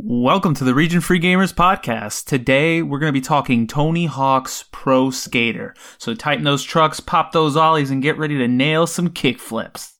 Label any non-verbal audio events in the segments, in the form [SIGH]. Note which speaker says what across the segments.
Speaker 1: Welcome to the Region Free Gamers podcast. Today we're going to be talking Tony Hawk's Pro Skater. So tighten those trucks, pop those ollies, and get ready to nail some kick flips.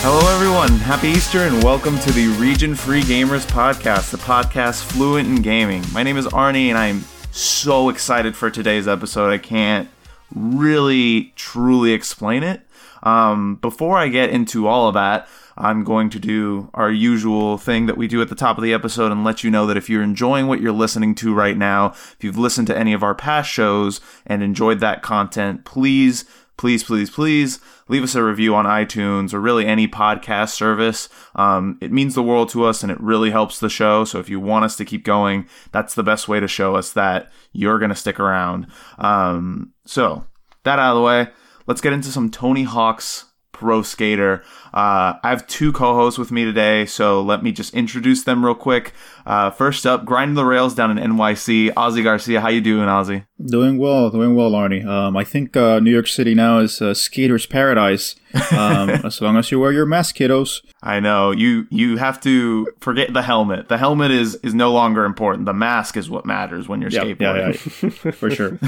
Speaker 1: Hello, everyone. Happy Easter and welcome to the Region Free Gamers podcast, the podcast fluent in gaming. My name is Arnie and I'm so excited for today's episode. I can't really truly explain it. Um, before I get into all of that, I'm going to do our usual thing that we do at the top of the episode and let you know that if you're enjoying what you're listening to right now, if you've listened to any of our past shows and enjoyed that content, please please, please, please leave us a review on iTunes or really any podcast service. Um, it means the world to us and it really helps the show. So if you want us to keep going, that's the best way to show us that you're going to stick around. Um, so that out of the way, let's get into some Tony Hawk's Pro Skater. Uh, I have two co-hosts with me today, so let me just introduce them real quick. Uh, first up, grinding the rails down in NYC, Ozzy Garcia. How you doing, Ozzy?
Speaker 2: Doing well, doing well, Arnie. Um, I think uh, New York City now is uh, skater's paradise. Um, [LAUGHS] as long as you wear your mask, kiddos.
Speaker 1: I know you. You have to forget the helmet. The helmet is is no longer important. The mask is what matters when you're
Speaker 2: Yep,
Speaker 1: skateboarding.
Speaker 2: yeah, yeah, for sure.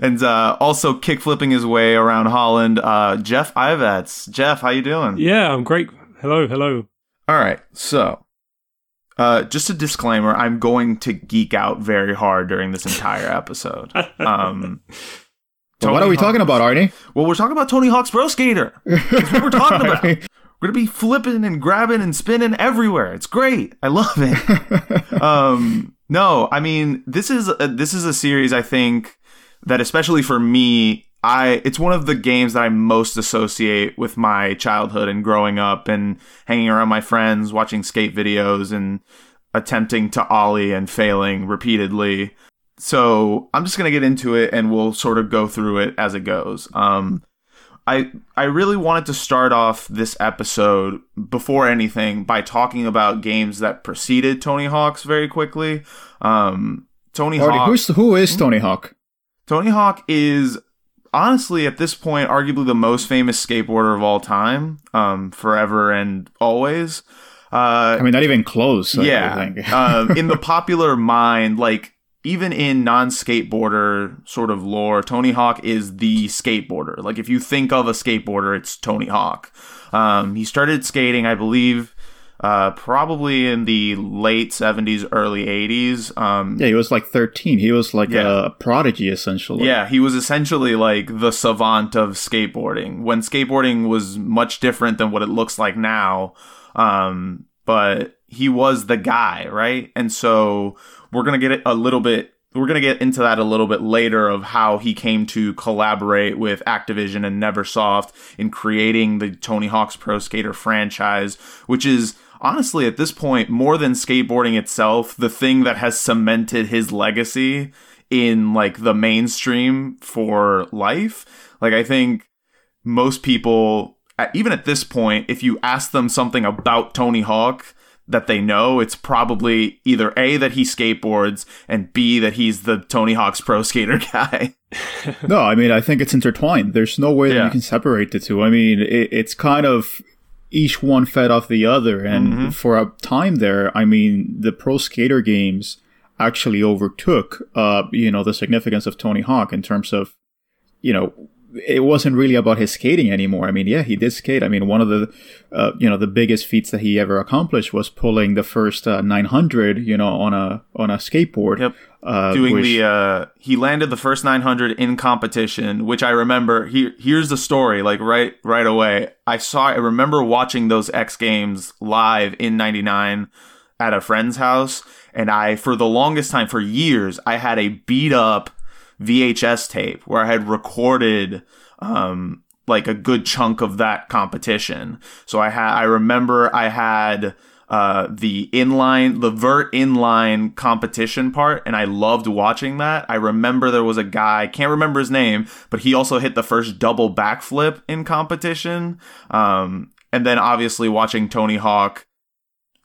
Speaker 2: [LAUGHS]
Speaker 1: and uh, also kick flipping his way around Holland. Uh, Geoff Ivats. Geoff, how you doing?
Speaker 3: Yeah, I'm great. Hello, hello.
Speaker 1: All right, so uh, just a disclaimer: I'm going to geek out very hard during this entire [LAUGHS] episode. Um,
Speaker 2: So what are we
Speaker 1: Hawk-
Speaker 2: talking about, Arnie?
Speaker 1: Well, we're talking about Tony Hawk's Pro Skater. [LAUGHS] That's what we're talking about. We're gonna be flipping and grabbing and spinning everywhere. It's great. I love it. [LAUGHS] um, no, I mean this is a, this is a series I think that especially for me, I it's one of the games that I most associate with my childhood and growing up and hanging around my friends, watching skate videos and attempting to ollie and failing repeatedly. So I'm just gonna get into it and we'll sort of go through it as it goes. Um, I I really wanted to start off this episode before anything by talking about games that preceded Tony Hawk's very quickly. Um, Tony Hawk.
Speaker 2: who's who is Tony Hawk?
Speaker 1: Tony Hawk is honestly at this point arguably the most famous skateboarder of all time, um, forever and always. Uh,
Speaker 2: I mean, not even close.
Speaker 1: Yeah.
Speaker 2: think. [LAUGHS]
Speaker 1: um, in the [LAUGHS] popular mind, like even in non-skateboarder sort of lore, Tony Hawk is the skateboarder. Like if you think of a skateboarder, it's Tony Hawk. Um, he started skating, I believe, uh, probably in the late '70s, early '80s. Um,
Speaker 2: yeah, he was like 13. He was like
Speaker 1: Yeah.
Speaker 2: a prodigy, essentially.
Speaker 1: yeah, he was essentially like the savant of skateboarding when skateboarding was much different than what it looks like now. Um, but he was the guy, right? And so we're gonna get it a little bit. We're gonna get into that a little bit later of how he came to collaborate with Activision and NeverSoft in creating the Tony Hawk's Pro Skater franchise, which is honestly at this point more than skateboarding itself, the thing that has cemented his legacy in like the mainstream for life. Like I think most people even at this point if you ask them something about Tony Hawk that they know it's probably either A that he skateboards and B that he's the Tony Hawk's pro skater [LAUGHS] guy.
Speaker 2: No, I mean, I think it's intertwined. There's no way that you can separate the two. I mean, it, it's kind of each one fed off the other. And
Speaker 1: Mm-hmm.
Speaker 2: for a time there, I mean, the pro skater games actually overtook, uh, you know, the significance of Tony Hawk in terms of, you know, it wasn't really about his skating anymore. I mean, yeah, he did skate. I mean, one of the, uh, you know, the biggest feats that he ever accomplished was pulling the first uh, 900, you know, on a on a skateboard.
Speaker 1: Yep.
Speaker 2: Uh,
Speaker 1: doing
Speaker 2: which-
Speaker 1: the uh he landed the first 900 in competition which i remember here here's the story like right right away i saw i remember watching those x games live in 99 at a friend's house and i for the longest time for years i had a beat up vhs tape where i had recorded um like a good chunk of that competition so i had i remember i had uh, the inline, the vert inline competition part, and I loved watching that. I remember there was a guy, can't remember his name, but he also hit the first double backflip in competition. Um, and then obviously watching Tony Hawk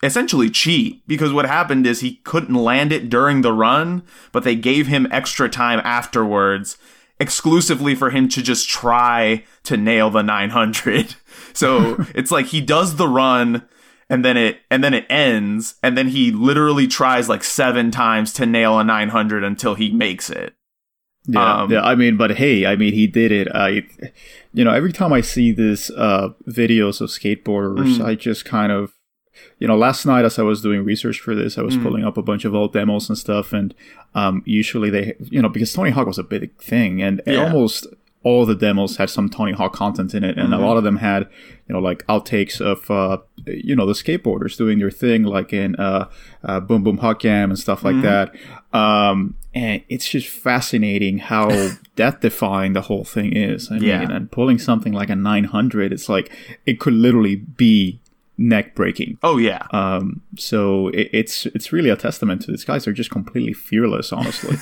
Speaker 1: essentially cheat because what happened is he couldn't land it during the run, but they gave him extra time afterwards exclusively for him to just try to nail the 900. [LAUGHS] So [LAUGHS] it's like he does the run and then it and then it ends and then he literally tries like 7 times to nail a 900 until he makes it.
Speaker 2: Yeah, um, yeah. I mean, but hey, I mean, he did it. I, you know, every time I see this uh, videos of skateboarders, mm. I just kind of you know, last night as I was doing research for this, I was mm. pulling up a bunch of old demos and stuff, and um, usually they, you know, because Tony Hawk was a big thing, and yeah. almost all the demos had some Tony Hawk content in it, and mm-hmm. a lot of them had, you know, like outtakes of, uh, you know, the skateboarders doing their thing, like in uh, uh, Boom Boom HuckJam and stuff like mm-hmm. that. Um, and it's just fascinating how [LAUGHS] death defying the whole thing is. I yeah. mean, and pulling something like a 900, it's like it could literally be neck breaking.
Speaker 1: Oh yeah.
Speaker 2: Um, so it, it's it's really a testament to these guys. They're just completely fearless, honestly.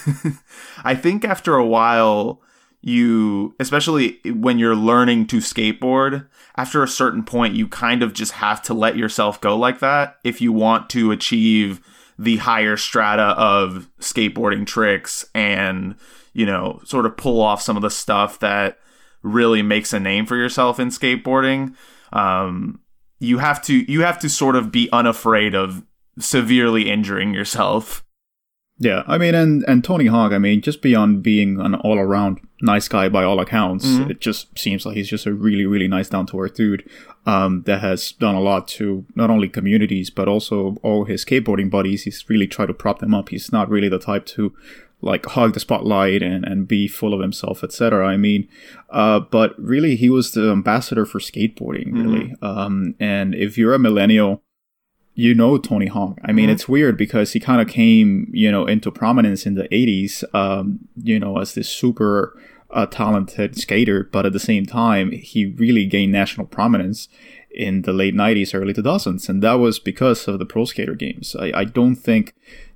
Speaker 2: [LAUGHS]
Speaker 1: I think after a while, you, especially when you're learning to skateboard, after a certain point, you kind of just have to let yourself go like that if you want to achieve the higher strata of skateboarding tricks and you know sort of pull off some of the stuff that really makes a name for yourself in skateboarding. Um, you have to you have to sort of be unafraid of severely injuring yourself.
Speaker 2: Yeah, I mean, and and Tony Hawk, I mean, just beyond being an all around nice guy by all accounts, mm-hmm. it just seems like he's just a really really nice down to earth dude um, that has done a lot to not only communities but also all his skateboarding buddies. He's really tried to prop them up. He's not really the type to like hog the spotlight and, and be full of himself, etc. I mean, uh, but really, he was the ambassador for skateboarding, mm-hmm. really. Mm-hmm. Um, and if you're a millennial, you know Tony Hawk. I mean, mm-hmm. it's weird because he kind of came, you know, into prominence in the '80s, um, you know, as this super uh, talented skater, but at the same time, he really gained national prominence in the late 90s, early 2000s. And that was because of the pro skater games. I, I don't think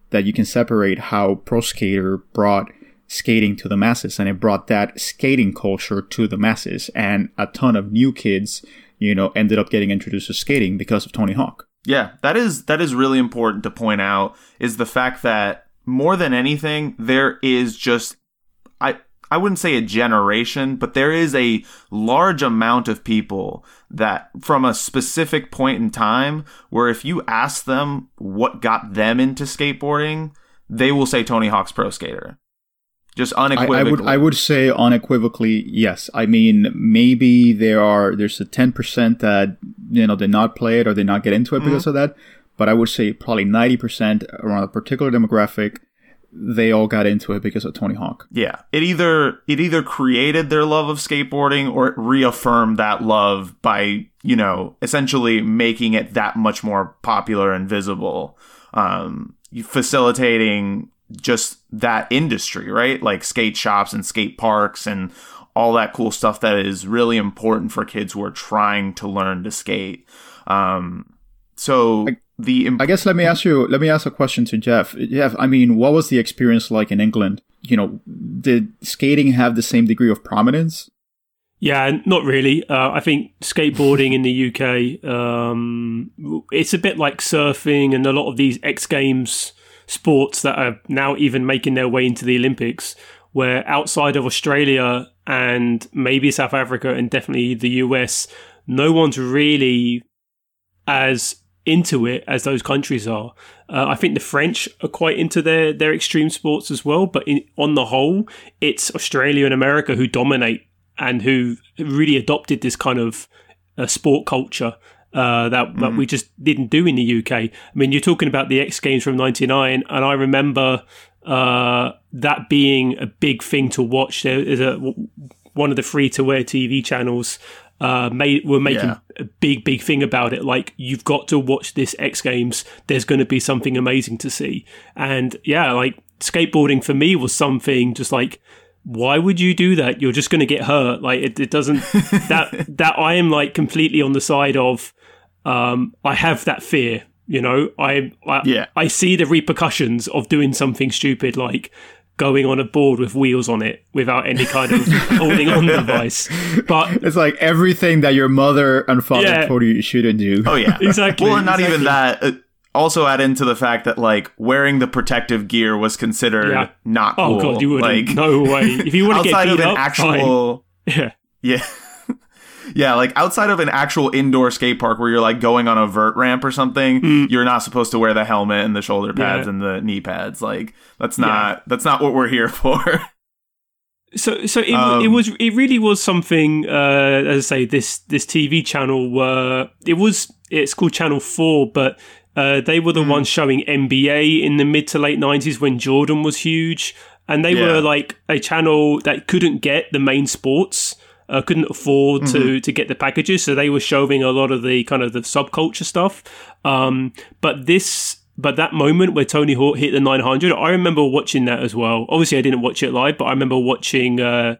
Speaker 2: that you can separate how Pro Skater brought skating to the masses and it brought that skating culture to the masses and a ton of new kids you know ended up getting introduced to skating because of Tony Hawk.
Speaker 1: Yeah, that is that is really important to point out is the fact that more than anything there is just I wouldn't say a generation, but there is a large amount of people that from a specific point in time where if you ask them what got them into skateboarding, they will say Tony Hawk's Pro Skater. Just unequivocally.
Speaker 2: I, I, would I would say unequivocally yes. I mean maybe there are there's a ten percent that you know did not play it or did not get into it mm-hmm. because of that. But I would say probably ninety percent around a particular demographic they all got into it because of Tony Hawk.
Speaker 1: Yeah. It either it either created their love of skateboarding or it reaffirmed that love by, you know, essentially making it that much more popular and visible. Um facilitating just that industry, right? Like skate shops and skate parks and all that cool stuff that is really important for kids who are trying to learn to skate. Um so I- the
Speaker 2: imp- I guess let me ask you let me ask a question to Geoff. Geoff, I mean, what was the experience like in England? You know, did skating have the same degree of prominence?
Speaker 3: Yeah, not really. Uh, I think skateboarding in the UK, um, it's a bit like surfing and a lot of these X Games sports that are now even making their way into the Olympics, where outside of Australia and maybe South Africa and definitely the US, no one's really as into it as those countries are. Uh, I think the French are quite into their their extreme sports as well, but in, on the whole, it's Australia and America who dominate and who really adopted this kind of uh, sport culture. Uh, that, mm. that we just didn't do in the UK. I mean, you're talking about the X Games from '99, and I remember uh, that being a big thing to watch. There is a one of the free to wear TV channels uh, made were making yeah. a big, big thing about it. Like you've got to watch this X Games. There's going to be something amazing to see. And yeah, like skateboarding for me was something just like. Why would you do that? You're just going to get hurt. Like it, it doesn't. [LAUGHS] that that I am like completely on the side of. Um, I have that fear you know I, I yeah i see the repercussions of doing something stupid like going on a board with wheels on it without any kind of [LAUGHS] holding on device. But
Speaker 2: it's like everything that your mother and father yeah. told you you shouldn't do.
Speaker 1: Oh yeah,
Speaker 3: exactly.
Speaker 1: Well, and not
Speaker 3: exactly.
Speaker 1: even that. Uh, also add into the fact that like wearing the protective gear was considered
Speaker 3: Yeah.
Speaker 1: not cool.
Speaker 3: Oh god, you wouldn't.
Speaker 1: Like
Speaker 3: no way. If you want to get
Speaker 1: outside
Speaker 3: beat
Speaker 1: of an
Speaker 3: up,
Speaker 1: actual
Speaker 3: fine. [LAUGHS] yeah,
Speaker 1: yeah. Yeah, like outside of an actual indoor skate park where you're like going on a vert ramp or something, you're not supposed to wear the helmet and the shoulder pads.
Speaker 3: Yeah.
Speaker 1: and the knee pads. Like that's not that's not what we're here [LAUGHS] for.
Speaker 3: So, so it,
Speaker 1: Um,
Speaker 3: it was it really was something. Uh, as I say, this this TV channel were it was it's called Channel Four, but uh, they were the
Speaker 1: Hmm.
Speaker 3: ones showing NBA in the mid to late nineties when Jordan was huge, and they
Speaker 1: Yeah.
Speaker 3: were like a channel that couldn't get the main sports. Uh, couldn't afford
Speaker 1: Mm-hmm.
Speaker 3: to to get the packages, so they were showing a lot of the kind of the subculture stuff. Um, but this, but that moment where Tony Hawk hit the 900, I remember watching that as well. Obviously, I didn't watch it live, but I remember watching uh,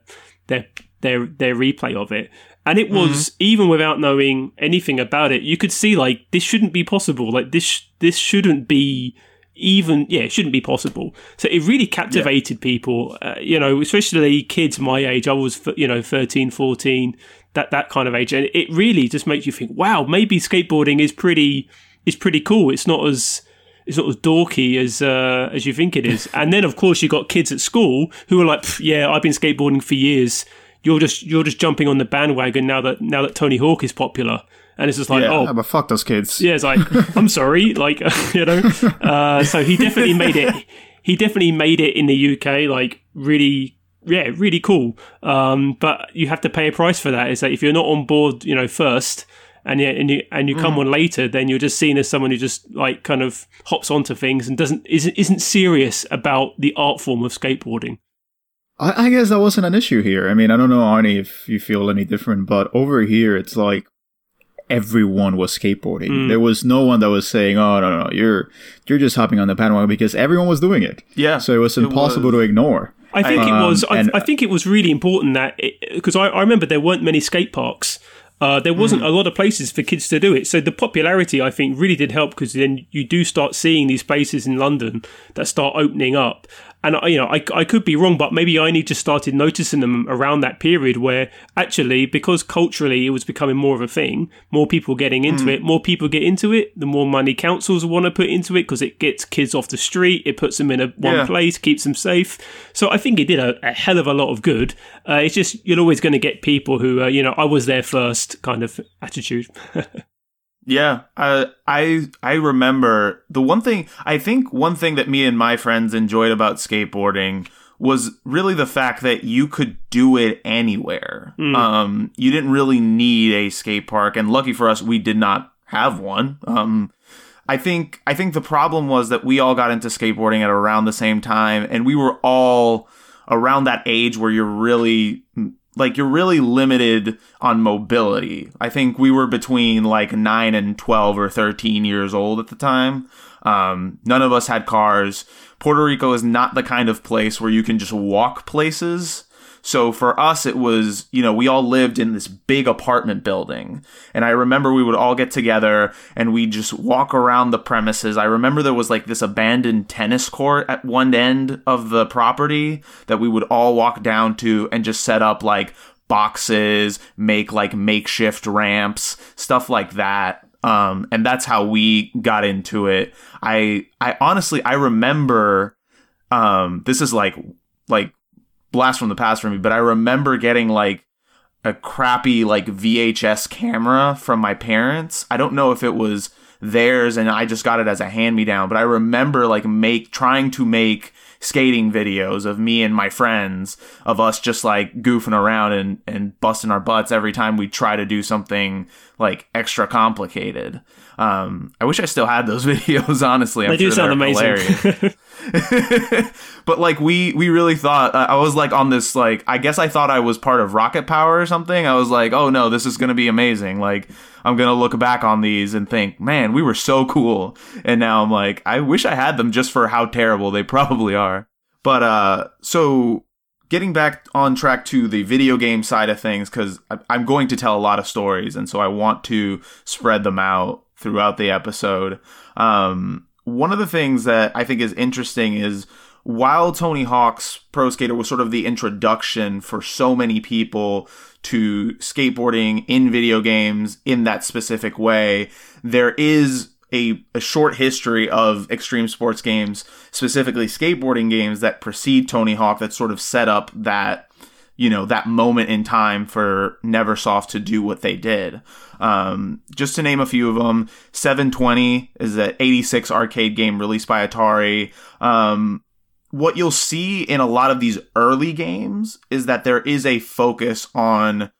Speaker 3: their their their replay of it. And it was even without knowing anything about it, you could see like this shouldn't be possible. Like this this shouldn't be even yeah it shouldn't be possible. So it really captivated people uh, you know especially kids my age. I was you know 13 14 that that kind of age. And it really just makes you think wow maybe skateboarding is pretty is pretty cool. It's not as it's not as dorky as uh, as you think it is. [LAUGHS] And then of course you got kids at school who are like yeah i've been skateboarding for years you're just you're just jumping on the bandwagon now that now that tony hawk is popular and it's just like
Speaker 1: Yeah.
Speaker 3: oh
Speaker 2: but fuck those kids.
Speaker 3: yeah, it's like [LAUGHS] I'm sorry, like [LAUGHS] you know. Uh, so he definitely made it. He definitely made it in the UK, like really, yeah, really cool. Um, but you have to pay a price for that. Is that if you're not on board, you know, first, and you and you and you come on later, then you're just seen as someone who just like kind of hops onto things and doesn't isn't isn't serious about the art form of skateboarding.
Speaker 2: I, I guess that wasn't an issue here. I mean, I don't know, Arnie, if you feel any different, but over here, it's like everyone was skateboarding.
Speaker 3: Mm.
Speaker 2: There was no one that was saying, "Oh no, no, you're you're just hopping on the bandwagon," because everyone was doing it.
Speaker 1: Yeah,
Speaker 2: So it was
Speaker 1: it
Speaker 2: impossible
Speaker 1: was.
Speaker 2: to ignore.
Speaker 3: I think it
Speaker 2: Um,
Speaker 3: was. I,
Speaker 2: and-
Speaker 3: I think it was really important that because I, I remember there weren't many skate parks. Uh, there wasn't a lot of places for kids to do it. So the popularity, I think, really did help because then you do start seeing these places in London that start opening up. And I- you know, I, I could be wrong, but maybe I only just started noticing them around that period where actually, because culturally it was becoming more of a thing, more people getting into it, more people get into it, the more money councils want to put into it because it gets kids off the street, it puts them in a one
Speaker 1: Yeah.
Speaker 3: place, keeps them safe. So I think it did a, a hell of a lot of good. Uh, it's just you're always going to get people who, uh, you know, I was there first kind of attitude. [LAUGHS]
Speaker 1: Yeah, I I I remember the one thing I think one thing that me and my friends enjoyed about skateboarding was really the fact that you could do it anywhere. Um, you didn't really need a skate park, and lucky for us, we did not have one. Um, I think I think the problem was that we all got into skateboarding at around the same time, and we were all around that age where you're really like you're really limited on mobility. I think we were between like 9 and 12 or 13 years old at the time. Um, none of us had cars. Puerto Rico is not the kind of place where you can just walk places. So for us, it was, you know, we all lived in this big apartment building. And I remember we would all get together and we'd just walk around the premises. I remember there was like this abandoned tennis court at one end of the property that we would all walk down to and just set up like boxes, make like makeshift ramps, stuff like that. Um, and that's how we got into it. I, I honestly, I remember, um, this is like, like blast from the past for me, but I remember getting like a crappy like VHS camera from my parents. I don't know if it was theirs and I just got it as a hand me down, but I remember like make trying to make skating videos of me and my friends of us just like goofing around and and busting our butts every time we try to do something like extra complicated. Um, I wish I still had those [LAUGHS] videos. Honestly, I'm
Speaker 3: They do
Speaker 1: sure
Speaker 3: sound amazing.
Speaker 1: hilarious. [LAUGHS] but like we we really thought uh, I was like on this like I guess I thought I was part of Rocket Power or something. I was like, oh no, this is gonna be amazing. Like I'm gonna look back on these and think, man, we were so cool. And now I'm like, I wish I had them just for how terrible they [LAUGHS] probably are. But uh, so getting back on track to the video game side of things because I'm going to tell a lot of stories, and so I want to spread them out throughout the episode. Um, one of the things that I think is interesting is while Tony Hawk's Pro Skater was sort of the introduction for so many people to skateboarding in video games in that specific way, there is a, a short history of extreme sports games, specifically skateboarding games that precede Tony Hawk that sort of set up that you know that moment in time for Neversoft to do what they did. Um, just to name a few of them, 720 is an 86 arcade game released by Atari. Um, what you'll see in a lot of these early games is that there is a focus on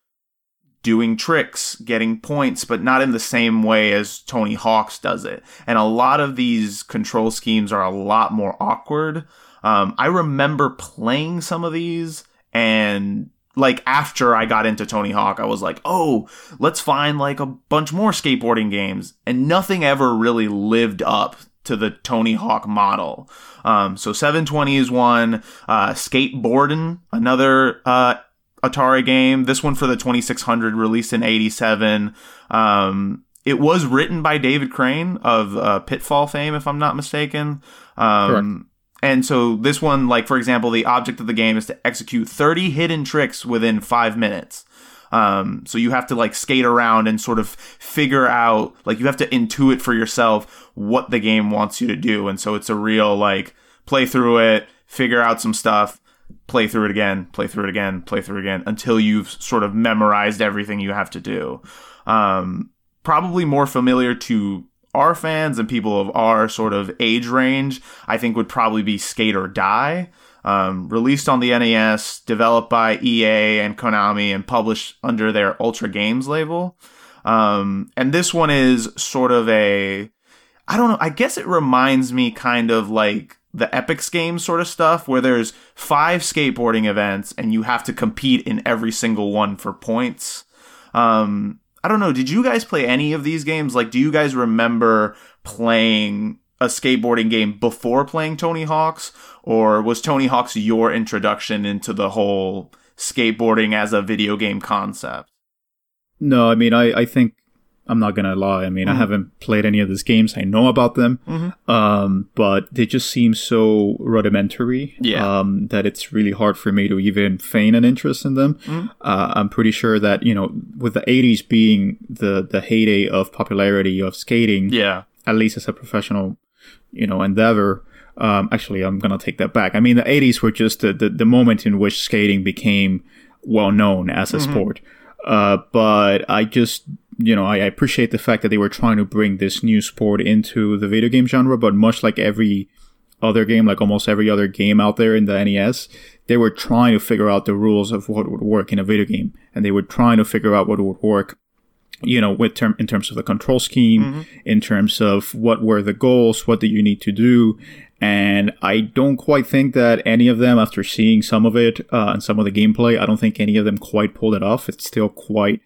Speaker 1: doing tricks, getting points, but not in the same way as Tony Hawk's does it. And a lot of these control schemes are a lot more awkward. Um, I remember playing some of these and like after I got into Tony Hawk, I was like, oh, let's find like a bunch more skateboarding games. And nothing ever really lived up to the Tony Hawk model. Um, so 720 is one, uh, Skateboarding, another uh, Atari game. This one for the 2600, released in 87. Um, it was written by David Crane of uh, Pitfall fame, if I'm not mistaken. Um, and so this one, like for example, the object of the game is to execute 30 hidden tricks within five minutes. Um, so you have to like skate around and sort of figure out, like you have to intuit for yourself what the game wants you to do. And so it's a real like play through it, figure out some stuff, play through it again, play through it again, play through it again until you've sort of memorized everything you have to do. Um, probably more familiar to our fans and people of our sort of age range, I think would probably be Skate or Die. Um, released on the NES, developed by EA and Konami, and published under their Ultra Games label. Um, and this one is sort of a, I don't know, I guess it reminds me kind of like the Epyx game sort of stuff where there's five skateboarding events and you have to compete in every single one for points. Um, I don't know. Did you guys play any of these games? Like, do you guys remember playing a skateboarding game before playing Tony Hawk's? Or was Tony Hawk's your introduction into the whole skateboarding as a video game concept?
Speaker 2: No, I mean, I, I think I'm not gonna lie. I mean, mm-hmm. I haven't played any of these games. I know about them, mm-hmm. um, but they just seem so rudimentary
Speaker 1: yeah.
Speaker 2: um, that it's really hard for me to even feign an interest in them. Mm-hmm. Uh, I'm pretty sure that you know, with the '80s being the the heyday of popularity of skating,
Speaker 1: yeah,
Speaker 2: at least as a professional, you know, endeavor. Um, actually, I'm gonna take that back. I mean, the '80s were just the, the, the moment in which skating became well known as a mm-hmm. sport. Uh, but I just you know, I, appreciate the fact that they were trying to bring this new sport into the video game genre, but much like every other game, like almost every other game out there in the NES, they were trying to figure out the rules of what would work in a video game, and they were trying to figure out what would work, you know, with term in terms of the control scheme, mm-hmm. in terms of what were the goals, what do you need to do, and I don't quite think that any of them, after seeing some of it uh, and some of the gameplay, I don't think any of them quite pulled it off. It's still quite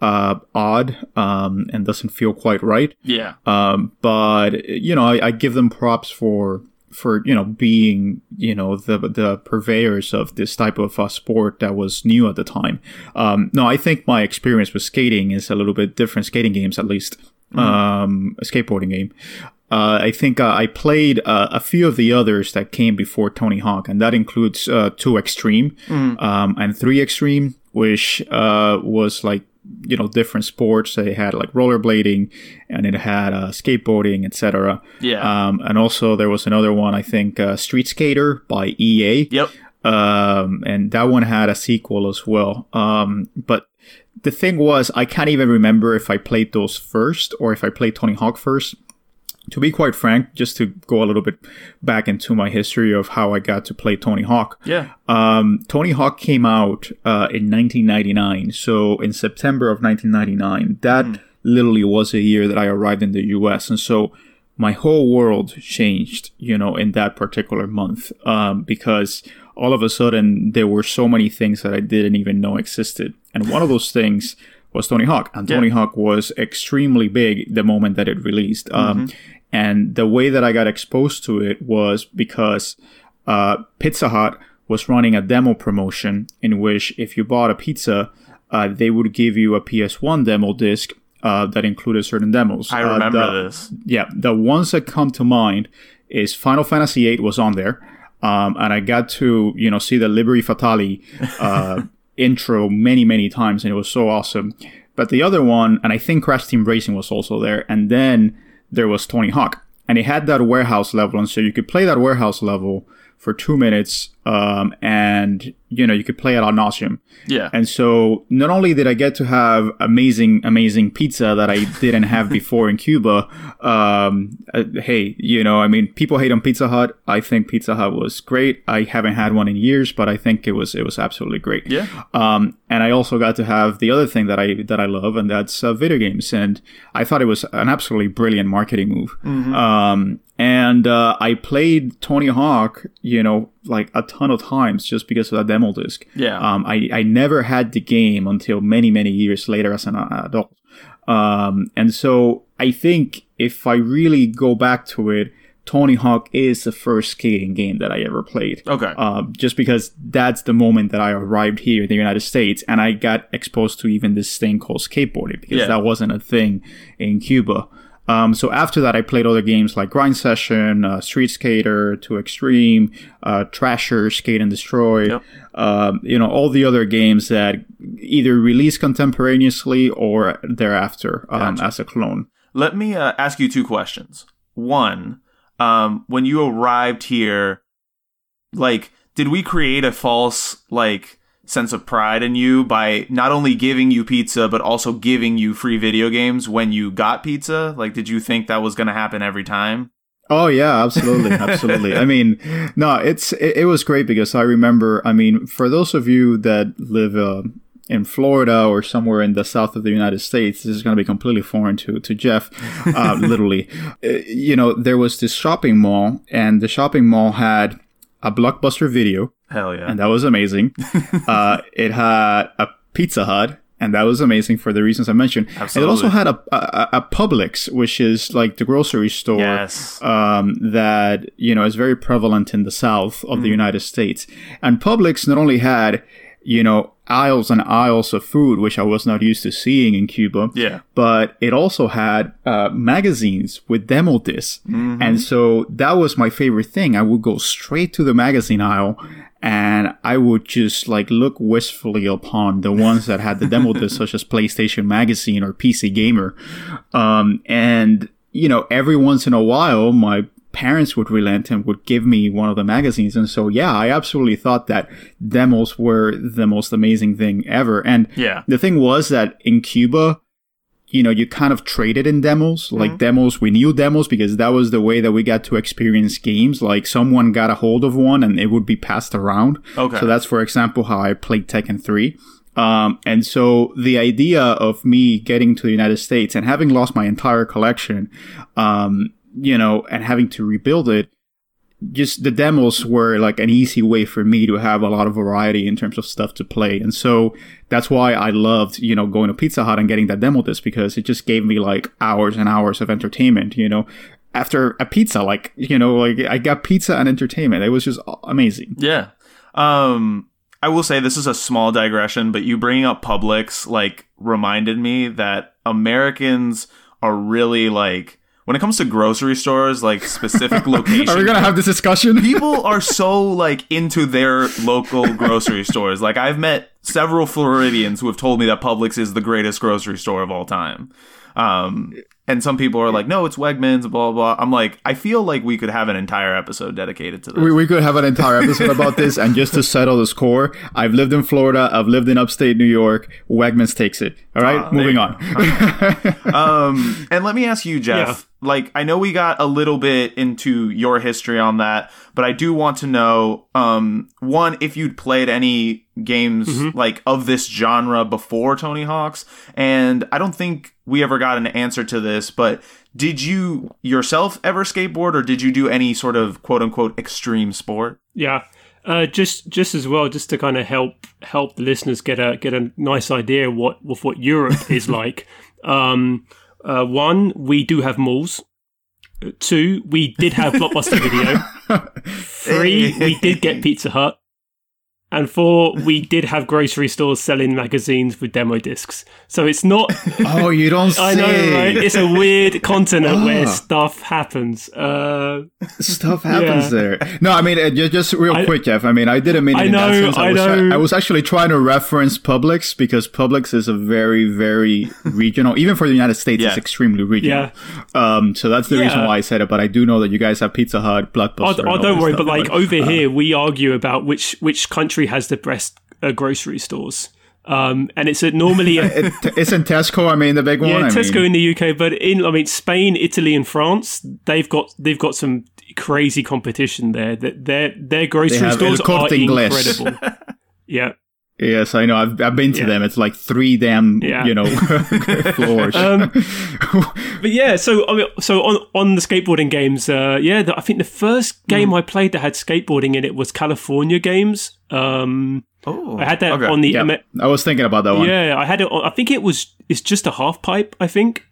Speaker 2: uh, odd um, and doesn't feel quite right.
Speaker 1: Yeah.
Speaker 2: Um, but you know, I, I, give them props for for you know being you know the the purveyors of this type of uh, sport that was new at the time. Um, no, I think my experience with skating is a little bit different. Skating games, at least, mm-hmm. um, a skateboarding game. Uh, I think uh, I played uh, a few of the others that came before Tony Hawk, and that includes uh, 2Xtreme mm. um, and 3Xtreme, which uh, was like you know different sports. They had like rollerblading, and it had uh, skateboarding, etc.
Speaker 1: Yeah.
Speaker 2: Um, and also there was another one, I think, uh, Street Sk8er by EA.
Speaker 1: Yep.
Speaker 2: Um, and that one had a sequel as well. Um, but the thing was, I can't even remember if I played those first or if I played Tony Hawk first to be quite frank, just to go a little bit back into my history of how I got to play Tony Hawk.
Speaker 1: Yeah.
Speaker 2: Um, Tony Hawk came out uh, in 1999. So in September of 1999, that mm. literally was a year that I arrived in the US. And so my whole world changed, you know, in that particular month um, because all of a sudden there were so many things that I didn't even know existed. And one of those things was Tony Hawk. And Tony yeah. Hawk was extremely big the moment that it released. Um, mm-hmm. And the way that I got exposed to it was because uh, Pizza Hut was running a demo promotion in which if you bought a pizza, uh, they would give you a PS1 demo disc uh, that included certain demos.
Speaker 1: I remember uh, the, this.
Speaker 2: Yeah, the ones that come to mind is Final Fantasy VIII was on there, um, and I got to you know see the Liberi Fatali uh, [LAUGHS] intro many many times, and it was so awesome. But the other one, and I think Crash Team Racing was also there, and then there was Tony Hawk, and it had that warehouse level, and so you could play that warehouse level for two minutes, um, and you know you could play it ad nauseum.
Speaker 1: Yeah.
Speaker 2: And so not only did I get to have amazing, amazing pizza that I didn't have before in Cuba, um, uh, hey, you know, I mean, people hate on Pizza Hut. I think Pizza Hut was great. I haven't had one in years, but I think it was it was absolutely great.
Speaker 1: Yeah.
Speaker 2: Um, and I also got to have the other thing that I that I love, and that's uh, video games. And I thought it was an absolutely brilliant marketing move. Um, and uh, I played Tony Hawk, you know, like a ton of times just because of that demo disc.
Speaker 1: Yeah.
Speaker 2: Um, I, I never had the game until many, many years later as an uh, adult. Um, and so I think if I really go back to it, Tony Hawk is the first skating game that I ever played.
Speaker 1: Okay.
Speaker 2: Um, just because that's the moment that I arrived here in the United States and I got exposed to even this thing called skateboarding because
Speaker 1: Yeah.
Speaker 2: that wasn't a thing in Cuba. Um, so after that, I played other games like Grind Session, uh, Street Sk8er, To Extreme, uh, Thrasher, Skate and Destroy.
Speaker 1: Yep.
Speaker 2: Um, you know, all the other games that either released contemporaneously or thereafter um,
Speaker 1: Gotcha.
Speaker 2: as a clone.
Speaker 1: Let me uh, ask you two questions. One, um, when you arrived here, like, did we create a false like sense of pride in you by not only giving you pizza but also giving you free video games when you got pizza? Like, did you think that was going to happen every time?
Speaker 2: Oh yeah, absolutely, [LAUGHS] absolutely. I mean, no, it's it, it was great because I remember. I mean, for those of you that live uh, in Florida or somewhere in the south of the United States, this is going to be completely foreign to to Geoff. Uh, [LAUGHS] literally, Uh, you know, there was this shopping mall, and the shopping mall had a blockbuster video,
Speaker 1: Hell yeah.
Speaker 2: and that was amazing. [LAUGHS] uh, it had a Pizza Hut. And that was amazing for the reasons I mentioned. And it also had a, a, a Publix, which is like the grocery store
Speaker 1: yes.
Speaker 2: um, that you know is very prevalent in the south of the United States. And Publix not only had you know aisles and aisles of food, which I was not used to seeing in Cuba,
Speaker 1: yeah.
Speaker 2: but it also had uh, magazines with demo discs. And so that was my favorite thing. I would go straight to the magazine aisle and I would just like look wistfully upon the ones that had the demo [LAUGHS] discs, such as PlayStation Magazine or PC Gamer. Um, and, you know, every once in a while, my parents would relent and would give me one of the magazines. And so, yeah, I absolutely thought that demos were the most amazing thing ever. And
Speaker 1: Yeah.
Speaker 2: the thing was that in Cuba, you know, you kind of traded in demos, like
Speaker 1: Mm-hmm.
Speaker 2: demos. We knew demos because that was the way that we got to experience games. Like someone got a hold of one and it would be passed around.
Speaker 1: Okay.
Speaker 2: So that's, for example, how I played Tekken 3. Um, and so the idea of me getting to the United States and having lost my entire collection, um, you know, and having to rebuild it, just the demos were like an easy way for me to have a lot of variety in terms of stuff to play. And so that's why I loved, you know, going to Pizza Hut and getting that demo disc because it just gave me like hours and hours of entertainment, you know. After a pizza, like, you know, like I got pizza and entertainment. It was just amazing.
Speaker 1: Yeah. Um I will say this is a small digression, but you bringing up Publix like reminded me that Americans are really like when it comes to grocery stores, like specific locations. [LAUGHS]
Speaker 2: Are we going to have this discussion? [LAUGHS]
Speaker 1: people are so like into their local grocery stores. Like I've met several Floridians who have told me that Publix is the greatest grocery store of all time. Um, and some people are like, no, it's Wegmans, blah, blah, blah. I'm like, I feel like we could have an entire episode dedicated to this.
Speaker 2: We, we could have an entire episode about this. And just to settle the score, I've lived in Florida. I've lived in upstate New York. Wegmans takes it. All right,
Speaker 1: Ah,
Speaker 2: moving
Speaker 1: you
Speaker 2: on.
Speaker 1: um, and let me ask you, Geoff. Like, I know we got a little bit into your history on that, but I do want to know, um, one, if you'd played any games like of this genre before Tony Hawk's, and I don't think we ever got an answer to this, but did you yourself ever skateboard, or did you do any sort of quote unquote extreme sport?
Speaker 3: Yeah. Uh, just just as well, just to kind of help help the listeners get a get a nice idea what of what Europe is [LAUGHS] like. Um, uh, one, we do have malls. Uh, Two, we did have [LAUGHS] Blockbuster Video. [LAUGHS] Three, we did get Pizza Hut. And four, we did have grocery stores selling magazines with demo discs. So it's not. [LAUGHS]
Speaker 2: Oh, you don't say.
Speaker 3: I know, right? It's a weird continent where stuff happens. Uh,
Speaker 2: Stuff happens
Speaker 3: Yeah.
Speaker 2: there. No, I mean, uh, ju- just real
Speaker 3: I-
Speaker 2: quick, Geoff. I mean, I didn't mean it
Speaker 3: I
Speaker 2: in that
Speaker 3: know,
Speaker 2: sense. I,
Speaker 3: I
Speaker 2: was,
Speaker 3: know.
Speaker 2: I was actually trying to reference Publix because Publix is a very, very [LAUGHS] regional. Even for the United States,
Speaker 1: Yeah.
Speaker 2: it's extremely regional. Yeah. Um, so that's the reason why I said it. But I do know that you guys have Pizza Hut,
Speaker 3: Oh,
Speaker 2: Blockbuster.
Speaker 3: oh don't worry,
Speaker 2: stuff,
Speaker 3: but like over here, we argue about which which country has the best uh, grocery stores. Um, and it's a, normally a, [LAUGHS]
Speaker 2: it, isn't Tesco? I mean, the big one.
Speaker 3: yeah
Speaker 2: I
Speaker 3: Tesco
Speaker 2: mean,
Speaker 3: in the UK, but in I mean Spain, Italy, and France, they've got they've got some crazy competition there. That their their grocery stores are
Speaker 2: Inglés.
Speaker 3: incredible. [LAUGHS] yeah.
Speaker 2: Yes, I know. I've, I've been to
Speaker 3: Yeah.
Speaker 2: them. It's like three damn,
Speaker 3: Yeah.
Speaker 2: you know, [LAUGHS] floors.
Speaker 3: Um, [LAUGHS] but yeah, so I mean, so on on the skateboarding games, uh, yeah, the, I think the first game
Speaker 2: Mm.
Speaker 3: I played that had skateboarding in it was California Games. Um,
Speaker 1: Oh,
Speaker 3: I had that
Speaker 1: okay.
Speaker 3: on the
Speaker 2: yeah,
Speaker 3: M-
Speaker 2: I was thinking about that one.
Speaker 3: Yeah, I had it. On, I think it was. It's just a half pipe. I think.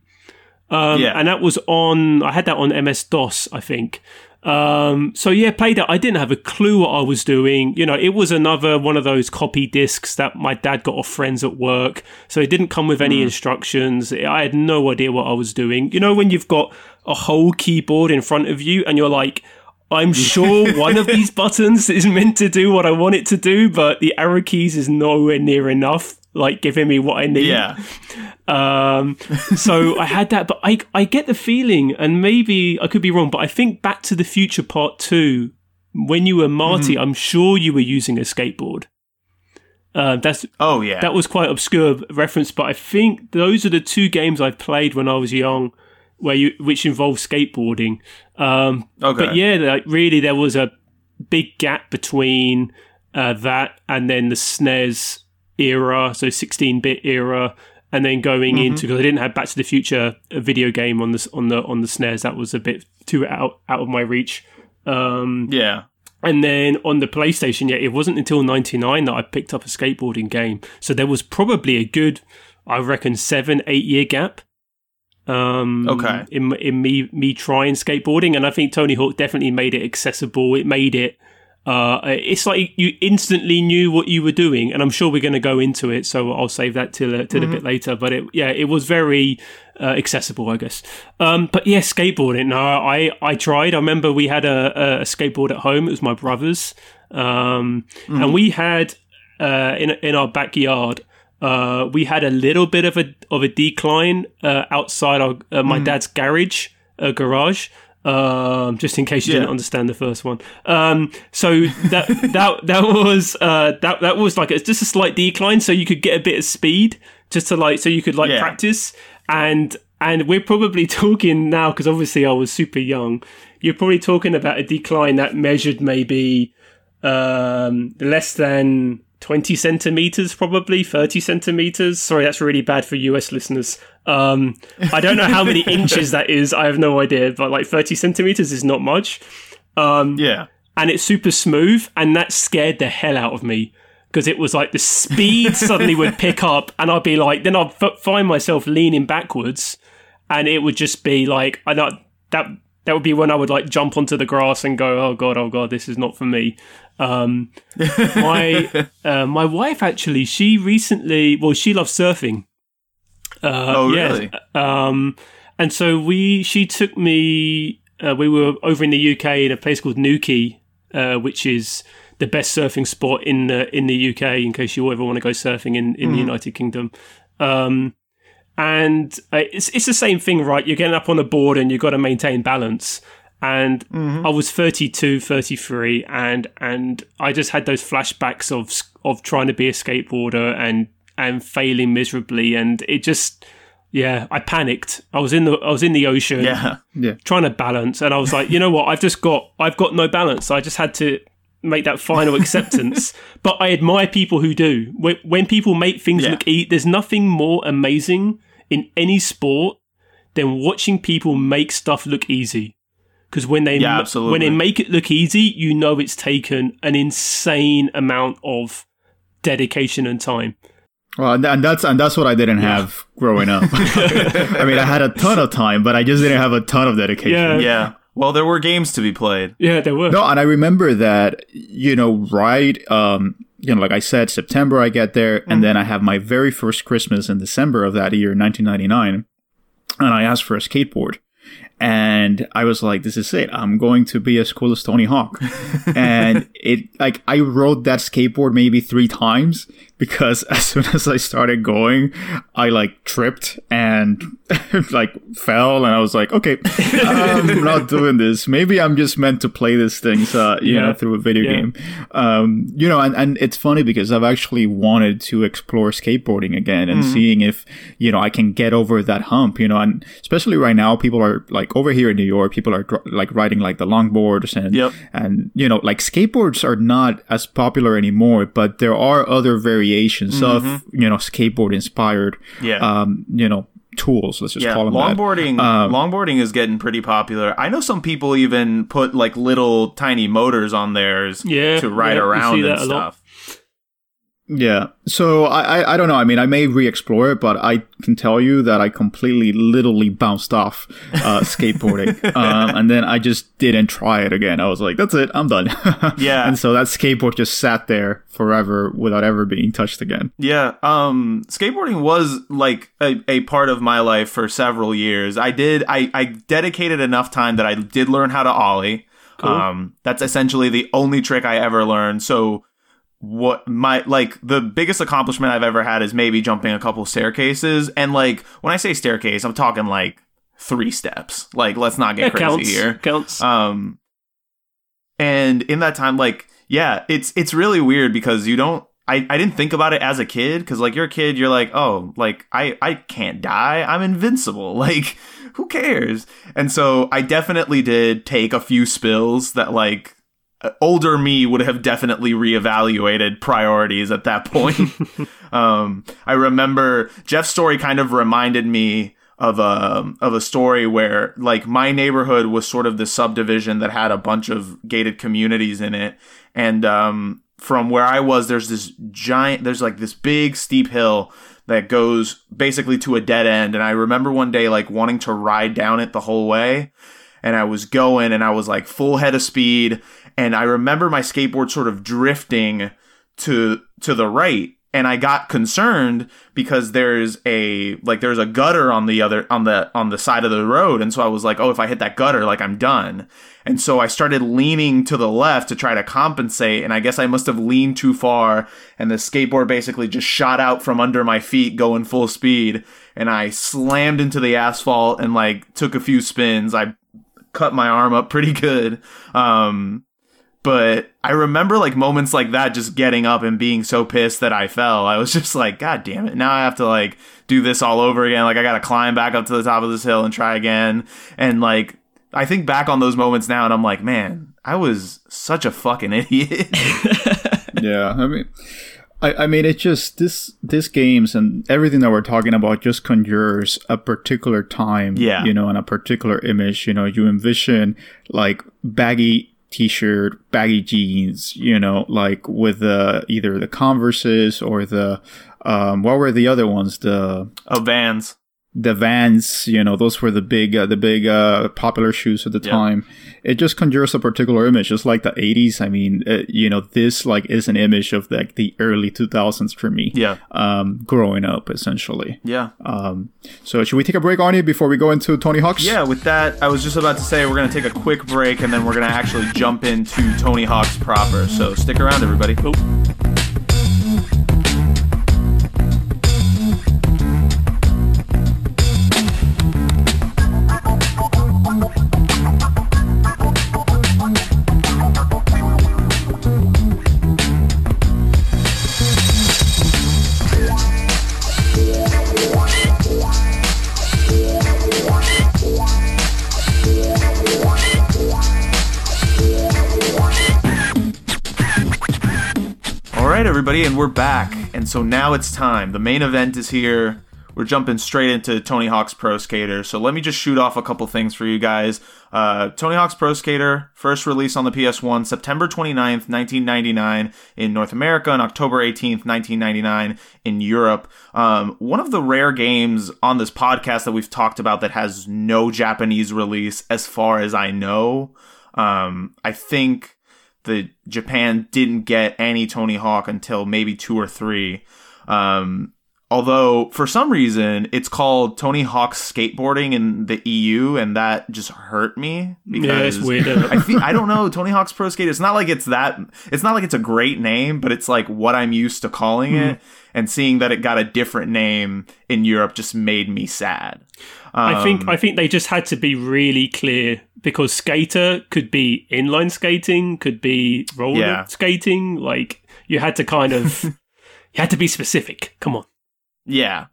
Speaker 3: Um,
Speaker 1: Yeah.
Speaker 3: and that was on. I had that on MS DOS. I think. Um, so yeah, played it. I didn't have a clue what I was doing. You know, it was another one of those copy discs that my dad got off friends at work. So it didn't come with any instructions. I had no idea what I was doing. You know, when you've got a whole keyboard in front of you and you're like. I'm [LAUGHS] sure one of these buttons is meant to do what I want it to do, but the arrow keys is nowhere near enough, like giving me what I need.
Speaker 1: yeah.
Speaker 3: Um, so [LAUGHS] I had that, but I I get the feeling, and maybe I could be wrong, but I think Back to the Future Part Two, when you were Marty,
Speaker 1: Mm-hmm.
Speaker 3: I'm sure you were using a skateboard. Uh, that's
Speaker 1: Oh yeah.
Speaker 3: that was quite obscure reference, but I think those are the two games I've played when I was young, where you which involved skateboarding. Um,
Speaker 1: okay.
Speaker 3: but yeah, like really, there was a big gap between uh, that and then the SNES era, so 16-bit era, and then going
Speaker 1: Mm-hmm.
Speaker 3: into because I didn't have Back to the Future a video game on the on the on the SNES. That was a bit too out out of my reach. Um,
Speaker 1: Yeah.
Speaker 3: and then on the PlayStation, yeah, it wasn't until '99 that I picked up a skateboarding game. So there was probably a good, I reckon, seven, eight year gap. Um,
Speaker 1: Okay.
Speaker 3: In in me me trying skateboarding, and I think Tony Hawk definitely made it accessible. It made it. Uh, it's like you instantly knew what you were doing, and I'm sure we're going to go into it. So I'll save that till a, till a bit later. But it, yeah, it was very uh, accessible, I guess. Um, but yeah, skateboarding. No, I I tried. I remember we had a, a skateboard at home. It was my brother's, um, and we had uh, in in our backyard. Uh, we had a little bit of a of a decline uh, outside our uh, my dad's garage uh, garage. Um, just in case you
Speaker 1: Yeah.
Speaker 3: didn't understand the first one. Um, so that [LAUGHS] that that was uh, that that was like it's just a slight decline, so you could get a bit of speed just to like so you could like
Speaker 1: Yeah.
Speaker 3: practice and and we're probably [LAUGHS] talking now because obviously I was super young. You're probably talking about a decline that measured maybe um, less than 20 centimeters, probably 30 centimeters. Sorry, that's really bad for US listeners. Um, I don't know how many [LAUGHS] inches that is. I have no idea, but like 30 centimeters is not much. Um,
Speaker 1: Yeah.
Speaker 3: and it's super smooth, and that scared the hell out of me because it was like the speed suddenly would pick up, and I'd be like, then I'd f- find myself leaning backwards, and it would just be like, I know that that would be when I would like jump onto the grass and go, oh god, oh god, this is not for me. Um, [LAUGHS] my uh, my wife actually, she recently, well, she loves surfing. Uh,
Speaker 1: Oh,
Speaker 3: yeah.
Speaker 1: really?
Speaker 3: Um, and so we, she took me. Uh, we were over in the UK in a place called Newquay, uh, which is the best surfing spot in the in the UK. In case you ever want to go surfing in in the United Kingdom. Um, and uh, it's it's the same thing, right? You're getting up on a board and you've got to maintain balance. And mm-hmm. I was 32, 33, and and I just had those flashbacks of of trying to be a skateboarder and and failing miserably, and it just yeah, I panicked. I was in the I was in the ocean,
Speaker 1: Yeah.
Speaker 3: trying to balance, and I was like, you know what? I've just got I've got no balance. I just had to make that final acceptance. [LAUGHS] but I admire people who do. When, when people make things
Speaker 1: Yeah.
Speaker 3: look easy, there's nothing more amazing in any sport than watching people make stuff look easy. Because when they
Speaker 1: Yeah,
Speaker 3: ma- when they make it look easy, you know it's taken an insane amount of dedication and time.
Speaker 2: Well, and, and that's and that's what I didn't have growing up. [LAUGHS] [LAUGHS] I mean, I had a ton of time, but I just didn't have a ton of dedication.
Speaker 3: Yeah.
Speaker 1: Yeah. Well, there were games to be played.
Speaker 3: Yeah, there were.
Speaker 2: No, and I remember that you know, right? Um, you know, like I said, September I get there, mm-hmm. and then I have my very first Christmas in December of that year, 1999, and I asked for a skateboard and I was like, "This is it. I'm going to be as cool as Tony Hawk." [LAUGHS] and it like I rode that skateboard maybe three times because [LAUGHS] as soon as I started going, I like tripped and [LAUGHS] like fell, and I was like, "Okay, I'm not doing this. Maybe I'm just meant to play this thing, uh, you yeah. know, through a video yeah. game." Um, you know, and, and it's funny because I've actually wanted to explore skateboarding again and mm-hmm. seeing if you know I can get over that hump. You know, and especially right now, people are like over here in New York, people are like riding like the longboards and yep. and you know like skateboards are not as popular anymore, but there are other variations mm-hmm. of you know skateboard inspired, yeah. um, you know tools. Let's just yeah, call them
Speaker 1: longboarding. Um, longboarding is getting pretty popular. I know some people even put like little tiny motors on theirs yeah, to ride yeah, around and stuff.
Speaker 2: Yeah. So I, I, I don't know. I mean, I may re-explore it, but I can tell you that I completely, literally bounced off uh, [LAUGHS] skateboarding, um, and then I just didn't try it again. I was like, "That's it, I'm done." [LAUGHS] yeah. And so that skateboard just sat there forever without ever being touched again.
Speaker 1: Yeah. Um, skateboarding was like a, a part of my life for several years. I did. I I dedicated enough time that I did learn how to ollie. Cool. Um, that's essentially the only trick I ever learned. So what my like the biggest accomplishment I've ever had is maybe jumping a couple staircases. And like when I say staircase, I'm talking like three steps. Like let's not get crazy
Speaker 3: counts.
Speaker 1: here.
Speaker 3: Counts.
Speaker 1: Um and in that time, like, yeah, it's it's really weird because you don't I, I didn't think about it as a kid because like you're a kid you're like oh like I I can't die I'm invincible [LAUGHS] like who cares and so I definitely did take a few spills that like older me would have definitely reevaluated priorities at that point. [LAUGHS] um, I remember Geoff's story kind of reminded me of a of a story where like my neighborhood was sort of the subdivision that had a bunch of gated communities in it, and um, from where I was, there's this giant, there's like this big steep hill that goes basically to a dead end, and I remember one day like wanting to ride down it the whole way. And I was going and I was like full head of speed and I remember my skateboard sort of drifting to to the right. And I got concerned because there's a like there's a gutter on the other on the on the side of the road. And so I was like oh if I hit that gutter like I'm done. And so I started leaning to the left to try to compensate. And I guess I must have leaned too far. And the skateboard basically just shot out from under my feet going full speed. And I slammed into the asphalt and like took a few spins. I cut my arm up pretty good. Um but I remember like moments like that just getting up and being so pissed that I fell. I was [LAUGHS] just like, God damn it. Now I have to like do this all over again. Like I got to climb back up to the top of this hill and try again. And like, I think back on those moments now and I'm like, man, I was such a fucking [LAUGHS] idiot. [LAUGHS]
Speaker 2: yeah. I mean, I, I mean, it just this this games and everything that we're talking about just conjures a particular time,
Speaker 1: yeah.
Speaker 2: you know, and a particular image. You know, you envision like baggy t-shirt, baggy jeans, you know, like with the either the Converses or the um, what were the other ones? The
Speaker 1: oh Vans
Speaker 2: the Vans, you know, those were the big, uh, the big uh, popular shoes at the time. It just conjures a particular image, just like the '80s. I mean, uh, you know, this like is an image of like the early 2000s for me.
Speaker 1: Yeah.
Speaker 2: Um, growing up, essentially.
Speaker 1: Yeah.
Speaker 2: Um, so should we take a break, Arnie, before we go into Tony Hawk's?
Speaker 1: Yeah. With that, I was just about to say we're gonna take a quick break and then we're gonna actually jump into Tony Hawk's proper. So stick around, everybody. Cool. Everybody, and we're back. And so now it's time. The main event is here. We're jumping straight into Tony Hawk's Pro Skater. So let me just shoot off a couple things for you guys. Uh, Tony Hawk's Pro Skater, first release on the PS1, September 29th, 1999 in North America, and October 18th, 1999 in Europe. Um, one of the rare games on this podcast that we've talked about that has no Japanese release, as far as I know. Um, I think the Japan didn't get any Tony Hawk until maybe two or three. Um, although for some reason it's called Tony Hawk skateboarding in the EU, and that just hurt me because
Speaker 3: Yeah, weird. [LAUGHS]
Speaker 1: I feel, I don't know Tony Hawk's Pro Skater. It's not like it's that. It's not like it's a great name, but it's like what I'm used to calling it. And seeing that it got a different name in Europe just made me sad.
Speaker 3: I think
Speaker 1: Um,
Speaker 3: I think they just had to be really clear because skater could be inline skating, could be roller
Speaker 1: Yeah.
Speaker 3: skating. Like you had to kind of [LAUGHS] you had to be specific. Come on.
Speaker 1: Yeah.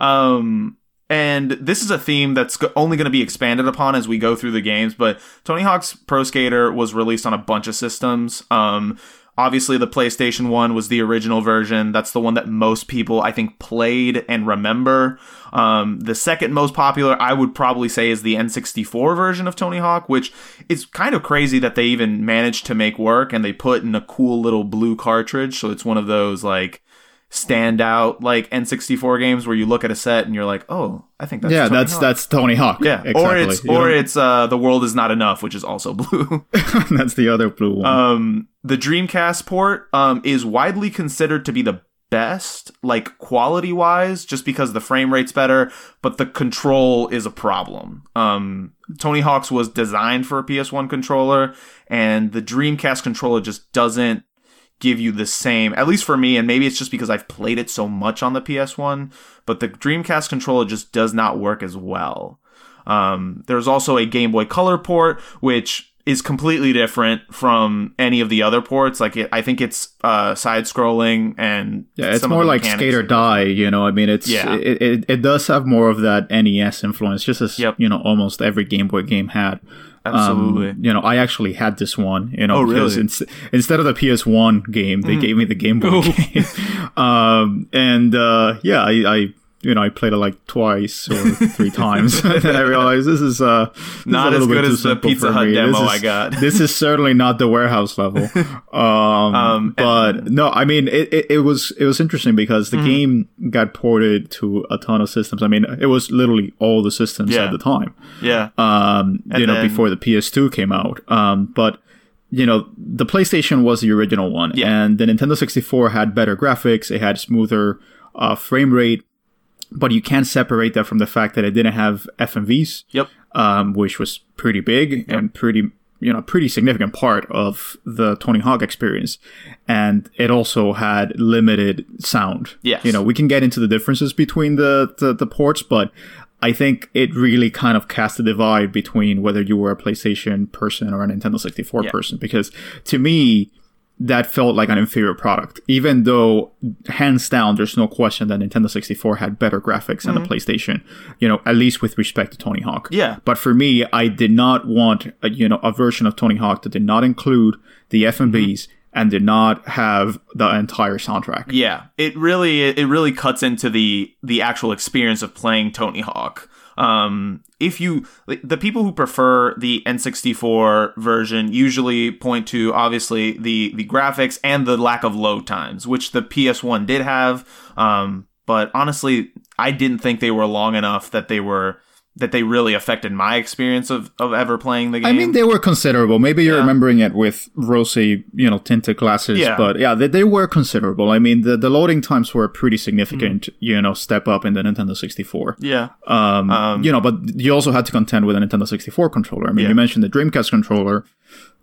Speaker 1: Um, and this is a theme that's only going to be expanded upon as we go through the games. But Tony Hawk's Pro Skater was released on a bunch of systems. Um, obviously, the PlayStation 1 was the original version. That's the one that most people, I think, played and remember. Um, the second most popular, I would probably say, is the N64 version of Tony Hawk, which is kind of crazy that they even managed to make work and they put in a cool little blue cartridge. So it's one of those, like, standout like N64 games where you look at a set and you're like, oh, I think that's
Speaker 2: yeah,
Speaker 1: Tony
Speaker 2: that's
Speaker 1: Hawk.
Speaker 2: that's Tony Hawk.
Speaker 1: yeah,
Speaker 2: exactly.
Speaker 1: or it's
Speaker 2: You
Speaker 1: or
Speaker 2: don't-
Speaker 1: it's uh, the world is not enough, which is also [LAUGHS] blue. [LAUGHS]
Speaker 2: that's the other blue one.
Speaker 1: um, the Dreamcast port um is widely considered to be the best, like quality wise, just because the frame rate's better, but the control is a problem. Um, Tony Hawk's was designed for a PS1 controller, and the Dreamcast controller just doesn't give you the same, at least for me, and maybe it's just because I've played it so much on the PS1, but the Dreamcast controller just does not work as well. Um, there's also a Game Boy Color port, which is completely different from any of the other ports. Like, it, I think it's uh, side scrolling and
Speaker 2: yeah, it's more like skate or die. You know, I mean, it's
Speaker 1: Yeah.
Speaker 2: it, it, it does have more of that NES influence, just as
Speaker 1: Yep.
Speaker 2: you know almost every Game Boy game had. Um,
Speaker 1: Absolutely.
Speaker 2: you know, I actually had this one. You know,
Speaker 1: Oh, really? Mm.
Speaker 2: ins- instead of the PS1 game, they gave me the Game Boy
Speaker 3: Oh. [LAUGHS]
Speaker 2: game. um, and uh, yeah, I, I you know I played it like twice or three [LAUGHS] times, [LAUGHS] and I realized this is uh this is
Speaker 1: Not as good as the Pizza Hut
Speaker 2: me.
Speaker 1: demo
Speaker 2: is-
Speaker 1: I got. [LAUGHS]
Speaker 2: this is certainly not the warehouse level. Um,
Speaker 1: Um,
Speaker 2: but no, I mean it, it, it was it was interesting because
Speaker 1: Mm-hmm.
Speaker 2: the game got ported to a ton of systems. I mean, it was literally all the systems
Speaker 1: Yeah.
Speaker 2: at the time.
Speaker 1: yeah.
Speaker 2: Um,
Speaker 1: And
Speaker 2: you know,
Speaker 1: then-
Speaker 2: before the PS2 came out. Um, but you know, the PlayStation was the original one,
Speaker 1: Yeah.
Speaker 2: and the Nintendo 64 had better graphics. It had smoother uh, frame rate, but you can't separate that from the fact that it didn't have FMVs
Speaker 1: Yep.
Speaker 2: um, which was pretty big and pretty you know pretty significant part of the Tony Hawk experience, and it also had limited sound.
Speaker 1: Yes.
Speaker 2: you know we can get into the differences between the the, the ports, but I think it really kind of cast a divide between whether you were a PlayStation person or a Nintendo 64
Speaker 1: Yeah.
Speaker 2: person because to me that felt like an inferior product, even though hands down, there's no question that Nintendo 64 had better graphics than the PlayStation, you know, at least with respect to Tony Hawk.
Speaker 1: Mm-hmm. Yeah.
Speaker 2: But for me, I did not want, a, you know, a version of Tony Hawk that did not include the FMVs and did not have the entire soundtrack.
Speaker 1: Yeah, it really it really cuts into the the actual experience of playing Tony Hawk. Um, if you the people who prefer the N64 version usually point to obviously the the graphics and the lack of load times, which the PS1 did have. Um, but honestly, I didn't think they were long enough that they were that they really affected my experience of, of ever playing the game.
Speaker 2: I mean, they were considerable. Maybe you're
Speaker 1: Yeah.
Speaker 2: remembering it with rosy, you know, tinted glasses,
Speaker 1: Yeah.
Speaker 2: but yeah, they, they were considerable. I mean, the, the loading times were a pretty significant,
Speaker 1: Mm.
Speaker 2: you know, step up in the Nintendo 64.
Speaker 1: yeah,
Speaker 2: Um,
Speaker 1: Um,
Speaker 2: you know, but you also had to contend with a Nintendo 64 controller. I mean,
Speaker 1: Yeah.
Speaker 2: you mentioned the Dreamcast controller.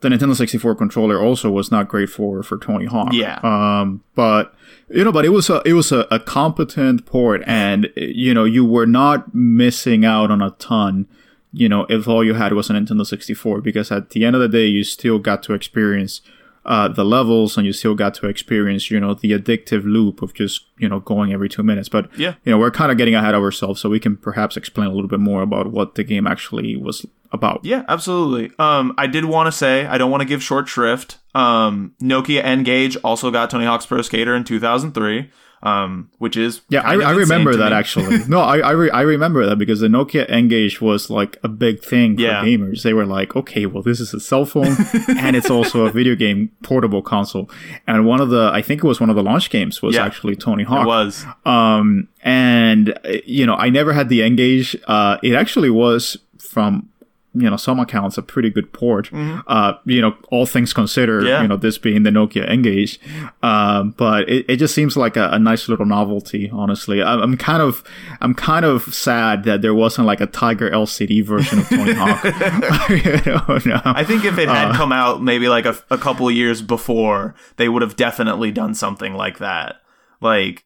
Speaker 2: The Nintendo 64 controller also was not great for for Tony Hawk.
Speaker 1: Yeah.
Speaker 2: Um, but you know, but it was a it was a, a competent port, and you know, you were not missing out on a ton. You know, if all you had was a Nintendo 64, because at the end of the day, you still got to experience uh, the levels, and you still got to experience, you know, the addictive loop of just you know going every two minutes. But
Speaker 1: Yeah.
Speaker 2: you know, we're kind of getting ahead of ourselves, so we can perhaps explain a little bit more about what the game actually was about.
Speaker 1: Yeah, absolutely. Um, I did want to say I don't want to give short shrift. Um, Nokia N-Gage also got Tony Hawk's Pro Skater in 2003, um, which is
Speaker 2: Yeah, I, I remember that
Speaker 1: me.
Speaker 2: actually. [LAUGHS] No, I I, re- I remember that because the Nokia N-Gage was like a big thing for
Speaker 1: Yeah.
Speaker 2: gamers. They were like, okay, well, this is a cell phone [LAUGHS] and it's also a video game portable console. And one of the, I think it was one of the launch games was
Speaker 1: Yeah.
Speaker 2: actually Tony Hawk.
Speaker 1: It was.
Speaker 2: Um, and you know, I never had the N-Gage. Uh, it actually was from you know some accounts a pretty good port. Uh, you know, all things considered,
Speaker 1: Yeah.
Speaker 2: you know, this being the Nokia N-Gage, um, but it, it just seems like a, a nice little novelty. Honestly, I, I'm kind of I'm kind of sad that there wasn't like a Tiger LCD version of Tony Hawk. [LAUGHS] [LAUGHS] you know, no.
Speaker 1: I think if it
Speaker 2: Uh.
Speaker 1: had come out maybe like a, a couple of years before, they would have definitely done something like that. Like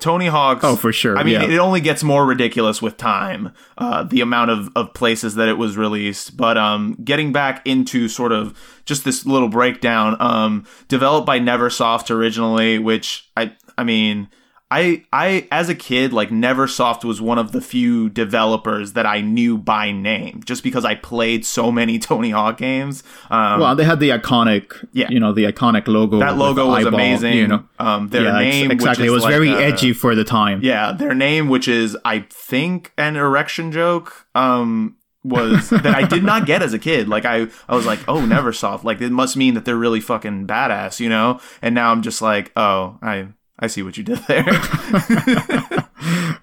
Speaker 1: Tony Hawk's.
Speaker 2: Oh, for sure,
Speaker 1: I mean,
Speaker 2: yeah.
Speaker 1: it only gets more ridiculous with time, uh, the amount of, of places that it was released. But um, getting back into sort of just this little breakdown, um, developed by Neversoft originally, which I, I mean. I, I, as a kid, like Neversoft was one of the few developers that I knew by name, just because I played so many [LAUGHS] Tony Hawk games. Um,
Speaker 2: well, they had the iconic,
Speaker 1: Yeah.
Speaker 2: you know, the iconic logo.
Speaker 1: that logo was
Speaker 2: eyeball,
Speaker 1: amazing.
Speaker 2: You know,
Speaker 1: um, their
Speaker 2: yeah, ex-
Speaker 1: name, which
Speaker 2: exactly. It was
Speaker 1: like
Speaker 2: very
Speaker 1: a-
Speaker 2: edgy for the time.
Speaker 1: Yeah, their name, which is I think an erection joke, um, was [LAUGHS] that I did not get as a kid. Like I, I was like, oh, Neversoft. Like it must mean that they're really fucking badass, you know. And now I'm just like, oh, I, I see what you did there. [LAUGHS]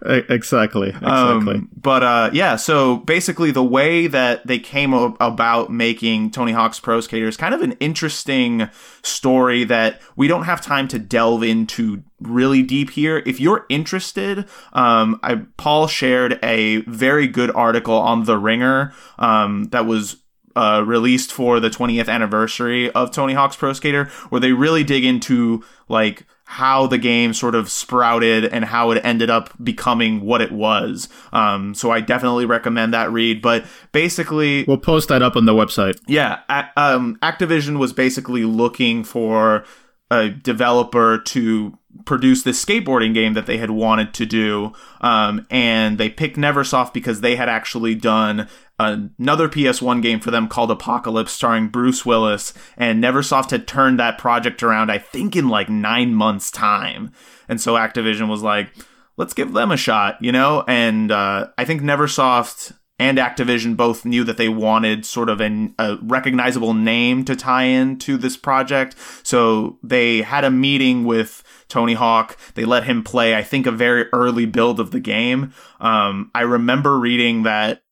Speaker 2: Exactly, exactly.
Speaker 1: Um, but uh, yeah, so basically, the way that they came about making Tony Hawk's Pro Skater is kind of an interesting story that we don't have time to delve into really deep here. If you're interested, um, I, Paul shared a very good article on The Ringer um, that was uh, released for the 20th anniversary of Tony Hawk's Pro Skater, where they really dig into like how the game sort of sprouted and how it ended up becoming what it was. Um, so I definitely recommend that read. But basically,
Speaker 2: we'll post that up on the website.
Speaker 1: yeah, a- um, Activision was basically looking for a developer to produce this skateboarding game that they had wanted to do, um, and they picked NeverSoft because they had actually done another PS1 game for them called Apocalypse, starring Bruce Willis, and NeverSoft had turned that project around, I think, in like nine months' time, and so Activision was like, let's give them a shot, you know, and uh, I think NeverSoft and Activision both knew that they wanted sort of an, a recognizable name to tie into this project. So they had a meeting with Tony Hawk. They let him play, I think, a very early build of the game. Um, I remember reading that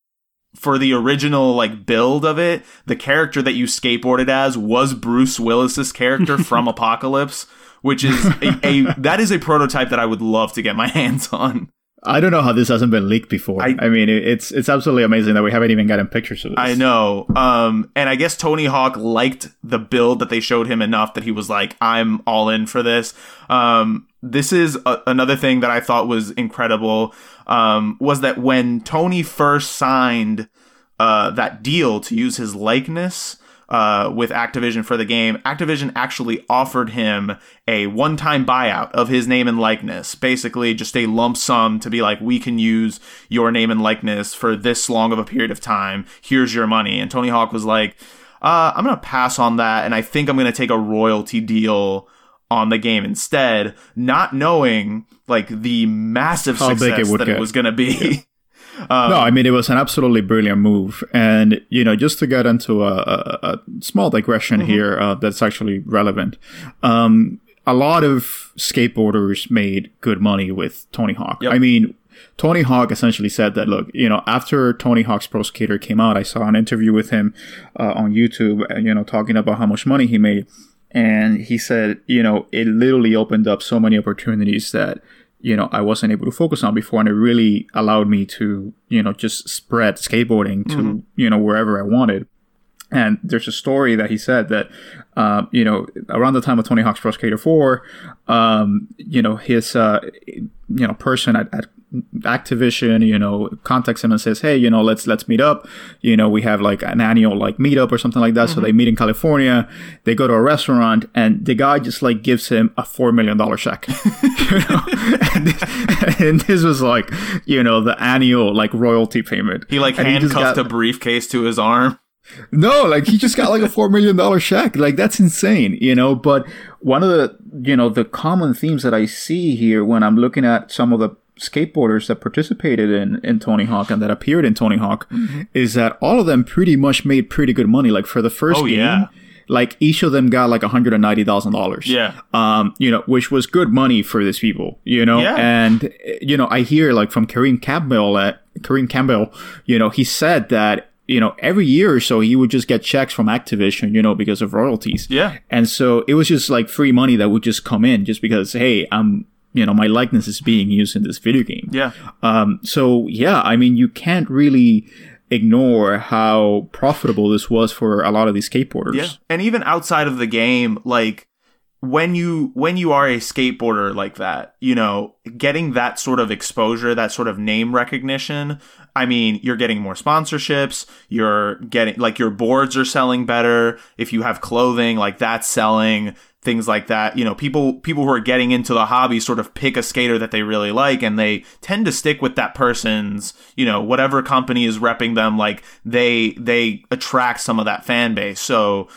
Speaker 1: for the original like build of it, the character that you skateboarded as was Bruce Willis's character [LAUGHS] from Apocalypse, which is a, a that is a prototype that I would love to get my [LAUGHS] hands on.
Speaker 2: I don't know how this hasn't been leaked before.
Speaker 1: I-
Speaker 2: I, mean, it's it's absolutely amazing that we haven't even gotten pictures of this.
Speaker 1: I know. Um, and I guess Tony Hawk liked the build that they showed him enough that he was like, I'm all in for this. Um, this is a- another thing that I thought was incredible. Um, was that when Tony first signed uh, that deal to use his likeness uh, with Activision for the game, Activision actually offered him a one time buyout of his name and likeness. Basically, just a lump sum to be like, we can use your name and likeness for this long of a period of time. Here's your money. And Tony Hawk was like, uh, I'm going to pass on that. And I think I'm going to take a royalty deal on the game instead, not knowing like the massive
Speaker 2: How
Speaker 1: success
Speaker 2: it
Speaker 1: that it was going to be. [LAUGHS]
Speaker 2: no, I mean it was an absolutely brilliant move, and you know, just to get into a, a, a small digression
Speaker 1: Mm-hmm.
Speaker 2: here uh, that's actually relevant. Um, a lot of skateboarders made good money with Tony Hawk.
Speaker 1: Yep.
Speaker 2: I mean, Tony Hawk essentially said that, look, you know, after Tony Hawk's Pro Skater came out, I saw an interview with him uh, on YouTube, uh, you know, talking about how much money he made. And he said, you know, it literally opened up so many opportunities that, you know, I wasn't able to focus on before. And it really allowed me to, you know, just spread skateboarding to, you know, wherever I wanted. And there's a story that he said that, um, you know, around the time of Tony Hawk's Pro Skater 4, um, you know, his, uh, you know, person at, at Activision, you know, contacts him and says, "Hey, you know, let's let's meet up. You know, we have like an annual like meetup or something like that." So they mm-hmm. meet in California. They go to a restaurant, and the guy just like gives him a four million dollar check. [LAUGHS] you know, and this, and this was like, you know, the annual like royalty payment.
Speaker 1: He like
Speaker 2: And just
Speaker 1: handcuffed
Speaker 2: got-
Speaker 1: a briefcase to his arm.
Speaker 2: no, like he just got like a four million dollar check. Like that's insane, you know. But one of the you know the common themes that I see here when I'm looking at some of the skateboarders that participated in in Tony Hawk and that appeared in Tony Hawk is that all of them pretty much made pretty good money. Like for the first
Speaker 1: Oh,
Speaker 2: game,
Speaker 1: yeah.
Speaker 2: like each of them got like hundred and ninety thousand dollars.
Speaker 1: Yeah.
Speaker 2: Um, you know, which was good money for these people, you know,
Speaker 1: Yeah.
Speaker 2: and you know, I hear like from Kareem Campbell at Kareem Campbell, you know, he said that you know, every year or so, he would just get checks from Activision, you know, because of royalties.
Speaker 1: Yeah.
Speaker 2: And so it was just like free money that would just come in just because, hey, I'm, you know, my likeness is being used in this video game.
Speaker 1: Yeah.
Speaker 2: Um, so yeah, I mean, you can't really ignore how profitable this was for a lot of these skateboarders.
Speaker 1: Yeah. And even outside of the game, like when you when you are a skateboarder like that, you know, getting that sort of exposure, that sort of name recognition, I mean, you're getting more sponsorships, you're getting like your boards are selling better, if you have clothing, like that's selling, things like that. You know, people people who are getting into the hobby sort of pick a skater that they really like and they tend to stick with that person's, you know, whatever company is repping them, like they they attract some of that fan base. So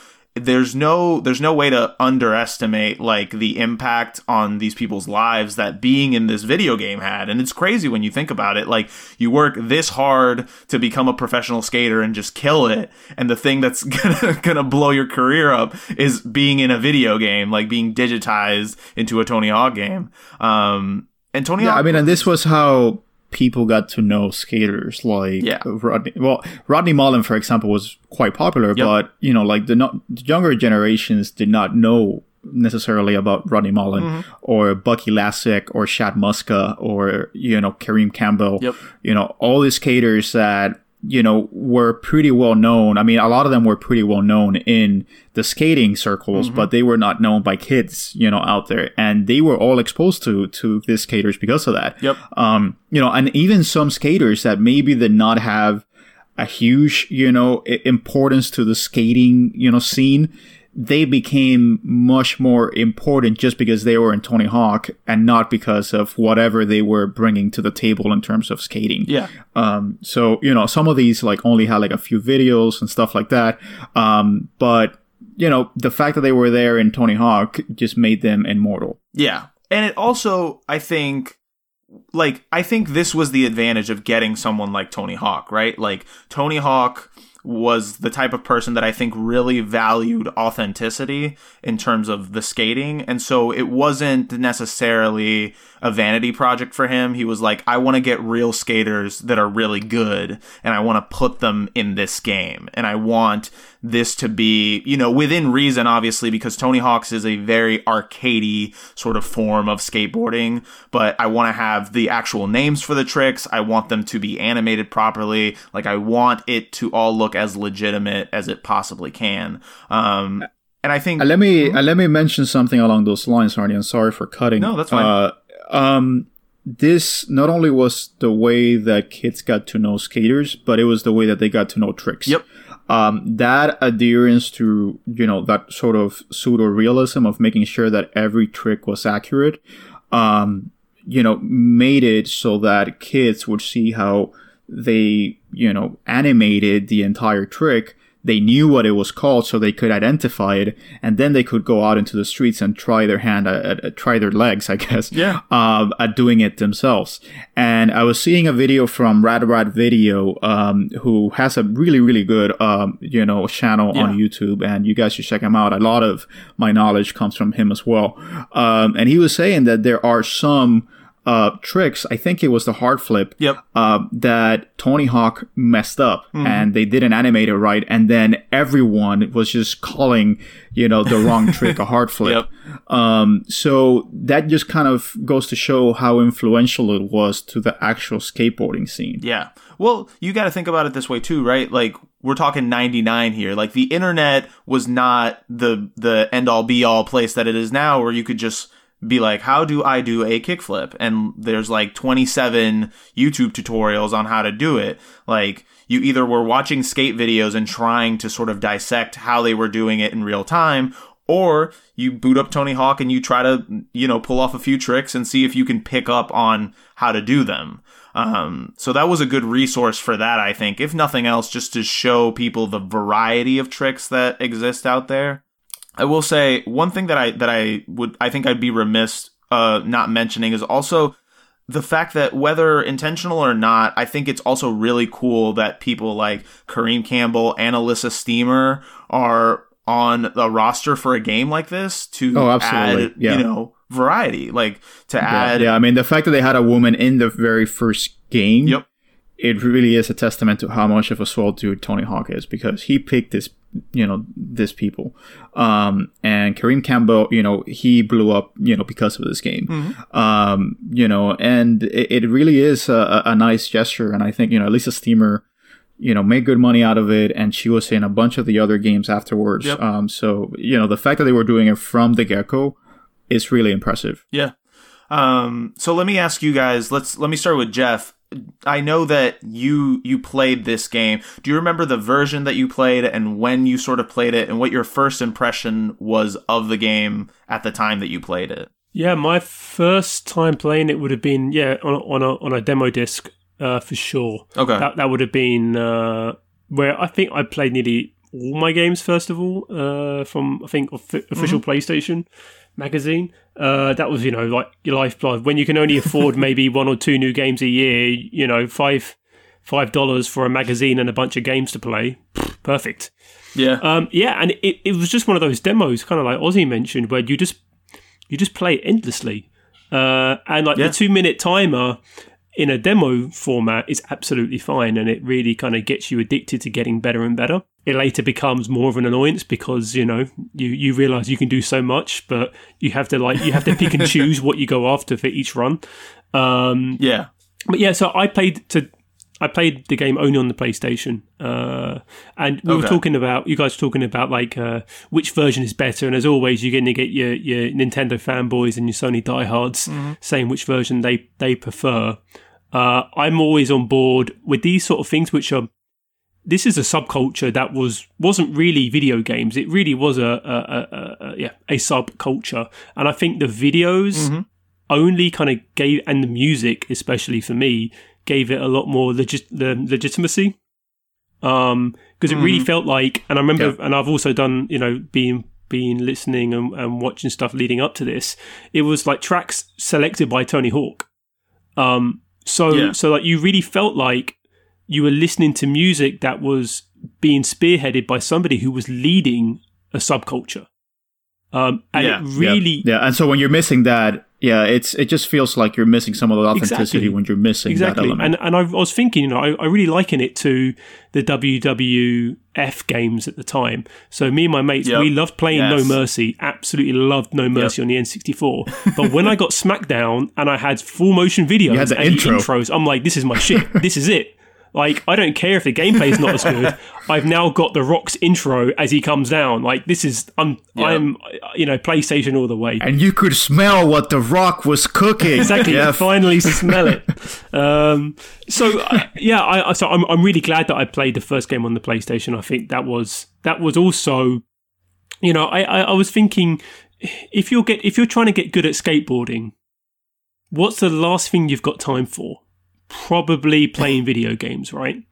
Speaker 1: there's no there's no way to underestimate like the impact on these people's lives that being in this video game had. And it's crazy when you think about it. Like you work this hard to become a professional skater and just kill it. And the thing that's [LAUGHS] gonna, gonna blow your career up is being in a video game like being digitized into a Tony Hawk game. Um and Tony
Speaker 2: Yeah,
Speaker 1: Hawk
Speaker 2: I mean, and this was how people got to know skaters like
Speaker 1: Yeah.
Speaker 2: Rodney. Well, Rodney Mullen, for example, was quite popular, but you know, like the, not, the younger generations did not know necessarily about Rodney Mullen
Speaker 1: Mm-hmm.
Speaker 2: or Bucky Lasek or Chad Muska or you know Kareem Campbell.
Speaker 1: Yep.
Speaker 2: You know, all these skaters that you know were pretty well known. I mean, a lot of them were pretty well known in the skating circles,
Speaker 1: Mm-hmm.
Speaker 2: but they were not known by kids, you know, out there, and they were all exposed to to these skaters because of that.
Speaker 1: Yep.
Speaker 2: Um, you know, and even some skaters that maybe did not have a huge, you know, importance to the skating, you know, scene, they became much more important just because they were in Tony Hawk and not because of whatever they were bringing to the table in terms of skating.
Speaker 1: yeah
Speaker 2: Um, so you know, some of these like only had like a few videos and stuff like that. Um, but you know, the fact that they were there in Tony Hawk just made them immortal.
Speaker 1: Yeah. And it also, I think, like, I think this was the advantage of getting someone like Tony Hawk, right? Like, Tony Hawk was the type of person that I think really valued authenticity in terms of the skating. And so it wasn't necessarily a vanity project for him. He was like, I want to get real skaters that are really good and I want to put them in this game. And I want this to be, you know, within reason, obviously, because Tony Hawk's is a very arcadey sort of form of skateboarding, but I want to have the actual names for the tricks. I want them to be animated properly. Like, I want it to all look as legitimate as it possibly can. Um, and I think
Speaker 2: Uh, let me uh, let me mention something along those lines, Arnie. I'm sorry for cutting.
Speaker 1: No, that's fine.
Speaker 2: Uh, um, this not only was the way that kids got to know skaters, but it was the way that they got to know tricks.
Speaker 1: Yep.
Speaker 2: Um, that adherence to you know that sort of pseudo realism of making sure that every trick was accurate, um, you know, made it so that kids would see how they you know animated the entire trick they knew what it was called so they could identify it and then they could go out into the streets and try their hand at, at, at- try their legs i guess
Speaker 1: Yeah.
Speaker 2: um, at doing it themselves. And i was seeing a video from rad rad video um, who has a really really good um, you know channel on youtube and you guys should check him out. A lot of my knowledge comes from him as well. Um, and he was saying that there are some uh, tricks. I think it was the hard flip
Speaker 1: Yep.
Speaker 2: uh, that Tony Hawk messed up
Speaker 1: Mm-hmm.
Speaker 2: and they didn't animate it right. And then everyone was just calling, you know, the wrong [LAUGHS] trick a hard flip. Yep. Um, so that just kind of goes to show how influential it was to the actual skateboarding scene.
Speaker 1: Yeah. Well, you got to think about it this way too, right? Like we're talking 99 here. Like the internet was not the the end all be all place that it is now where you could just be like, how do I do a kickflip? And there's like 27 YouTube tutorials on how to do it. Like you either were watching skate videos and trying to sort of dissect how they were doing it in real time, or you boot up Tony Hawk and you try to, you know, pull off a few tricks and see if you can pick up on how to do them. Um, so that was a good resource for that, I think, if nothing else, just to show people the variety of tricks that exist out there. I will say one thing that I that I would I think I'd be remiss uh, not mentioning is also the fact that whether intentional or not, I think it's also really cool that people like Kareem Campbell and Elissa Steamer are on the roster for a game like this to
Speaker 2: Oh, absolutely.
Speaker 1: add,
Speaker 2: Yeah.
Speaker 1: you know, variety, like to add
Speaker 2: yeah, I mean, the fact that they had a woman in the very first game
Speaker 1: Yep.
Speaker 2: it really is a testament to how much of a swell dude Tony Hawk is because he picked this, you know, this people. Um, and Kareem Campbell, you know, he blew up, you know, because of this game. Mm-hmm. Um, you know, and it, it really is a, a, nice gesture. And I think, you know, Elissa Steamer, you know, made good money out of it. And she was in a bunch of the other games afterwards. Yep. Um, so, you know, the fact that they were doing it from the get go is really impressive.
Speaker 1: Yeah. Um, so let me ask you guys, let's, let me start with Geoff I know that you you played this game. Do you remember the version that you played and when you sort of played it and what your first impression was of the game at the time that you played it?
Speaker 3: Yeah, my first time playing it would have been yeah on, on a on a demo disc uh, for sure.
Speaker 1: Okay,
Speaker 3: that that would have been uh, where I think I played nearly all my games first of all uh, from I think official mm-hmm. PlayStation magazine. Uh, that was, you know, like your lifeblood. When you can only afford [LAUGHS] maybe one or two new games a year, you know, five five dollars for a magazine and a bunch of games to play, perfect.
Speaker 1: Yeah,
Speaker 3: um, yeah, and it, it was just one of those demos, kind of like Ozzy mentioned, where you just you just play endlessly, uh, and like yeah. the two minute timer in a demo format is absolutely fine and it really kind of gets you addicted to getting better and better. It later becomes more of an annoyance because, you know, you, you realize you can do so much, but you have to like you have to pick and [LAUGHS] choose what you go after for each run. Um,
Speaker 1: yeah.
Speaker 3: But yeah, so I played to I played the game only on the PlayStation, uh, and we okay. were talking about you guys were talking about like uh, which version is better. And as always, you're going to get your your Nintendo fanboys and your Sony diehards mm-hmm. saying which version they they prefer. Uh, I'm always on board with these sort of things, which are this is a subculture that was wasn't really video games. It really was a, a, a, a yeah a subculture, and I think the videos mm-hmm. only kind of gave and the music, especially for me, gave it a lot more legit the legitimacy. Um, because it mm-hmm. really felt like, and I remember, yeah. and I've also done, you know, being being listening and, and watching stuff leading up to this. It was like tracks selected by Tony Hawk. Um, so yeah. so like you really felt like you were listening to music that was being spearheaded by somebody who was leading a subculture. Um, and yeah, it really,
Speaker 2: yeah. yeah. And so when you're missing that, yeah, it's it just feels like you're missing some of the authenticity exactly. when you're missing exactly. that element.
Speaker 3: And and I, was thinking, you know, I, I really liken it to the WWF games at the time. So me and my mates, yep. we loved playing yes. No Mercy. Absolutely loved No Mercy yep. on the N64. But when I got [LAUGHS] SmackDown and I had full motion videos and intro. intros, I'm like, this is my shit. this is it. Like, I don't care if the gameplay is not as good. [LAUGHS] I've now got the Rock's intro as he comes down. Like, this is I'm yeah. I'm you know PlayStation all the way.
Speaker 2: And you could smell what the Rock was cooking.
Speaker 3: exactly. yeah. finally smell it. [LAUGHS] Um, so uh, yeah, I so I'm I'm really glad that I played the first game on the PlayStation. I think that was that was also, you know, I I, I was thinking if you're get if you're trying to get good at skateboarding, what's the last thing you've got time for? Probably playing video games, right?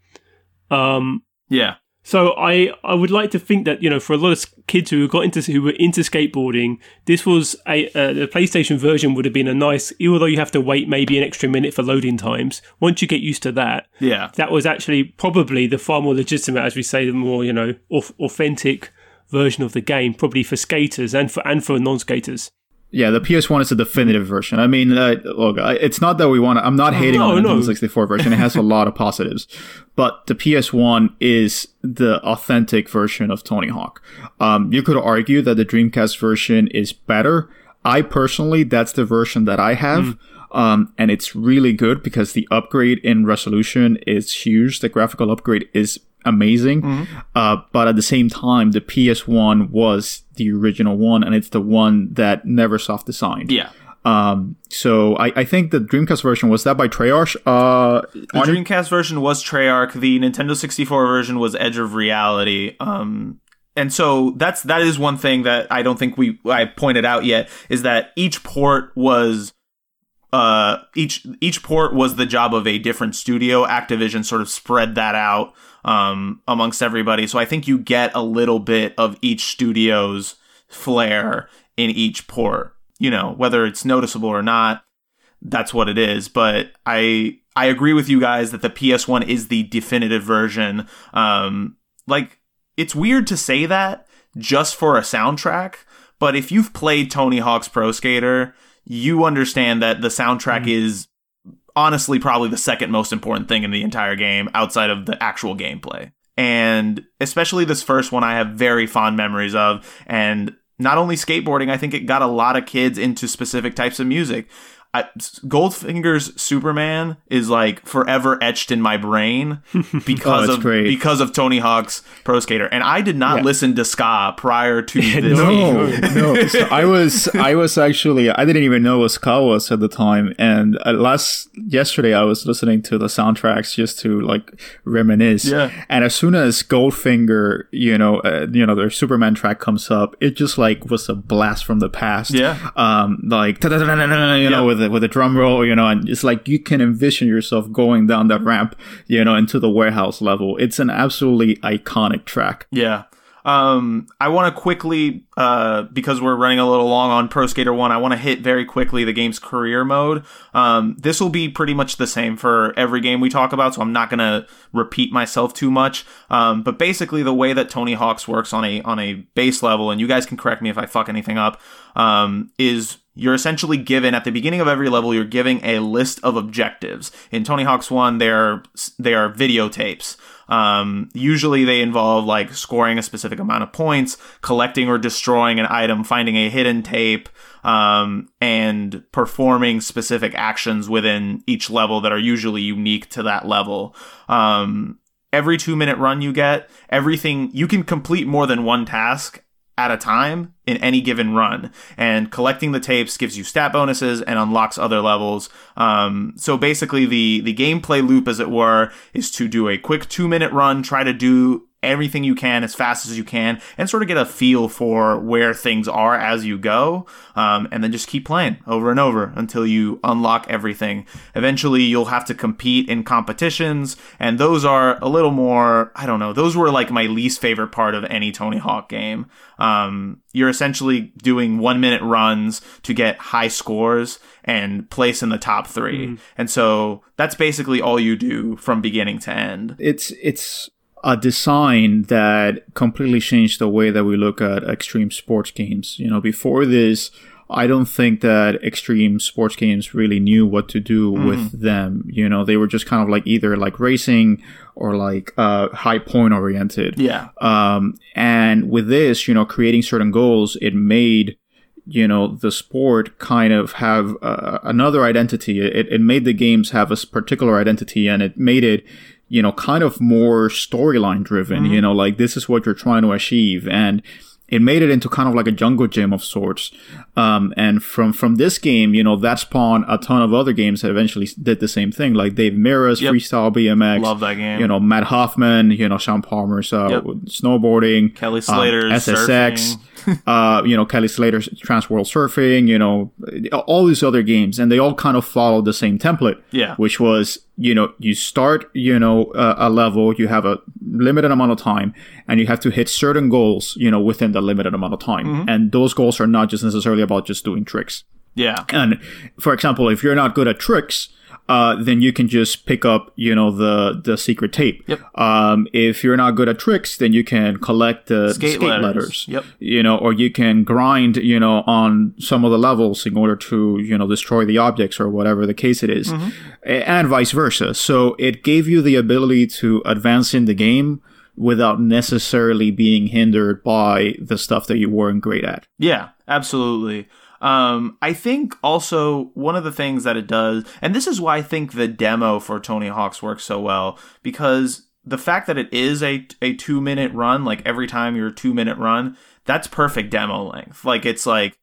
Speaker 3: Um,
Speaker 1: yeah.
Speaker 3: So I, I would like to think that you know for a lot of kids who got into who were into skateboarding, this was a uh, the PlayStation version would have been a nice. Although you have to wait maybe an extra minute for loading times, once you get used to that,
Speaker 1: yeah,
Speaker 3: that was actually probably the far more legitimate, as we say, the more you know authentic version of the game, probably for skaters and for and for non skaters.
Speaker 2: Yeah, the PS1 is a definitive version. I mean, uh, look, it's not that we want to. I'm not hating no, on the no. 64 version. It has a lot of positives, [LAUGHS] but the PS1 is the authentic version of Tony Hawk. Um, you could argue that the Dreamcast version is better. I personally, that's the version that I have. Mm. Um, and it's really good because the upgrade in resolution is huge. The graphical upgrade is amazing. Mm-hmm. Uh, but at the same time, the PS1 was the original one, and it's the one that Neversoft designed.
Speaker 1: Yeah.
Speaker 2: Um, so I, I think the Dreamcast version was that by Treyarch. Uh,
Speaker 1: the Dreamcast version was Treyarch. The Nintendo 64 version was Edge of Reality. Um, and so that's that is one thing that I don't think we I pointed out yet is that each port was uh each each port was the job of a different studio. Activision sort of spread that out um, amongst everybody. So I think you get a little bit of each studio's flair in each port. You know, whether it's noticeable or not, that's what it is. But I I agree with you guys that the PS1 is the definitive version. Um, like it's weird to say that just for a soundtrack, but if you've played Tony Hawk's Pro Skater, you understand that the soundtrack mm. is honestly probably the second most important thing in the entire game outside of the actual gameplay. And especially this first one, I have very fond memories of. And not only skateboarding, I think it got a lot of kids into specific types of music. I, Goldfinger's Superman is like forever etched in my brain [LAUGHS] because
Speaker 2: Oh,
Speaker 1: of
Speaker 2: great.
Speaker 1: because of Tony Hawk's Pro Skater, and I did not
Speaker 2: Yeah.
Speaker 1: listen to ska prior to this [LAUGHS]
Speaker 2: No, no. So I was, I was actually, I didn't even know what ska was at the time. And uh, last yesterday, I was listening to the soundtracks just to like reminisce.
Speaker 1: Yeah.
Speaker 2: And as soon as Goldfinger, you know, uh, you know, their Superman track comes up, it just like was a blast from the past.
Speaker 1: Yeah.
Speaker 2: Um, like you know,
Speaker 1: Yeah.
Speaker 2: with a, with a drum roll, you know, and it's like you can envision yourself going down that ramp, you know, into the warehouse level. It's an absolutely iconic track.
Speaker 1: Yeah. Um, I want to quickly, uh, because we're running a little long on Pro Skater 1, I want to hit very quickly the game's career mode. Um, this will be pretty much the same for every game we talk about, so I'm not going to repeat myself too much. Um, but basically the way that Tony Hawk's works on a, on a base level, and you guys can correct me if I fuck anything up, um, is you're essentially given at the beginning of every level you're giving a list of objectives. In tony hawk's 1 they're they are videotapes. Um, usually they involve like scoring a specific amount of points collecting or destroying an item finding a hidden tape um, and performing specific actions within each level that are usually unique to that level. Um, every two minute run you get everything you can complete more than one task at a time in any given run. And collecting the tapes gives you stat bonuses and unlocks other levels. Um, so basically, the the gameplay loop, as it were, is to do a quick two minute run, try to do everything you can as fast as you can, and sort of get a feel for where things are as you go. Um, and then just keep playing over and over until you unlock everything. Eventually, you'll have to compete in competitions, and those are a little more, I don't know, those were like my least favorite part of any Tony Hawk game. Um, you're essentially doing one minute runs to get high scores and place in the top 3 And so that's basically all you do from beginning to end.
Speaker 2: it's it's a design that completely changed the way that we look at extreme sports games. You know, before this, I don't think that extreme sports games really knew what to do with them. You know, they were just kind of like either like racing or like uh, high point oriented.
Speaker 1: Yeah.
Speaker 2: Um, and with this, you know, creating certain goals, it made you know the sport kind of have uh, another identity. It, it made the games have a particular identity, and it made it you know kind of more storyline driven. You know, like this is what you're trying to achieve, and it made it into kind of like a jungle gym of sorts. Um, and from from this game, you know, that spawned a ton of other games that eventually did the same thing, like Dave Mirra's
Speaker 1: Yep.
Speaker 2: Freestyle BMX.
Speaker 1: Love that game.
Speaker 2: You know, Matt Hoffman. You know, Shaun Palmer's uh,
Speaker 1: Yep.
Speaker 2: snowboarding.
Speaker 1: Kelly
Speaker 2: um,
Speaker 1: Slater's
Speaker 2: SSX. [LAUGHS] uh, you know, Kelly Slater's Trans World Surfing. You know, all these other games, and they all kind of followed the same template.
Speaker 1: Yeah.
Speaker 2: Which was, you know, you start, you know, uh, a level, you have a limited amount of time, and you have to hit certain goals, you know, within the limited amount of time.
Speaker 1: Mm-hmm.
Speaker 2: And those goals are not just necessarily about just doing tricks.
Speaker 1: Yeah.
Speaker 2: And for example, if you're not good at tricks, uh, then you can just pick up, you know, the the secret tape.
Speaker 1: Yep.
Speaker 2: Um, if you're not good at tricks, then you can collect the
Speaker 1: Skate
Speaker 2: skate,
Speaker 1: letters.
Speaker 2: letters.
Speaker 1: Yep.
Speaker 2: You know, or you can grind, you know, on some of the levels in order to, you know, destroy the objects or whatever the case it is. A- and vice versa. So it gave you the ability to advance in the game without necessarily being hindered by the stuff that you weren't great at.
Speaker 1: Yeah, absolutely. Um, I think also one of the things that it does, and this is why I think the demo for Tony Hawk's works so well, because the fact that it is a a two minute run, like every time you're a two minute run, that's perfect demo length. Like it's like,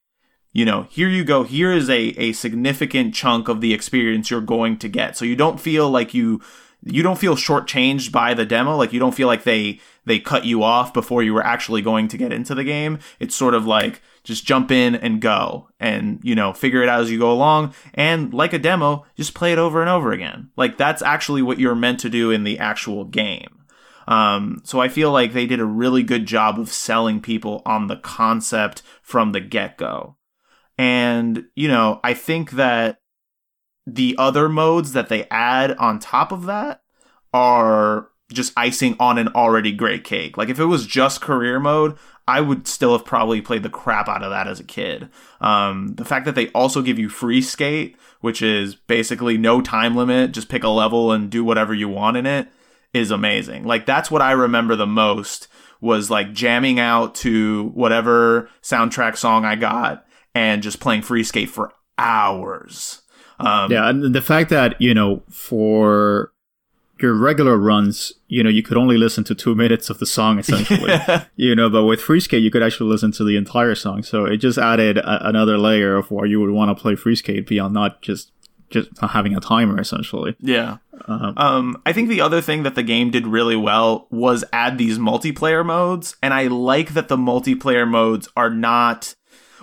Speaker 1: you know, here you go. Here is a a significant chunk of the experience you're going to get. So you don't feel like you you don't feel shortchanged by the demo. Like you don't feel like they they cut you off before you were actually going to get into the game. It's sort of like just jump in and go and you know figure it out as you go along. And like a demo just play it over and over again. Like that's actually what you're meant to do in the actual game. Um, so i feel like they did a really good job of selling people on the concept from the get-go. And you know i think that the other modes that they add on top of that are just icing on an already great cake. Like if it was just career mode, I would still have probably played the crap out of that as a kid. Um, the fact that they also give you free skate, which is basically no time limit, just pick a level and do whatever you want in it, is amazing. Like that's what I remember the most was like jamming out to whatever soundtrack song I got and just playing free skate for hours. Um,
Speaker 2: yeah, and the fact that you know for your regular runs, you know, you could only listen to two [LAUGHS] minutes of the song essentially. you know, but with free skate, you could actually listen to the entire song. So it just added a- another layer of why you would want to play free skate beyond not just just having a timer essentially.
Speaker 1: Yeah. Um, I think the other thing that the game did really well was add these multiplayer modes, and I like that the multiplayer modes are not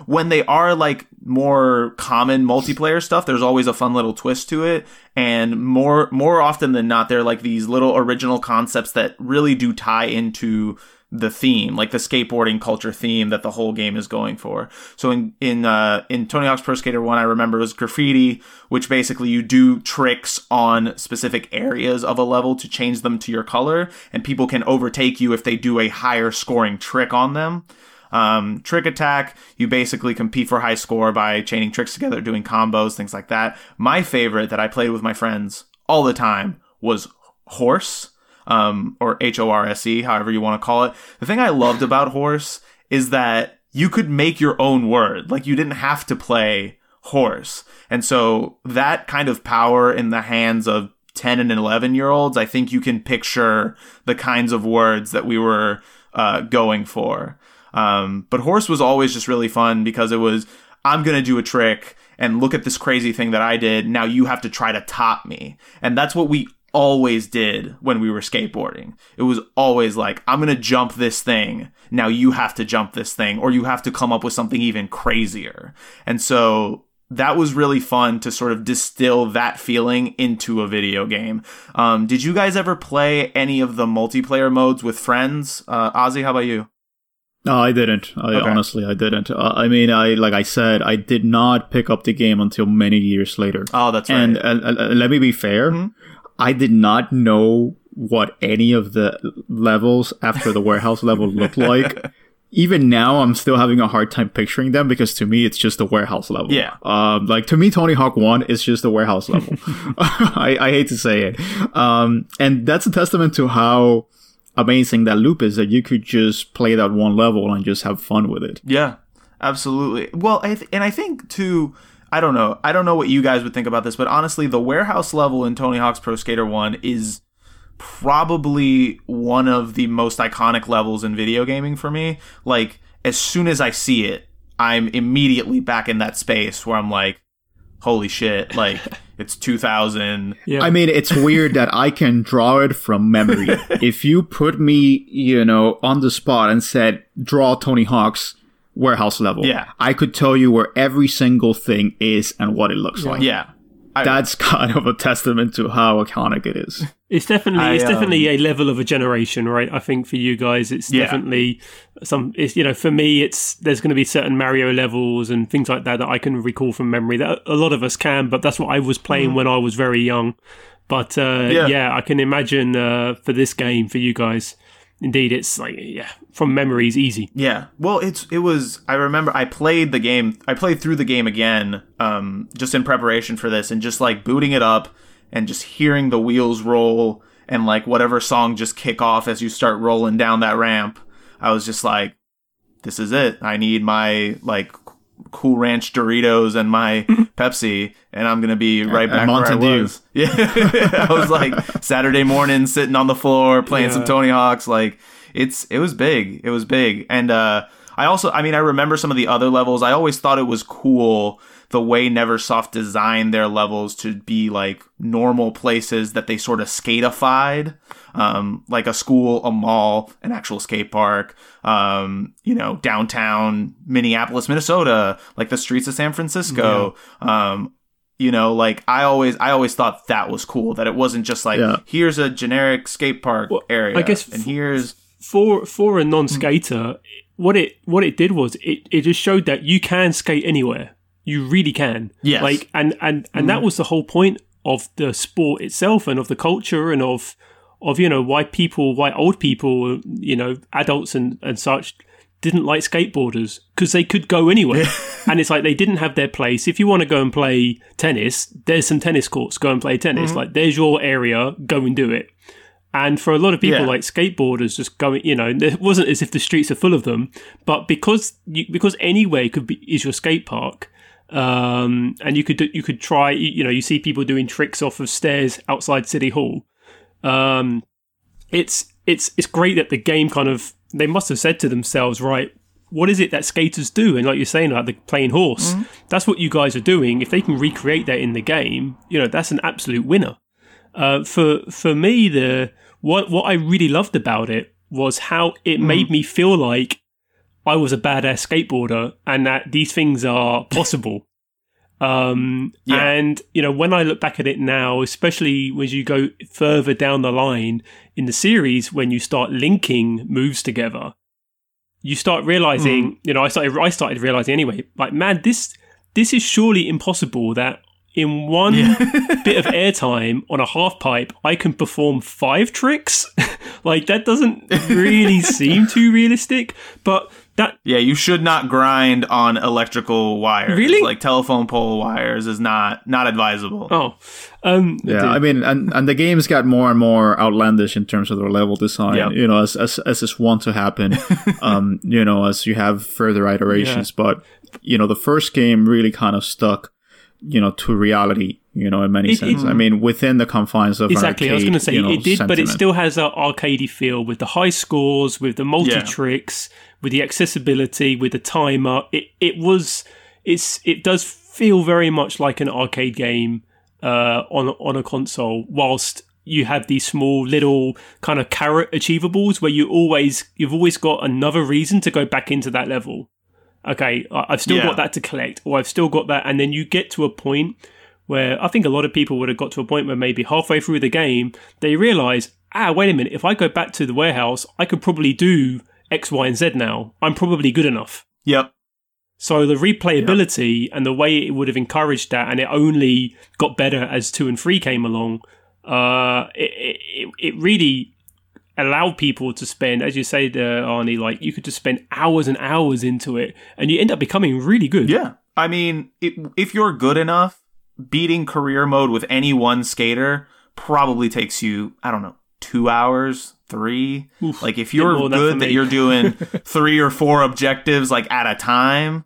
Speaker 1: when they are like more common multiplayer stuff there's always a fun little twist to it. And more more often than not they're like these little original concepts that really do tie into the theme like the skateboarding culture theme that the whole game is going for. So in in uh in Tony Hawk's Pro Skater 1 I remember was graffiti which basically you do tricks on specific areas of a level to change them to your color and people can overtake you if they do a higher scoring trick on them um, trick attack, you basically compete for high score by chaining tricks together, doing combos, things like that. My favorite that I played with my friends all the time was Horse, um, or H O R S E, however you want to call it. The thing I loved [LAUGHS] about Horse is that you could make your own word. Like you didn't have to play horse. And so that kind of power in the hands of 10 and 11 year olds, I think you can picture the kinds of words that we were uh, going for. Um, but horse was always just really fun because it was I'm gonna do a trick and look at this crazy thing that I did. Now you have to try to top me, and that's what we always did when we were skateboarding. It was always like I'm gonna jump this thing. Now you have to jump this thing, or you have to come up with something even crazier. And so that was really fun to sort of distill that feeling into a video game. Um, did you guys ever play any of the multiplayer modes with friends? Uh, Ozzy, how about you?
Speaker 2: No, I didn't. I
Speaker 1: Okay.
Speaker 2: honestly, I didn't. Uh, I mean, I like I said, I did not pick up the game until many years later.
Speaker 1: Oh, that's right.
Speaker 2: and uh, let me be fair,
Speaker 1: Mhm.
Speaker 2: I did not know what any of the levels after the warehouse [LAUGHS] level looked like. Even now, I'm still having a hard time picturing them because to me, it's just the warehouse level.
Speaker 1: Yeah.
Speaker 2: Um, like to me, Tony Hawk One is just the warehouse level. [LAUGHS] [LAUGHS] I, I hate to say it. Um, and that's a testament to how amazing that loop is that you could just play that one level and just have fun with it.
Speaker 1: Yeah, absolutely. Well, I th- and I think too. I don't know. I don't know what you guys would think about this, but honestly, the warehouse level in Tony Hawk's Pro Skater One is probably one of the most iconic levels in video gaming for me. Like as soon as I see it, I'm immediately back in that space where I'm like, "Holy shit!" Like [LAUGHS] it's 2000.
Speaker 3: Yeah.
Speaker 2: I mean, it's weird that I can draw it from memory. [LAUGHS] if you put me, you know, on the spot and said, draw Tony Hawk's warehouse level,
Speaker 1: Yeah.
Speaker 2: I could tell you where every single thing is and what it looks like.
Speaker 1: Yeah, I,
Speaker 2: That's [LAUGHS] kind of a testament to how iconic it is. [LAUGHS]
Speaker 3: It's definitely
Speaker 1: I,
Speaker 3: it's definitely
Speaker 1: um,
Speaker 3: a level of a generation, right? I think for you guys, it's
Speaker 1: Yeah.
Speaker 3: definitely some. It's you know, for me, it's there's going to be certain Mario levels and things like that that I can recall from memory. That a lot of us can, but that's what I was playing when I was very young. But uh.
Speaker 1: Yeah.
Speaker 3: yeah. I can imagine uh, for this game for you guys. Indeed, it's like yeah, from memory is easy.
Speaker 1: Yeah. Well, it's it was I remember I played the game I played through the game again um just in preparation for this and just like booting it up and just hearing the wheels roll and like whatever song just kick off as you start rolling down that ramp. I was just like this is it. I need my like Cool Ranch Doritos and my [LAUGHS] Pepsi, and I'm gonna be right
Speaker 2: And
Speaker 1: back where I was. [LAUGHS] Yeah, [LAUGHS] I was like Saturday morning sitting on the floor playing some Tony Hawks. Like it's it was big. It was big, and uh, I also I mean I remember some of the other levels. I always thought it was cool the way Neversoft designed their levels to be like normal places that they sort of skatified, um, like a school, a mall, an actual skate park, um, you know, downtown Minneapolis, Minnesota, like the streets of San Francisco. Um, you know, like I always, I always thought that was cool that it wasn't just like
Speaker 2: Yeah.
Speaker 1: here's a generic skate park area,
Speaker 3: I guess
Speaker 1: and here's
Speaker 3: for for a non-skater, what it what it did was it, it just showed that you can skate anywhere. You really can.
Speaker 1: Yes.
Speaker 3: Like and and and that was the whole point of the sport itself and of the culture and of of you know why people why old people you know adults and and such didn't like skateboarders because they could go anywhere. [LAUGHS] and it's like they didn't have their place. If you want to go and play tennis, there's some tennis courts, go and play tennis.
Speaker 1: Mm-hmm.
Speaker 3: Like there's your area, go and do it. And for a lot of people,
Speaker 1: Yeah.
Speaker 3: like skateboarders, just going, you know, it wasn't as if the streets are full of them, but because you, because anyway could be is your skate park, um, and you could do, you could try, you, know, you see people doing tricks off of stairs outside City Hall. Um, it's it's it's great that the game kind of they must have said to themselves, right, what is it that skaters do? And like you're saying, like the playing horse, that's what you guys are doing. If they can recreate that in the game, you know, that's an absolute winner. Uh, for for me, the what what I really loved about it was how it made me feel like I was a badass skateboarder and that these things are [LAUGHS] possible. Um,
Speaker 1: Yeah.
Speaker 3: And, you know, when I look back at it now, especially as you go further down the line in the series, when you start linking moves together, you start realizing, you know, I started, I started realizing anyway, like, man, this, this is surely impossible that in one [LAUGHS] bit of airtime on a half pipe, I can perform five tricks. [LAUGHS] like, that doesn't really [LAUGHS] seem too realistic, but that,
Speaker 1: Yeah, you should not grind on electrical wires.
Speaker 3: Really?
Speaker 1: Like telephone pole wires is not not advisable.
Speaker 3: oh, um,
Speaker 2: Yeah, I mean, and, and the games got more and more outlandish in terms of their level design.
Speaker 1: Yep.
Speaker 2: You know, as as as is want to happen. um, you know, as you have further iterations, but you know, the first game really kind of stuck, you know, to reality. You know, in many
Speaker 3: It-
Speaker 2: sense.
Speaker 3: it-
Speaker 2: I mean, within the confines of an
Speaker 3: Exactly, I was going to say
Speaker 2: you know,
Speaker 3: it did, but it still has that arcadey feel with the high scores, with the multi
Speaker 1: Yeah.
Speaker 3: tricks, with the accessibility, with the timer. It it was it's it does feel very much like an arcade game uh, on on a console, whilst you have these small little kind of carrot achievables where you always you've always got another reason to go back into that level. Okay, I've still
Speaker 1: Yeah.
Speaker 3: got that to collect, or I've still got that, and then you get to a point where I think a lot of people would have got to a point where maybe halfway through the game they realize, ah, wait a minute, if I go back to the warehouse, I could probably do X, Y, and Z now. I'm probably good enough.
Speaker 1: Yep.
Speaker 3: So the replayability and the way it would have encouraged that, and it only got better as two and three came along. Uh, it, it it really allowed people to spend, as you say, there, Arnie, like you could just spend hours and hours into it, and you end up becoming really good.
Speaker 1: Yeah. I mean, it, if you're good enough, beating career mode with any one skater probably takes you, I don't know, two hours, three.
Speaker 3: Oof,
Speaker 1: like if you're
Speaker 3: than that
Speaker 1: good that you're doing [LAUGHS] three or four objectives like at a time,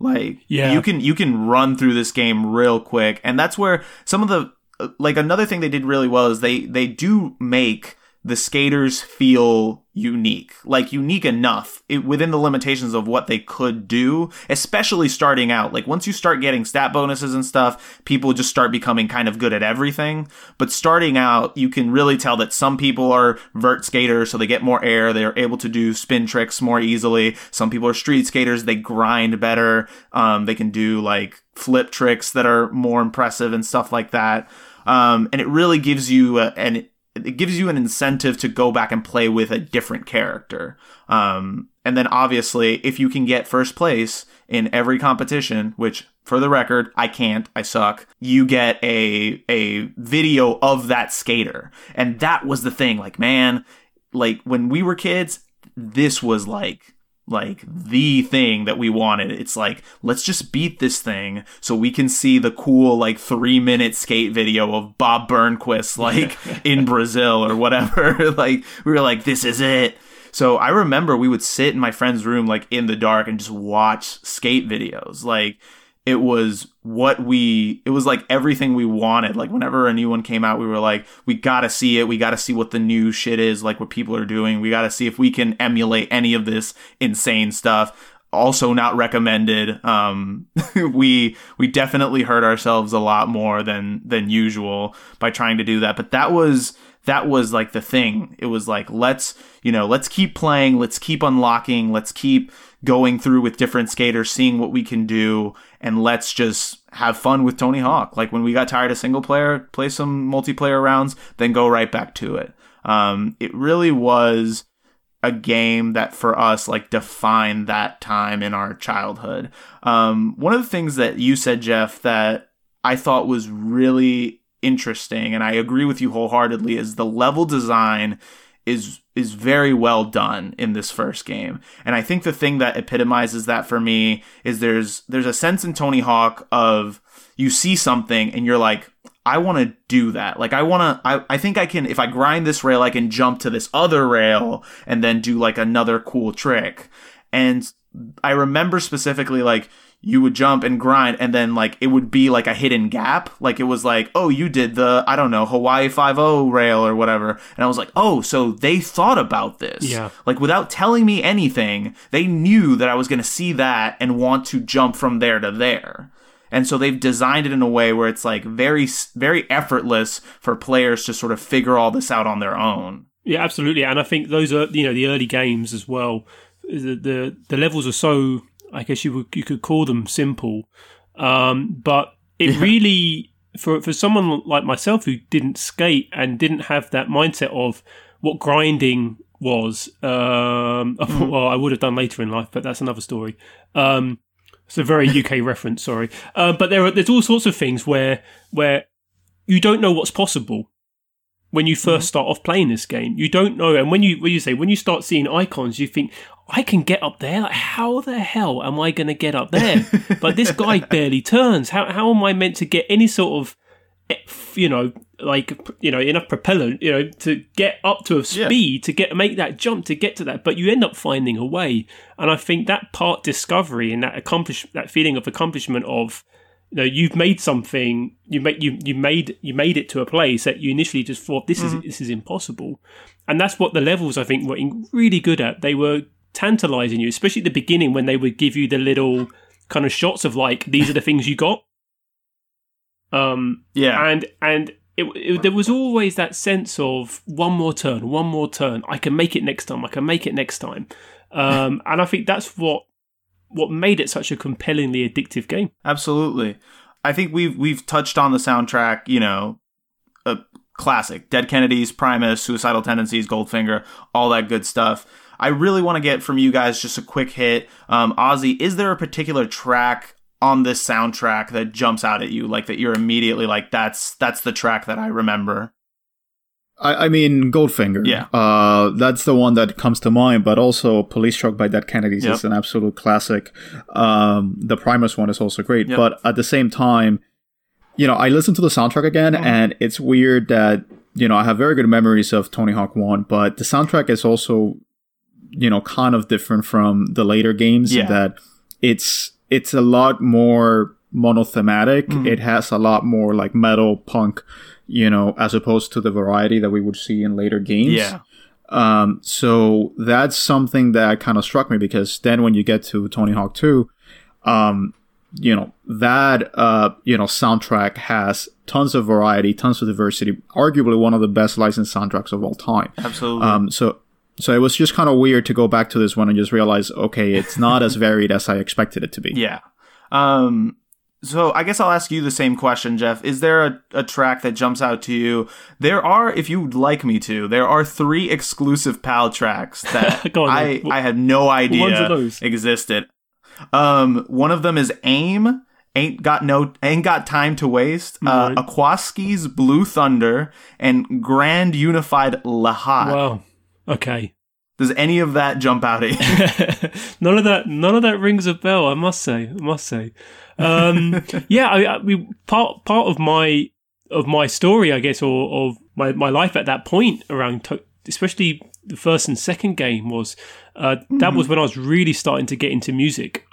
Speaker 1: like
Speaker 3: Yeah.
Speaker 1: you can you can run through this game real quick. And that's where some of the uh, like another thing they did really well is they they do make the skaters feel unique, like unique enough it, within the limitations of what they could do, especially starting out. Like once you start getting stat bonuses and stuff, people just start becoming kind of good at everything. But starting out, you can really tell that some people are vert skaters, so they get more air. They're able to do spin tricks more easily. Some people are street skaters. They grind better. Um, they can do like flip tricks that are more impressive and stuff like that. Um, and it really gives you a, an it gives you an incentive to go back and play with a different character. Um, and then obviously, if you can get first place in every competition, which for the record, I can't, I suck, you get a, a video of that skater. And that was the thing. Like, man, like when we were kids, this was like, like the thing that we wanted. It's like, let's just beat this thing so we can see the cool, like, three minute skate video of Bob Burnquist, like, in Brazil or whatever. [LAUGHS] like, we were like, this is it. So I remember we would sit in my friend's room, like, in the dark and just watch skate videos. Like, it was what we it was like everything we wanted. Like whenever a new one came out we were like we gotta see it. We gotta see what the new shit is like what people are doing. We gotta see if we can emulate any of this insane stuff. Also not recommended. Um [LAUGHS] we we definitely hurt ourselves a lot more than than usual by trying to do that. But that was that was like the thing. It was like let's you know let's keep playing. Let's keep unlocking. Let's keep going through with different skaters seeing what we can do and let's just have fun with tony hawk like when we got tired of single player play some multiplayer rounds then go right back to it um it really was a game that for us like defined that time in our childhood. Um, one of the things that you said, Geoff, that I thought was really interesting, and I agree with you wholeheartedly, is the level design is is very well done in this first game. And I think the thing that epitomizes that for me is there's there's a sense in Tony Hawk of you see something and you're like I want to do that. Like I want to I, I think I can if I grind this rail I can jump to this other rail and then do like another cool trick. And I remember specifically like you would jump and grind and then like it would be like a hidden gap like it was like oh you did the i don't know hawaii 5 rail or whatever and i was like oh so they thought about this
Speaker 3: Yeah.
Speaker 1: like without telling me anything they knew that i was going to see that and want to jump from there to there and so they've designed it in a way where it's like very very effortless for players to sort of figure all this out on their own
Speaker 3: Yeah, absolutely. And I think those are you know the early games as well. The the, the levels are so I guess you would you could call them simple, um, but it really for for someone like myself who didn't skate and didn't have that mindset of what grinding was. Um, [LAUGHS] Well, I would have done later in life, but that's another story. Um, it's a very UK [LAUGHS] reference, sorry. Uh, but there are there's all sorts of things where where you don't know what's possible when you 1st start off playing this game. You don't know, and when you when you say when you start seeing icons, you think I can get up there. Like, how the hell am I going to get up there? [LAUGHS] but this guy barely turns. How how am I meant to get any sort of eh, you know like you know enough propellant you know to get up to a speed to get make that jump to get to that but you end up finding a way and i think that part discovery and that accomplish that feeling of accomplishment of you know you've made something you make you you made you made it to a place that you initially just thought this is this is impossible and that's what the levels i think were in- really good at they were tantalizing you especially at the beginning when they would give you the little kind of shots of like these are the things you got um
Speaker 1: yeah
Speaker 3: and and it, it, there was always that sense of one more turn, one more turn. I can make it next time. I can make it next time. Um, and I think that's what what made it such a compellingly addictive game.
Speaker 1: Absolutely. I think we've we've touched on the soundtrack, you know, a classic. Dead Kennedys, Primus, Suicidal Tendencies, Goldfinger, all that good stuff. I really want to get from you guys just a quick hit. Um, Ozzy, is there a particular track on this soundtrack that jumps out at you, like that you're immediately like, that's that's the track that I remember?
Speaker 2: I, I mean, Goldfinger.
Speaker 1: Yeah.
Speaker 2: Uh, that's the one that comes to mind, but also Police Truck by Dead Kennedys
Speaker 1: Yep.
Speaker 2: is an absolute classic. Um, the Primus one is also great,
Speaker 1: Yep.
Speaker 2: but at the same time, you know, I listened to the soundtrack again,
Speaker 1: Mm-hmm.
Speaker 2: and it's weird that, you know, I have very good memories of Tony Hawk 1, but the soundtrack is also, you know, kind of different from the later games
Speaker 1: Yeah.
Speaker 2: in that it's, it's a lot more monothematic.
Speaker 1: Mm-hmm.
Speaker 2: It has a lot more like metal, punk, you know, as opposed to the variety that we would see in later games.
Speaker 1: Yeah.
Speaker 2: Um, so that's something that kind of struck me because then when you get to Tony Hawk 2, um, you know, that, uh, you know, soundtrack has tons of variety, tons of diversity, arguably one of the best licensed soundtracks of all time.
Speaker 1: Absolutely.
Speaker 2: Um, so, so it was just kind of weird to go back to this one and just realize, okay, it's not as [LAUGHS] varied as I expected it to be.
Speaker 1: Yeah. Um, so I guess I'll ask you the same question, Geoff. Is there a, a track that jumps out to you? There are, if you'd like me to, there are three exclusive PAL tracks [LAUGHS] that
Speaker 3: on,
Speaker 1: I. I had no idea
Speaker 3: ones are those?
Speaker 1: existed. Um, one of them is AIM. Ain't got no, ain't got time to waste. Uh,
Speaker 3: Right.
Speaker 1: Aquasky's Blue Thunder and Grand Unified Lahat.
Speaker 3: Wow. Okay.
Speaker 1: Does any of that jump out at you? [LAUGHS]
Speaker 3: none of that. None of that rings a bell. I must say. I must say. Um, yeah. I, I mean, part part of my of my story, I guess, or of my my life at that point around, to- especially the first and second game was uh, that was when I was really starting to get into music.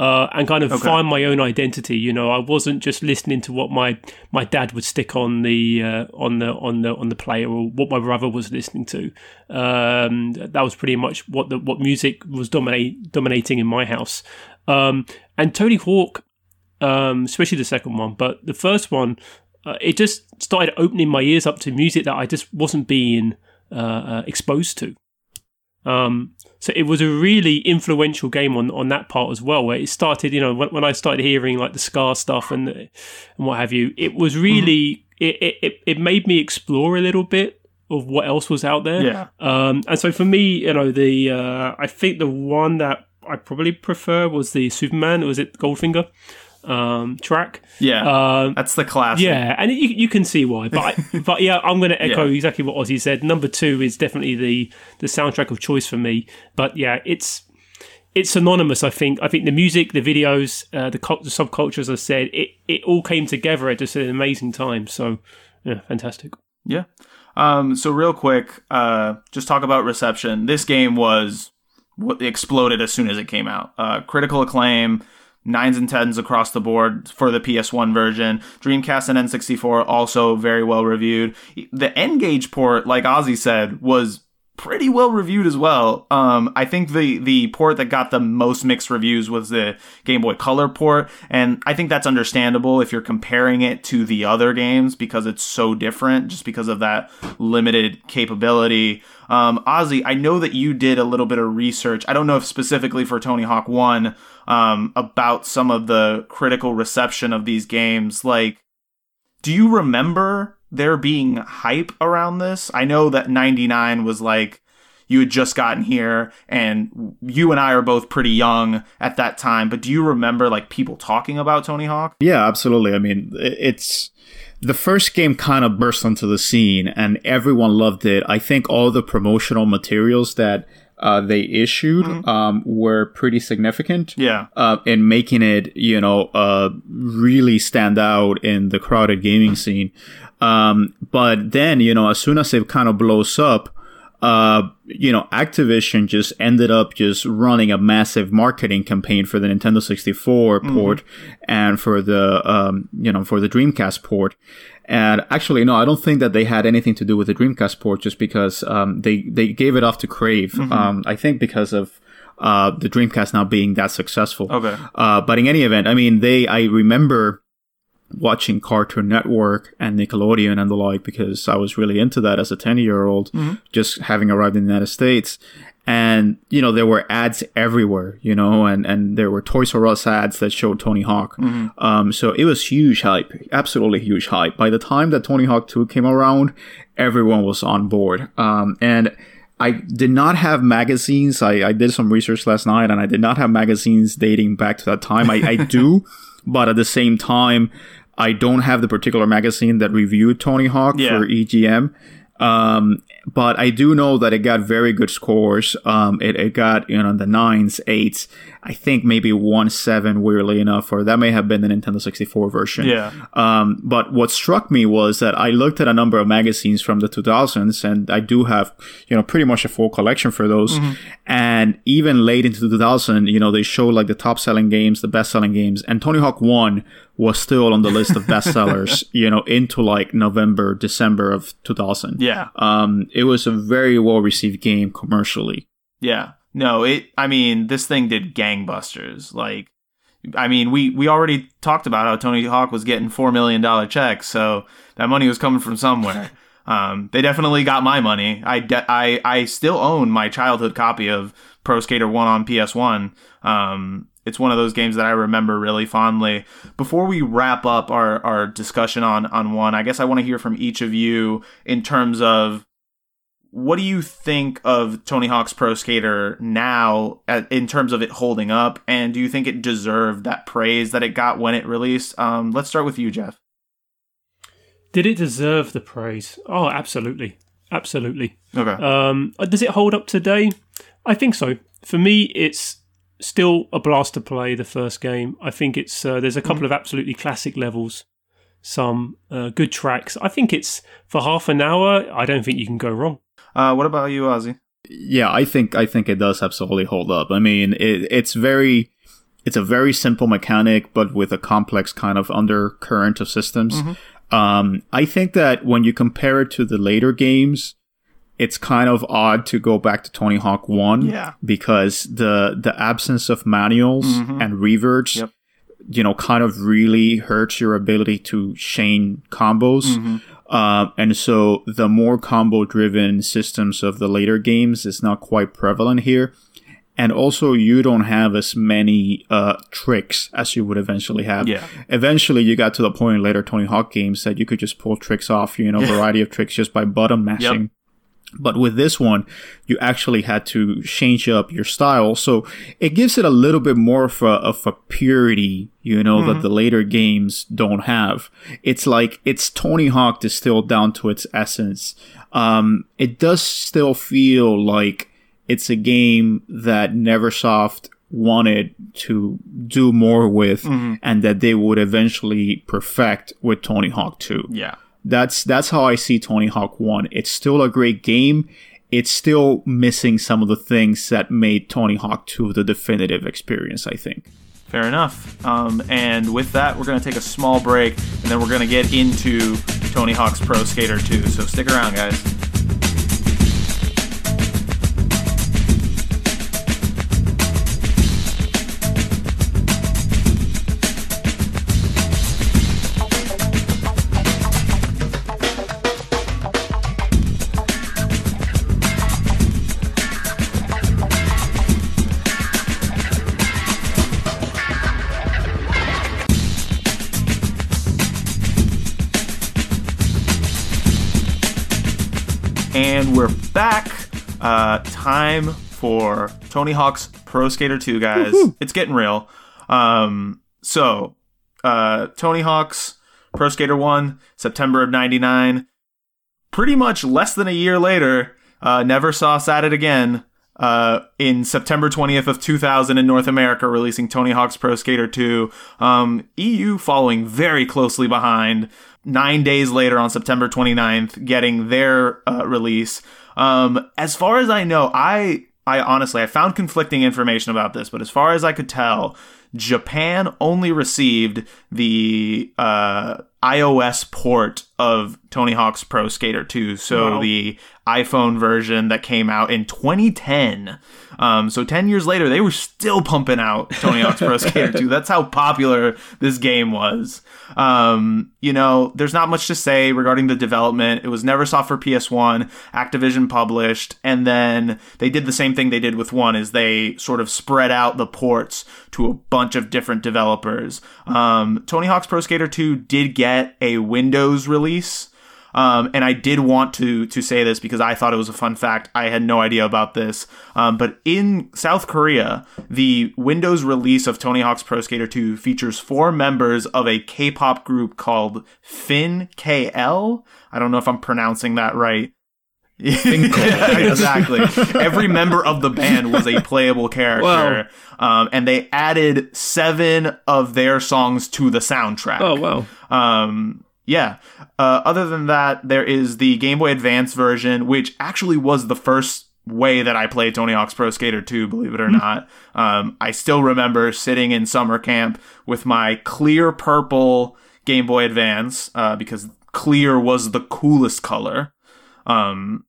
Speaker 3: Uh, and kind of find my own identity. You know, I wasn't just listening to what my my dad would stick on the uh, on the on the on the player or what my brother was listening to. Um, that was pretty much what the what music was dominate dominating in my house. Um, and Tony Hawk, um, especially the second one, but the first one, uh, it just started opening my ears up to music that I just wasn't being uh, uh, exposed to. Um, so it was a really influential game on, on that part as well, where it started, you know, when, when I started hearing like the Ska stuff and and what have you, it was really it, it, it, it made me explore a little bit of what else was out there.
Speaker 1: Yeah.
Speaker 3: Um, and so for me, you know, the uh, I think the one that I probably prefer was the Superman. Was it Goldfinger? Um, track.
Speaker 1: Yeah,
Speaker 3: Um,
Speaker 1: that's the classic.
Speaker 3: yeah, and you, you can see why. But I, [LAUGHS] but yeah, I'm going to echo
Speaker 1: Yeah.
Speaker 3: exactly what Ozzy said. Number two is definitely the the soundtrack of choice for me. But yeah, it's it's synonymous. I think. I think the music, the videos, uh, the, cult- the subculture, as I said, it it all came together at just an amazing time. So yeah, fantastic.
Speaker 1: Yeah. Um, so real quick, uh, just talk about reception. This game was what exploded as soon as it came out. Uh, critical acclaim, nines and tens across the board for the PS1 version. Dreamcast and N64 also very well reviewed. The N-Gage port, like Ozzy said, was pretty well reviewed as well. Um, I think the the port that got the most mixed reviews was the Game Boy Color port, and I think that's understandable if you're comparing it to the other games because it's so different, just because of that limited capability. Um, Ozzy, I know that you did a little bit of research. I don't know if specifically for Tony Hawk One um, about some of the critical reception of these games, like. Do you remember there being hype around this? I know that 99 was like you had just gotten here and you and I are both pretty young at that time, but do you remember like people talking about Tony Hawk?
Speaker 2: Yeah, absolutely. I mean, it's the first game kind of burst onto the scene and everyone loved it. I think all the promotional materials that uh, they issued um, were pretty significant
Speaker 1: Yeah.
Speaker 2: uh, in making it, you know, uh, really stand out in the crowded gaming scene. Um, but then, you know, as soon as it kind of blows up, uh, you know, Activision just ended up just running a massive marketing campaign for the Nintendo 64 port and for the, um, you know, for the Dreamcast port. And actually, no, I don't think that they had anything to do with the Dreamcast port just because, um, they, they gave it off to Crave. Um, I think because of, uh, the Dreamcast now being that successful.
Speaker 1: Okay.
Speaker 2: Uh, but in any event, I mean, they, I remember watching Cartoon Network and Nickelodeon and the like because I was really into that as a 10 year old, just having arrived in the United States. And, you know, there were ads everywhere, you know, and, and there were Toys R Us ads that showed Tony Hawk. Um, so it was huge hype, absolutely huge hype. By the time that Tony Hawk 2 came around, everyone was on board. Um, and I did not have magazines. I, I did some research last night and I did not have magazines dating back to that time. I, I do, [LAUGHS] but at the same time, I don't have the particular magazine that reviewed Tony Hawk
Speaker 1: Yeah.
Speaker 2: for EGM. Um, but I do know that it got very good scores. Um, it, it got, you know, the nines, eights, I think maybe one seven, weirdly enough, or that may have been the Nintendo 64 version.
Speaker 1: Yeah.
Speaker 2: Um, but what struck me was that I looked at a number of magazines from the 2000s, and I do have, you know, pretty much a full collection for those. And even late into the 2000, you know, they showed like the top selling games, the best selling games, and Tony Hawk 1 was still on the list of bestsellers, [LAUGHS] you know, into like November, December of 2000.
Speaker 1: Yeah.
Speaker 2: Um, it was a very well received game commercially.
Speaker 1: Yeah. No, it I mean, this thing did gangbusters. Like I mean, we we already talked about how Tony Hawk was getting 4 million dollar checks, so that money was coming from somewhere. [LAUGHS] um, they definitely got my money. I de- I I still own my childhood copy of Pro Skater 1 on PS1. Um, it's one of those games that I remember really fondly. Before we wrap up our, our discussion on, on one, I guess I want to hear from each of you in terms of what do you think of Tony Hawk's Pro Skater now at, in terms of it holding up? And do you think it deserved that praise that it got when it released? Um, let's start with you, Geoff.
Speaker 3: Did it deserve the praise? Oh, absolutely, absolutely.
Speaker 1: Okay.
Speaker 3: Um, does it hold up today? I think so. For me, it's still a blast to play. The first game, I think it's uh, there's a couple of absolutely classic levels, some uh, good tracks. I think it's for half an hour. I don't think you can go wrong.
Speaker 1: Uh, what about you, Ozzy?
Speaker 2: Yeah, I think I think it does absolutely hold up. I mean, it, it's very it's a very simple mechanic, but with a complex kind of undercurrent of systems. Um, I think that when you compare it to the later games, it's kind of odd to go back to Tony Hawk One,
Speaker 1: Yeah.
Speaker 2: because the the absence of manuals
Speaker 1: Mhm.
Speaker 2: and reverts,
Speaker 1: Yep.
Speaker 2: you know, kind of really hurts your ability to chain combos.
Speaker 1: Mhm.
Speaker 2: Uh, and so the more combo driven systems of the later games is not quite prevalent here. And also, you don't have as many uh, tricks as you would eventually have.
Speaker 1: Yeah.
Speaker 2: Eventually, you got to the point in later Tony Hawk games that you could just pull tricks off, you know, a variety of tricks just by button mashing. But with this one, you actually had to change up your style. So it gives it a little bit more of a, of a purity, you know, mm-hmm. that the later games don't have. It's like it's Tony Hawk distilled down to its essence. Um, it does still feel like it's a game that Neversoft wanted to do more with mm-hmm. and that they would eventually perfect with Tony Hawk 2.
Speaker 1: Yeah.
Speaker 2: That's that's how I see Tony Hawk 1. It's still a great game. It's still missing some of the things that made Tony Hawk 2 the definitive experience, I think.
Speaker 1: Fair enough. Um, and with that, we're going to take a small break and then we're going to get into Tony Hawk's Pro Skater 2. So stick around, guys. And we're back. Uh, time for Tony Hawk's Pro Skater 2, guys. Woo-hoo. It's getting real. Um, so, uh, Tony Hawk's Pro Skater 1, September of 99. Pretty much less than a year later, uh, Neversoft's at it again. Uh, in September 20th of 2000 in North America, releasing Tony Hawk's Pro Skater 2. Um, EU following very closely behind nine days later on September 29th, getting their uh, release. Um, as far as I know, I I honestly I found conflicting information about this, but as far as I could tell, Japan only received the uh, iOS port of Tony Hawk's Pro Skater 2, so wow. the iPhone version that came out in 2010. Um, so 10 years later, they were still pumping out Tony Hawk's Pro Skater 2. That's how popular this game was. Um, you know, there's not much to say regarding the development. It was Neversoft for PS1, Activision published, and then they did the same thing they did with one is they sort of spread out the ports to a bunch of different developers. Um, Tony Hawk's Pro Skater 2 did get a Windows release. Um, and I did want to to say this because I thought it was a fun fact. I had no idea about this. Um, but in South Korea, the Windows release of Tony Hawk's Pro Skater 2 features four members of a K-pop group called Fin KL. I don't know if I'm pronouncing that right. [LAUGHS] exactly. Every member of the band was a playable character, wow. um, and they added seven of their songs to the soundtrack.
Speaker 3: Oh wow!
Speaker 1: Um, yeah. Uh, other than that, there is the Game Boy Advance version, which actually was the first way that I played Tony Hawk's Pro Skater 2, believe it or not. Um, I still remember sitting in summer camp with my clear purple Game Boy Advance, uh, because clear was the coolest color. Um,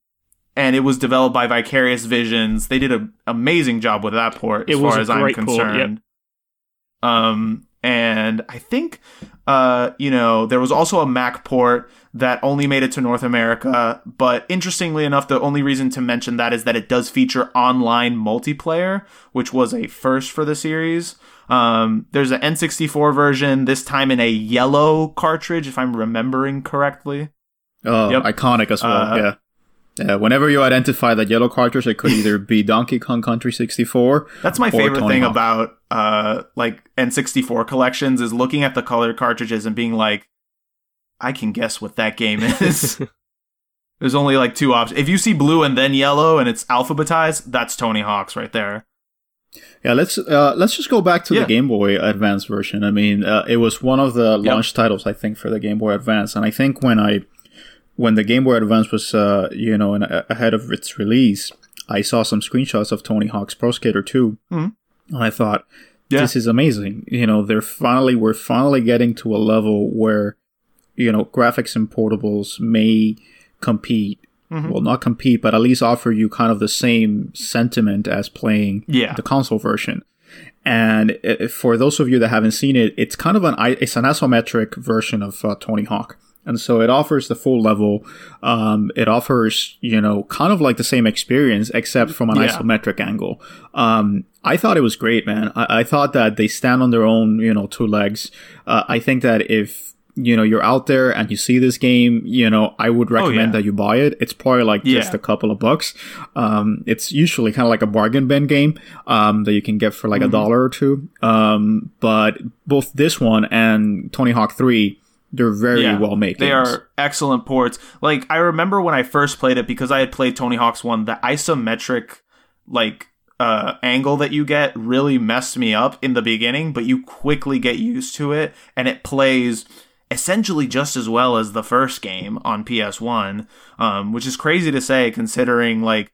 Speaker 1: and it was developed by Vicarious Visions. They did an amazing job with that port, as far as I'm concerned. Port, yep. Um, and I think, uh, you know, there was also a Mac port that only made it to North America. But interestingly enough, the only reason to mention that is that it does feature online multiplayer, which was a first for the series. Um, there's an N64 version, this time in a yellow cartridge, if I'm remembering correctly.
Speaker 2: Oh, yep. iconic as well. Uh, yeah. Yeah, whenever you identify that yellow cartridge, it could either be Donkey Kong Country 64.
Speaker 1: That's my favorite thing Hawk. about uh, like N64 collections is looking at the colored cartridges and being like, I can guess what that game [LAUGHS] is. [LAUGHS] There's only like two options. If you see blue and then yellow and it's alphabetized, that's Tony Hawk's right there.
Speaker 2: Yeah, let's uh, let's just go back to yeah. the Game Boy Advance version. I mean, uh, it was one of the launch yep. titles I think for the Game Boy Advance, and I think when I when the Game Boy Advance was, uh, you know, in, ahead of its release, I saw some screenshots of Tony Hawk's Pro Skater 2. Mm-hmm. And I thought, yeah. this is amazing. You know, they're finally, we're finally getting to a level where, you know, graphics and portables may compete. Mm-hmm. Well, not compete, but at least offer you kind of the same sentiment as playing
Speaker 1: yeah.
Speaker 2: the console version. And for those of you that haven't seen it, it's kind of an it's an isometric version of uh, Tony Hawk and so it offers the full level. Um, it offers, you know, kind of like the same experience, except from an yeah. isometric angle. Um, I thought it was great, man. I-, I, thought that they stand on their own, you know, two legs. Uh, I think that if you know you're out there and you see this game, you know I would recommend
Speaker 1: Oh, yeah.
Speaker 2: that you buy it. It's probably like just a couple of bucks. Um, it's usually kind of like a bargain bin game um, that you can get for like a
Speaker 1: Mm-hmm.
Speaker 2: dollar or two. Um, but both this one and Tony Hawk Three, they're very
Speaker 1: Yeah,
Speaker 2: well made.
Speaker 1: They
Speaker 2: games.
Speaker 1: are excellent ports. Like I remember when I first played it because I had played Tony Hawk's one, the isometric like uh angle that you get really messed me up in the beginning, but you quickly get used to it and it plays essentially just as well as the first game on PS1, um, which is crazy to say considering like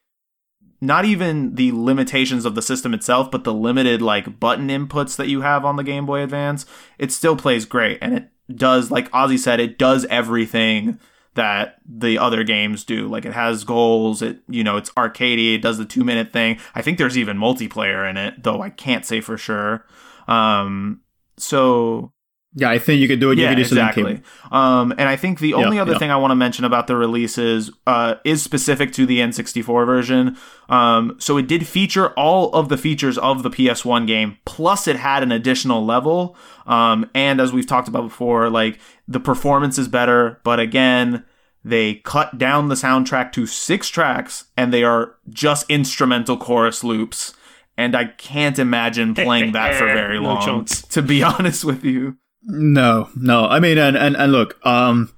Speaker 1: not even the limitations of the system itself, but the limited like button inputs that you have on the Game Boy Advance, it still plays great. And it does, like Ozzy said, it does everything that the other games do. Like it has goals, it you know, it's arcadey, it does the two minute thing. I think there's even multiplayer in it, though I can't say for sure. Um so
Speaker 2: Yeah, I think you could do it. you
Speaker 1: yeah,
Speaker 2: could do
Speaker 1: exactly. Um, and I think the only other
Speaker 2: yeah.
Speaker 1: thing I want to mention about the releases uh, is specific to the N64 version. Um, so it did feature all of the features of the PS1 game, plus it had an additional level. Um, and as we've talked about before, like the performance is better, but again, they cut down the soundtrack to six tracks, and they are just instrumental chorus loops. And I can't imagine playing that for very [LAUGHS] long, to be [LAUGHS] honest with you.
Speaker 2: No, no. I mean, and, and, and look, um,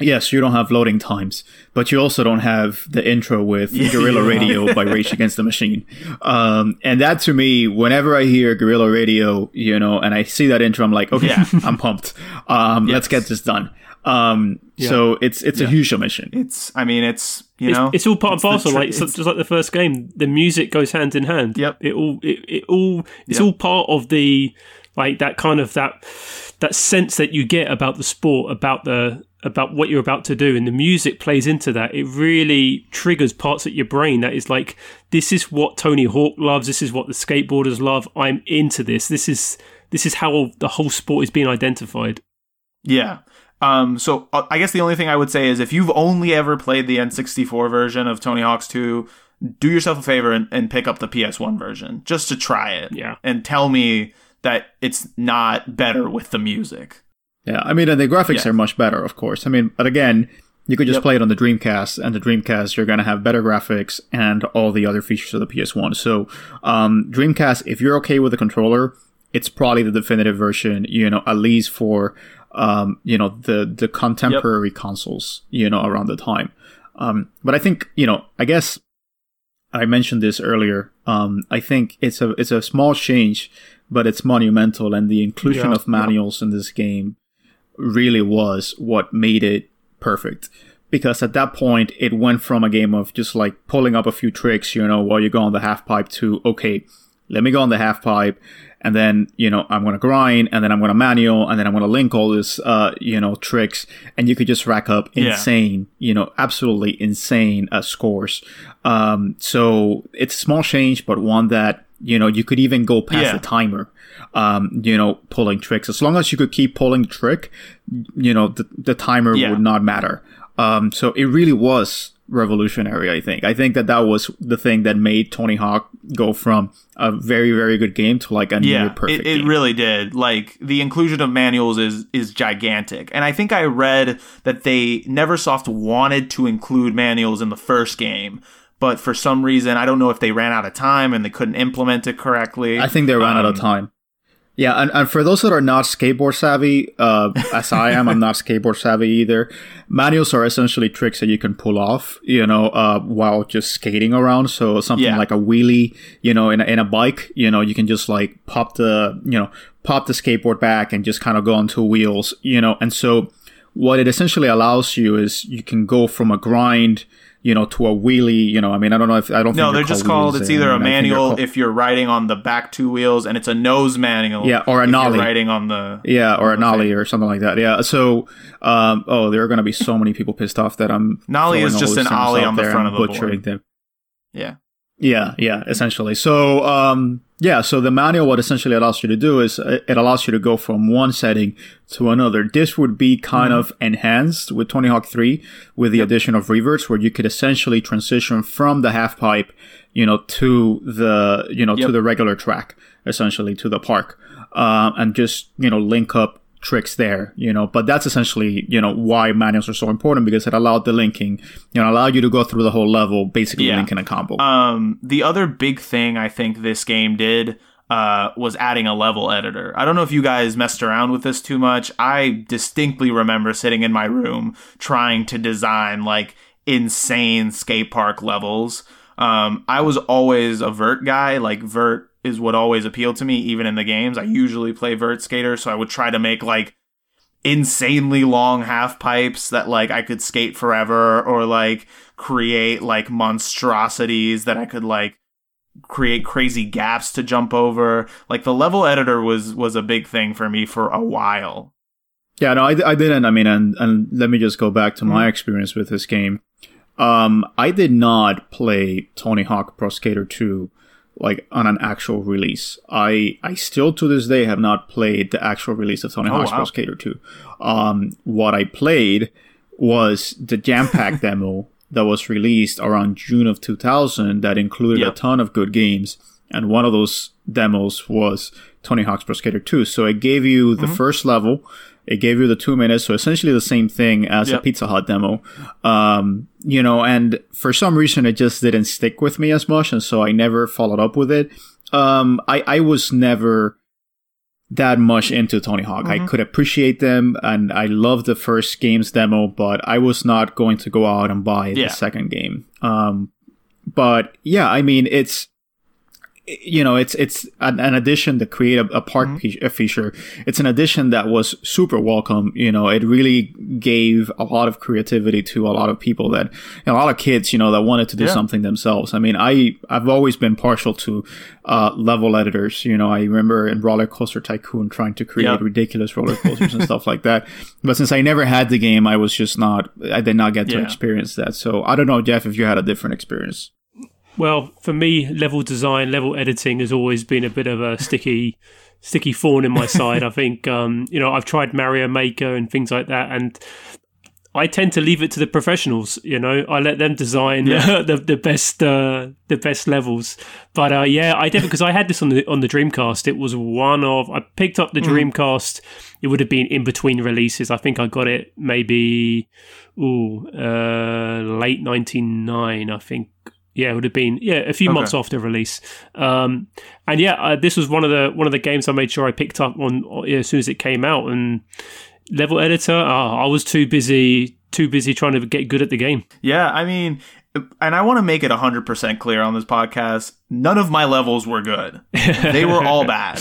Speaker 2: yes, you don't have loading times, but you also don't have the intro with Guerrilla Radio by [LAUGHS] Rage Against the Machine. Um, and that to me, whenever I hear Guerrilla Radio, you know, and I see that intro, I'm like, okay,
Speaker 1: Yeah.
Speaker 2: I'm pumped. Um, let's get this done. Um, so it's, it's a huge omission.
Speaker 1: it's i mean it's you
Speaker 3: It's,
Speaker 1: know
Speaker 3: it's all part and parcel,
Speaker 1: tr-
Speaker 3: like
Speaker 1: it's-
Speaker 3: just like the first game. The music goes hand in hand.
Speaker 1: Yep.
Speaker 3: It all it, it all it's
Speaker 1: Yep.
Speaker 3: all part of the like that kind of that that sense that you get about the sport, about the about what you're about to do, and the music plays into that. It really triggers parts of your brain that is like, this is what Tony Hawk loves. This is what the skateboarders love. I'm into this. This is this is how the whole sport is being identified.
Speaker 1: yeah um so uh, i guess the only thing i would say is if you've only ever played the n64 version of tony hawk's 2 do yourself a favor and, and pick up the ps1 version just to try it
Speaker 3: Yeah.
Speaker 1: and tell me that it's not better with the music
Speaker 2: Yeah, I mean, and the graphics
Speaker 1: Yeah.
Speaker 2: are much better, of course. I mean, but again, you could just
Speaker 1: Yep.
Speaker 2: play it on the Dreamcast, and the Dreamcast you're gonna have better graphics and all the other features of the PS1. So, um, Dreamcast, if you're okay with the controller, it's probably the definitive version. You know, at least for um, you know the the contemporary consoles, you know, around the time. Um, but I think you know, I guess I mentioned this earlier. Um, I think it's a it's a small change, but it's monumental, and the inclusion
Speaker 3: Yeah,
Speaker 2: of manuals in this game really was what made it perfect. Because at that point, it went from a game of just like pulling up a few tricks, you know, while you go on the half pipe to okay, let me go on the half pipe, and then you know I'm gonna grind, and then I'm gonna manual, and then I'm gonna link all this, uh, you know, tricks, and you could just rack up
Speaker 1: Yeah.
Speaker 2: insane, you know, absolutely insane uh, scores. Um, so it's a small change, but one that you know you could even go past
Speaker 1: Yeah.
Speaker 2: the timer. Um, you know, pulling tricks as long as you could keep pulling trick, you know, the, the timer
Speaker 1: Yeah.
Speaker 2: would not matter. Um, so it really was revolutionary. I think. I think that that was the thing that made Tony Hawk go from a very very good game to like a near
Speaker 1: yeah
Speaker 2: perfect
Speaker 1: it, it
Speaker 2: game.
Speaker 1: really did like the inclusion of manuals is is gigantic and i think i read that they neversoft wanted to include manuals in the first game but for some reason i don't know if they ran out of time and they couldn't implement it correctly
Speaker 2: I think they ran out of
Speaker 1: Um,
Speaker 2: time. Yeah, and, and for those that are not skateboard savvy, uh, as I am, I'm not [LAUGHS] skateboard savvy either. Manuals are essentially tricks that you can pull off, you know, uh, while just skating around. So something
Speaker 1: Yeah.
Speaker 2: like a wheelie, you know, in a, in a bike, you know, you can just like pop the, you know, pop the skateboard back and just kind of go on two wheels, you know. And so what it essentially allows you is you can go from a grind, you know, to a wheelie. You know, I mean, I don't know if I don't.
Speaker 1: no
Speaker 2: think
Speaker 1: they're just called it's either
Speaker 2: I
Speaker 1: a
Speaker 2: mean, I
Speaker 1: manual
Speaker 2: called-
Speaker 1: if you're riding on the back two wheels and it's a nose manual
Speaker 2: Yeah, or a
Speaker 1: if you're
Speaker 2: nollie.
Speaker 1: riding on the
Speaker 2: Yeah, or a nollie or something like that. Yeah. So, um, oh, there are going to be so many people pissed off that I'm.
Speaker 1: Nollie is just an ollie on the front of the
Speaker 2: butchering
Speaker 1: board.
Speaker 2: them.
Speaker 1: yeah
Speaker 2: Yeah, yeah, essentially. So, um, yeah, so the manual, what essentially allows you to do is uh, it allows you to go from one setting to another. This would be kind of enhanced with Tony Hawk 3 with the addition of reverts, where you could essentially transition from the half pipe, you know, to the, you know,
Speaker 1: Yep.
Speaker 2: to the regular track, essentially to the park, um, and just, you know, link up tricks there, you know. But that's essentially, you know, why manuals are so important because it allowed the linking, you know, allowed you to go through the whole level, basically
Speaker 1: Yeah.
Speaker 2: linking a combo.
Speaker 1: Um, the other big thing I think this game did uh, was adding a level editor. I don't know if you guys messed around with this too much. I distinctly remember sitting in my room trying to design like insane skate park levels. Um, I was always a vert guy. Like vert is what always appealed to me, even in the games. I usually play vert skater, so I would try to make like insanely long half pipes that like I could skate forever or like create like monstrosities that I could like create crazy gaps to jump over. Like the level editor was was a big thing for me for a while.
Speaker 2: Yeah, no, I, I didn't. I mean, and, and let me just go back to my experience with this game. Um, I did not play Tony Hawk Pro Skater 2 like on an actual release. I I still to this day have not played the actual release of Tony
Speaker 1: Oh,
Speaker 2: Hawk's
Speaker 1: wow.
Speaker 2: Pro Skater 2. Um, what I played was the Jam Pack [LAUGHS] demo that was released around June of 2000 that included a ton of good games. And one of those demos was Tony Hawk's Pro Skater 2. So it gave you
Speaker 1: Mm-hmm.
Speaker 2: the first level. It gave you the two minutes, so essentially the same thing as a Pizza Hut demo. Um, you know, and for some reason it just didn't stick with me as much, and so I never followed up with it. Um, I, I was never that much into Tony Hawk.
Speaker 1: Mm-hmm.
Speaker 2: I could appreciate them, and I loved the first game's demo, but I was not going to go out and buy
Speaker 1: Yeah.
Speaker 2: the second game. Um, but yeah, I mean, it's you know, it's it's an, an addition to create a, a park
Speaker 1: Mm-hmm.
Speaker 2: a feature. It's an addition that was super welcome. You know, it really gave a lot of creativity to a lot of people that, a lot of kids, you know, that wanted to do
Speaker 1: Yeah.
Speaker 2: something themselves. I mean, I I've always been partial to uh, level editors. You know, I remember in Roller Coaster Tycoon trying to create
Speaker 1: Yeah.
Speaker 2: ridiculous roller [LAUGHS] coasters and stuff like that. But since I never had the game, I was just not. I did not get to experience that. So I don't know, Geoff, if you had a different experience.
Speaker 3: Well, for me, level design, level editing has always been a bit of a sticky, sticky thorn in my side. I think, um, you know, I've tried Mario Maker and things like that, and I tend to leave it to the professionals. You know, I let them design
Speaker 1: Yeah. [LAUGHS]
Speaker 3: the the best uh, the best levels. But uh, yeah, I did because I had this on the on the Dreamcast. It was one of I picked up the Dreamcast. It would have been in between releases. I think I got it maybe ooh uh, late ninety nine. I think yeah, it would have been yeah a few
Speaker 1: Okay.
Speaker 3: months after release. Um, and yeah, uh, this was one of the one of the games I made sure I picked up on uh, as soon as it came out. And level editor, oh, I was too busy too busy trying to get good at the game.
Speaker 1: Yeah, I mean, and I want to make it 100% clear on this podcast none of my levels were good. [LAUGHS] They were all bad.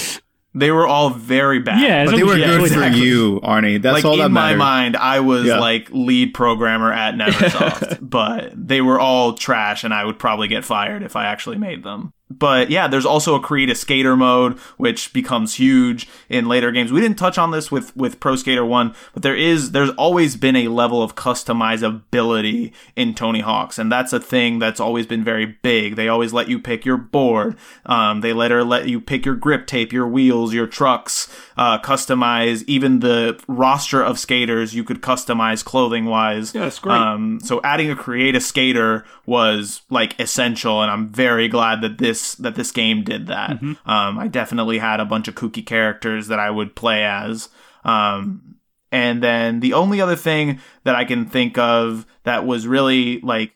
Speaker 1: They were all very bad.
Speaker 3: Yeah,
Speaker 2: But they were
Speaker 3: as
Speaker 2: good
Speaker 3: enjoyed
Speaker 2: for you, Arnie. That's
Speaker 1: like
Speaker 2: all that
Speaker 1: in my mind, I was
Speaker 2: Yeah.
Speaker 1: like lead programmer at [LAUGHS] Neversoft, but they were all trash, and I would probably get fired if I actually made them. But yeah, there's also a create a skater mode, which becomes huge in later games. We didn't touch on this with with Pro Skater One, but there is there's always been a level of customizability in Tony Hawk's, and that's a thing that's always been very big. They always let you pick your board. Um, they let her let you pick your grip tape, your wheels, your trucks, uh, customize even the roster of skaters. You could customize clothing wise.
Speaker 3: Yeah, that's great.
Speaker 1: Um, so adding a create a skater was like essential, and I'm very glad that this that this game did that.
Speaker 3: Mm-hmm.
Speaker 1: Um, I definitely had a bunch of kooky characters that I would play as. Um, and then the only other thing that I can think of that was really like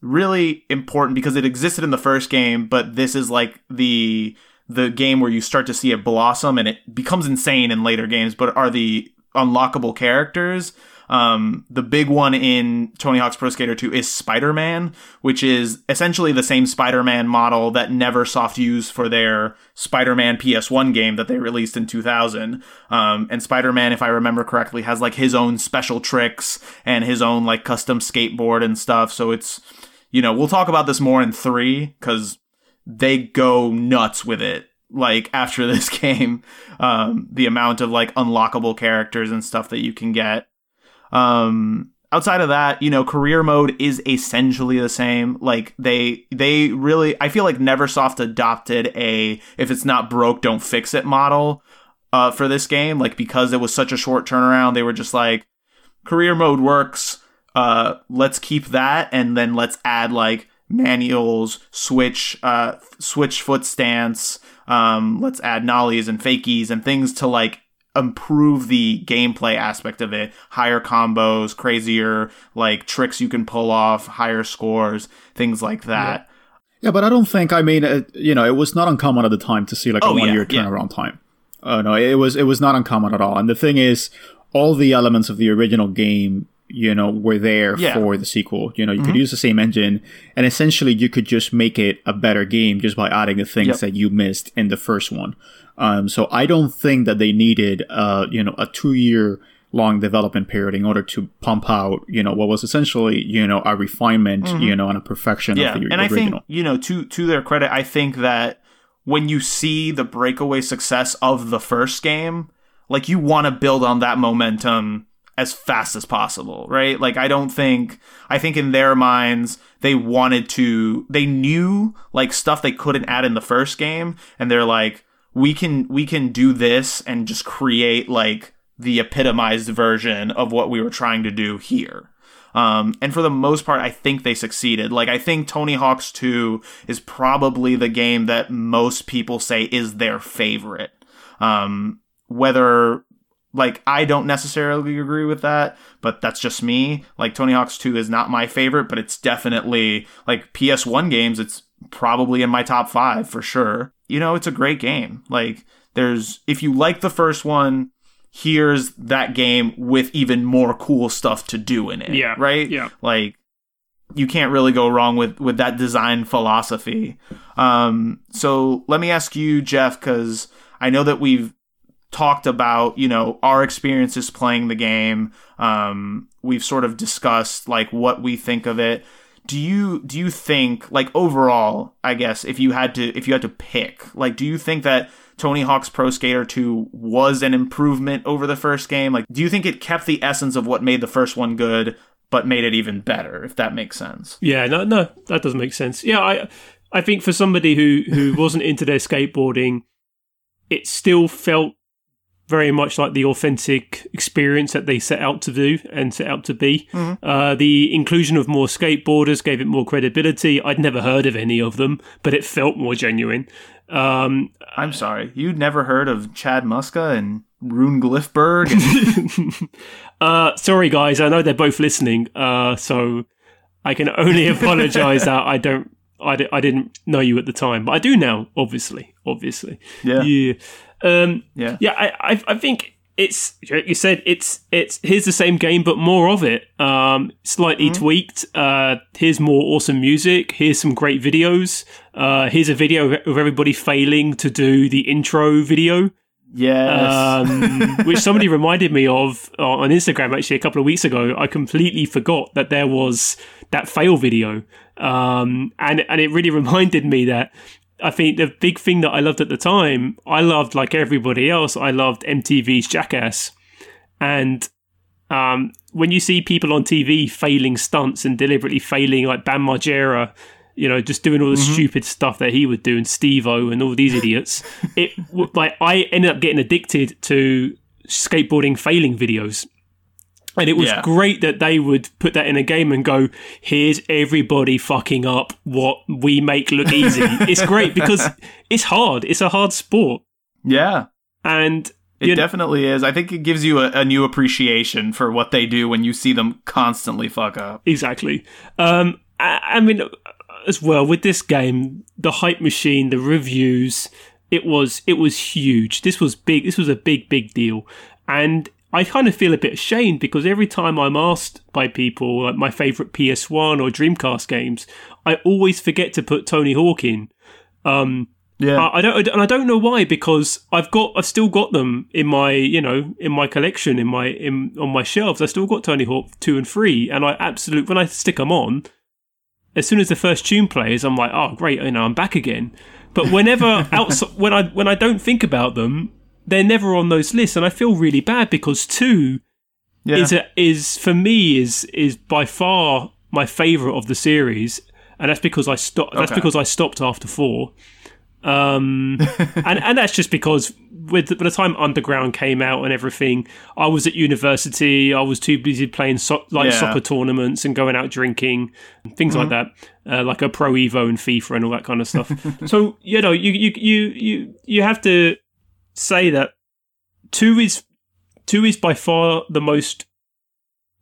Speaker 1: really important because it existed in the first game, but this is like the the game where you start to see it blossom and it becomes insane in later games, but are the unlockable characters. Um, the big one in Tony Hawk's Pro Skater 2 is Spider-Man, which is essentially the same Spider-Man model that Neversoft used for their Spider-Man PS1 game that they released in 2000. Um, and Spider-Man, if I remember correctly, has like his own special tricks and his own like custom skateboard and stuff. So it's, you know, we'll talk about this more in three because they go nuts with it. Like after [LAUGHS] this game, um, the amount of like unlockable characters and stuff that you can get. Um, outside of that, you know, career mode is essentially the same. Like they they really I feel like Neversoft adopted a if it's not broke, don't fix it model uh for this game. Like because it was such a short turnaround, they were just like career mode works. Uh let's keep that and then let's add like manuals, switch uh switch foot stance, um let's add nollies and fakies and things to like improve the gameplay aspect of it. Higher combos, crazier like tricks you can pull off, higher scores, things like that.
Speaker 2: Yeah, but I don't think. I mean, uh, you know, it was not uncommon at the time to see like
Speaker 1: Oh,
Speaker 2: a one
Speaker 1: yeah,
Speaker 2: year
Speaker 1: yeah.
Speaker 2: turnaround time. Uh, no, it was it was not uncommon at all. And the thing is, all the elements of the original game, you know, were there
Speaker 1: Yeah. Mm-hmm.
Speaker 2: for the sequel. You know, you could use the same engine, and essentially you could just make it a better game just by adding the things
Speaker 1: Yep.
Speaker 2: that you missed in the first one. Um, so I don't think that they needed, uh, you know, a two year long development period in order to pump out, you know, what was essentially, you know, a refinement, you know, and a perfection
Speaker 1: Mm-hmm. Yeah,
Speaker 2: of the
Speaker 1: and I think you know to to their credit, I think that when you see the breakaway success of the first game, like you want to build on that momentum as fast as possible, right? Like I don't think I think in their minds they wanted to they knew like stuff they couldn't add in the first game and they're like we can we can do this and just create like the epitomized version of what we were trying to do here. Um, and for the most part, I think they succeeded. Like, I think Tony Hawk's 2 is probably the game that most people say is their favorite. Um, whether, like, I don't necessarily agree with that, but that's just me. Like, Tony Hawk's 2 is not my favorite, but it's definitely, like, PS1 games, it's probably in my top five for sure. You know, it's a great game. Like, there's, if you like the first one, here's that game with even more cool stuff to do in it.
Speaker 3: Yeah,
Speaker 1: Right?
Speaker 3: yeah.
Speaker 1: Like you can't really go wrong with with that design philosophy. Um so let me ask you Geoff cuz I know that we've talked about, you know, our experiences playing the game. Um we've sort of discussed like what we think of it. Do you do you think like overall, I guess if you had to if you had to pick, like do you think that Tony Hawk's Pro Skater 2 was an improvement over the first game? Like do you think it kept the essence of what made the first one good but made it even better if that makes sense?
Speaker 3: Yeah, no, no, that doesn't make sense. Yeah, I, I think for somebody who who [LAUGHS] wasn't into their skateboarding, it still felt very much like the authentic experience that they set out to do and set out to be. Uh, the inclusion of more skateboarders gave it more credibility. I'd never heard of any of them, but it felt more genuine. Um,
Speaker 1: I'm sorry. You'd never heard of Chad Muska and Rune Glifberg and [LAUGHS]
Speaker 3: uh, sorry, guys, I know they're both listening, uh, so I can only [LAUGHS] apologize that I don't. I, didn't know you at the time, but I do now. Obviously, obviously,
Speaker 1: Yeah.
Speaker 3: yeah. Um,
Speaker 1: Yeah.
Speaker 3: yeah, I, I, I think it's you said it's it's here's the same game but more of it, um, slightly tweaked. Uh, here's more awesome music. Here's some great videos. Uh, here's a video of everybody failing to do the intro video,
Speaker 1: Yes.
Speaker 3: um, [LAUGHS] which somebody reminded me of uh, on Instagram actually a couple of weeks ago. I completely forgot that there was that fail video, um, and and it really [LAUGHS] reminded me that I think the big thing that I loved at the time, I loved like everybody else, I loved MTV's Jackass, and um, when you see people on TV failing stunts and deliberately failing, like Bam Margera, you know, just doing all the stupid stuff that he would do, and Steve O and all these idiots, [LAUGHS] it like I ended up getting addicted to skateboarding failing videos. And it was
Speaker 1: Yeah.
Speaker 3: great that they would put that in a game and go, here's everybody fucking up what we make look easy. [LAUGHS] it's great because it's hard. It's a hard sport.
Speaker 1: yeah.
Speaker 3: And
Speaker 1: It definitely is. I think it gives you a, a new appreciation for what they do when you see them constantly fuck up.
Speaker 3: Exactly. Um, I, I mean, as well with this game, the hype machine, the reviews, it was it was huge. This was big. This was a big big deal, and I kind of feel a bit ashamed because every time I'm asked by people like my favorite PS1 or Dreamcast games, I always forget to put Tony Hawk in. Um,
Speaker 1: Yeah.
Speaker 3: I I don't, and I don't know why because I've got, I've still got them in my, you know, in my collection, in my, in on my shelves. I still got Tony Hawk two and three, and I absolutely when I stick them on, as soon as the first tune plays, I'm like, oh great, you know, I'm back again. But whenever [LAUGHS] outside, when I when I don't think about them, they're never on those lists, and I feel really bad because two
Speaker 1: yeah.
Speaker 3: is a, is for me is is by far my favorite of the series, and that's because I stopped. That's
Speaker 1: Okay.
Speaker 3: because I stopped after four. Um, [LAUGHS] and and that's just because with the, by the time Underground came out and everything, I was at university. I was too busy playing so, like
Speaker 1: Yeah.
Speaker 3: soccer tournaments and going out drinking, and things like that, uh, like a Pro Evo and FIFA and all that kind of stuff. [LAUGHS] so you know, you you you you you have to say that two is two is by far the most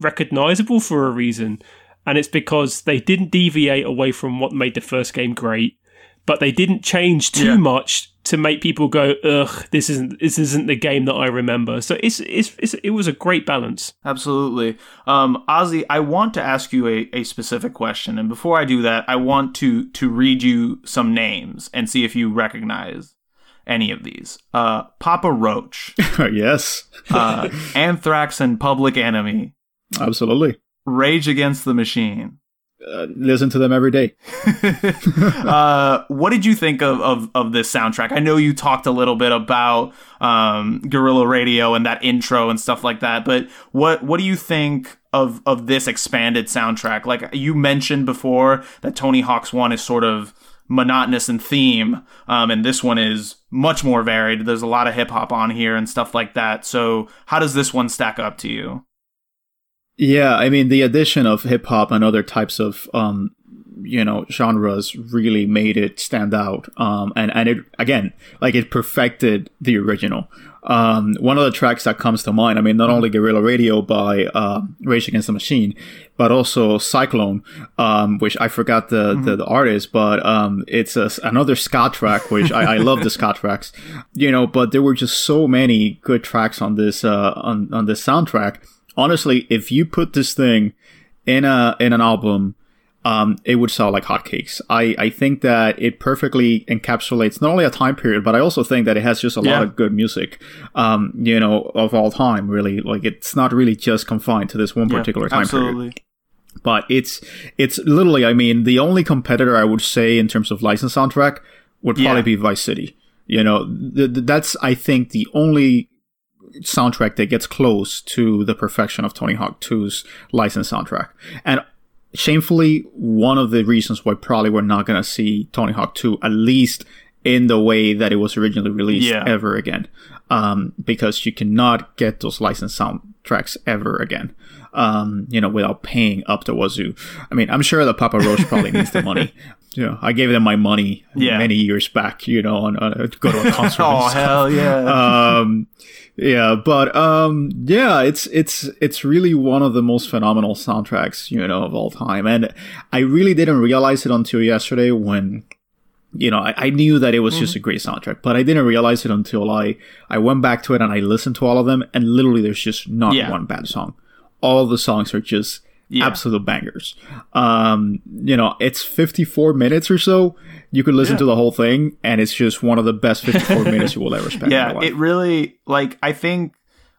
Speaker 3: recognizable for a reason, and it's because they didn't deviate away from what made the first game great, but they didn't change too
Speaker 1: Yeah.
Speaker 3: much to make people go, "Ugh, this isn't this isn't the game that I remember." So it's it's, it's it was a great balance.
Speaker 1: Absolutely. Um, Ozzy, I want to ask you a, a specific question. And before I do that, I want to, to read you some names and see if you recognize any of these. Uh, Papa Roach, [LAUGHS]
Speaker 2: yes,
Speaker 1: uh, Anthrax and Public Enemy,
Speaker 2: absolutely.
Speaker 1: Rage Against the Machine.
Speaker 2: Uh, listen to them every day. [LAUGHS]
Speaker 1: uh, what did you think of, of, of this soundtrack? I know you talked a little bit about um, Guerrilla Radio and that intro and stuff like that, but what what do you think of of this expanded soundtrack? Like you mentioned before, that Tony Hawk's one is sort of monotonous in theme, um, and this one is much more varied. There's a lot of hip hop on here and stuff like that. So how does this one stack up to you?
Speaker 2: Yeah, I mean the addition of hip hop and other types of um, you know genres really made it stand out. Um, and and it again like it perfected the original. Um, one of the tracks that comes to mind, I mean, not only Guerrilla Radio by uh, Rage Against the Machine, but also Cyclone, um, which I forgot the, the, the artist, but um, it's a, another ska track, which I, I love the ska tracks, you know. But there were just so many good tracks on this uh, on on this soundtrack honestly, if you put this thing in a in an album, um, it would sell like hotcakes. I I think that it perfectly encapsulates not only a time period, but I also think that it has just a
Speaker 1: Yeah.
Speaker 2: lot of good music. Um, you know, of all time, really. Like it's not really just confined to this one
Speaker 1: Yeah,
Speaker 2: particular time period
Speaker 1: absolutely.
Speaker 2: but it's it's literally i mean the only competitor i would say in terms of license soundtrack would probably
Speaker 1: Yeah.
Speaker 2: be vice city you know th- th- that's i think the only soundtrack that gets close to the perfection of tony hawk 2's license soundtrack and shamefully one of the reasons why probably we're not going to see tony hawk 2 at least in the way that it was originally released
Speaker 1: Yeah.
Speaker 2: ever again um, because you cannot get those licensed soundtracks ever again um, you know, without paying up the wazoo. I mean, I'm sure that Papa Roach probably needs the money. [LAUGHS] You know, I gave them my money
Speaker 1: Yeah.
Speaker 2: many years back, you know, on, on to go to a [LAUGHS] concert.
Speaker 1: Oh hell yeah!
Speaker 2: Um, yeah, but um, yeah, it's it's it's really one of the most phenomenal soundtracks, you know, of all time, and I really didn't realize it until yesterday when. You know, I, I knew that it was
Speaker 1: Mm-hmm.
Speaker 2: just a great soundtrack, but I didn't realize it until I, I went back to it and I listened to all of them, and literally there's just not
Speaker 1: Yeah.
Speaker 2: one bad song. All the songs are just
Speaker 1: Yeah.
Speaker 2: absolute bangers. Um, you know, it's 54 minutes or so. You could listen
Speaker 1: Yeah.
Speaker 2: to the whole thing, and it's just one of the best 54 [LAUGHS] minutes you will ever spend.
Speaker 1: yeah it really like i think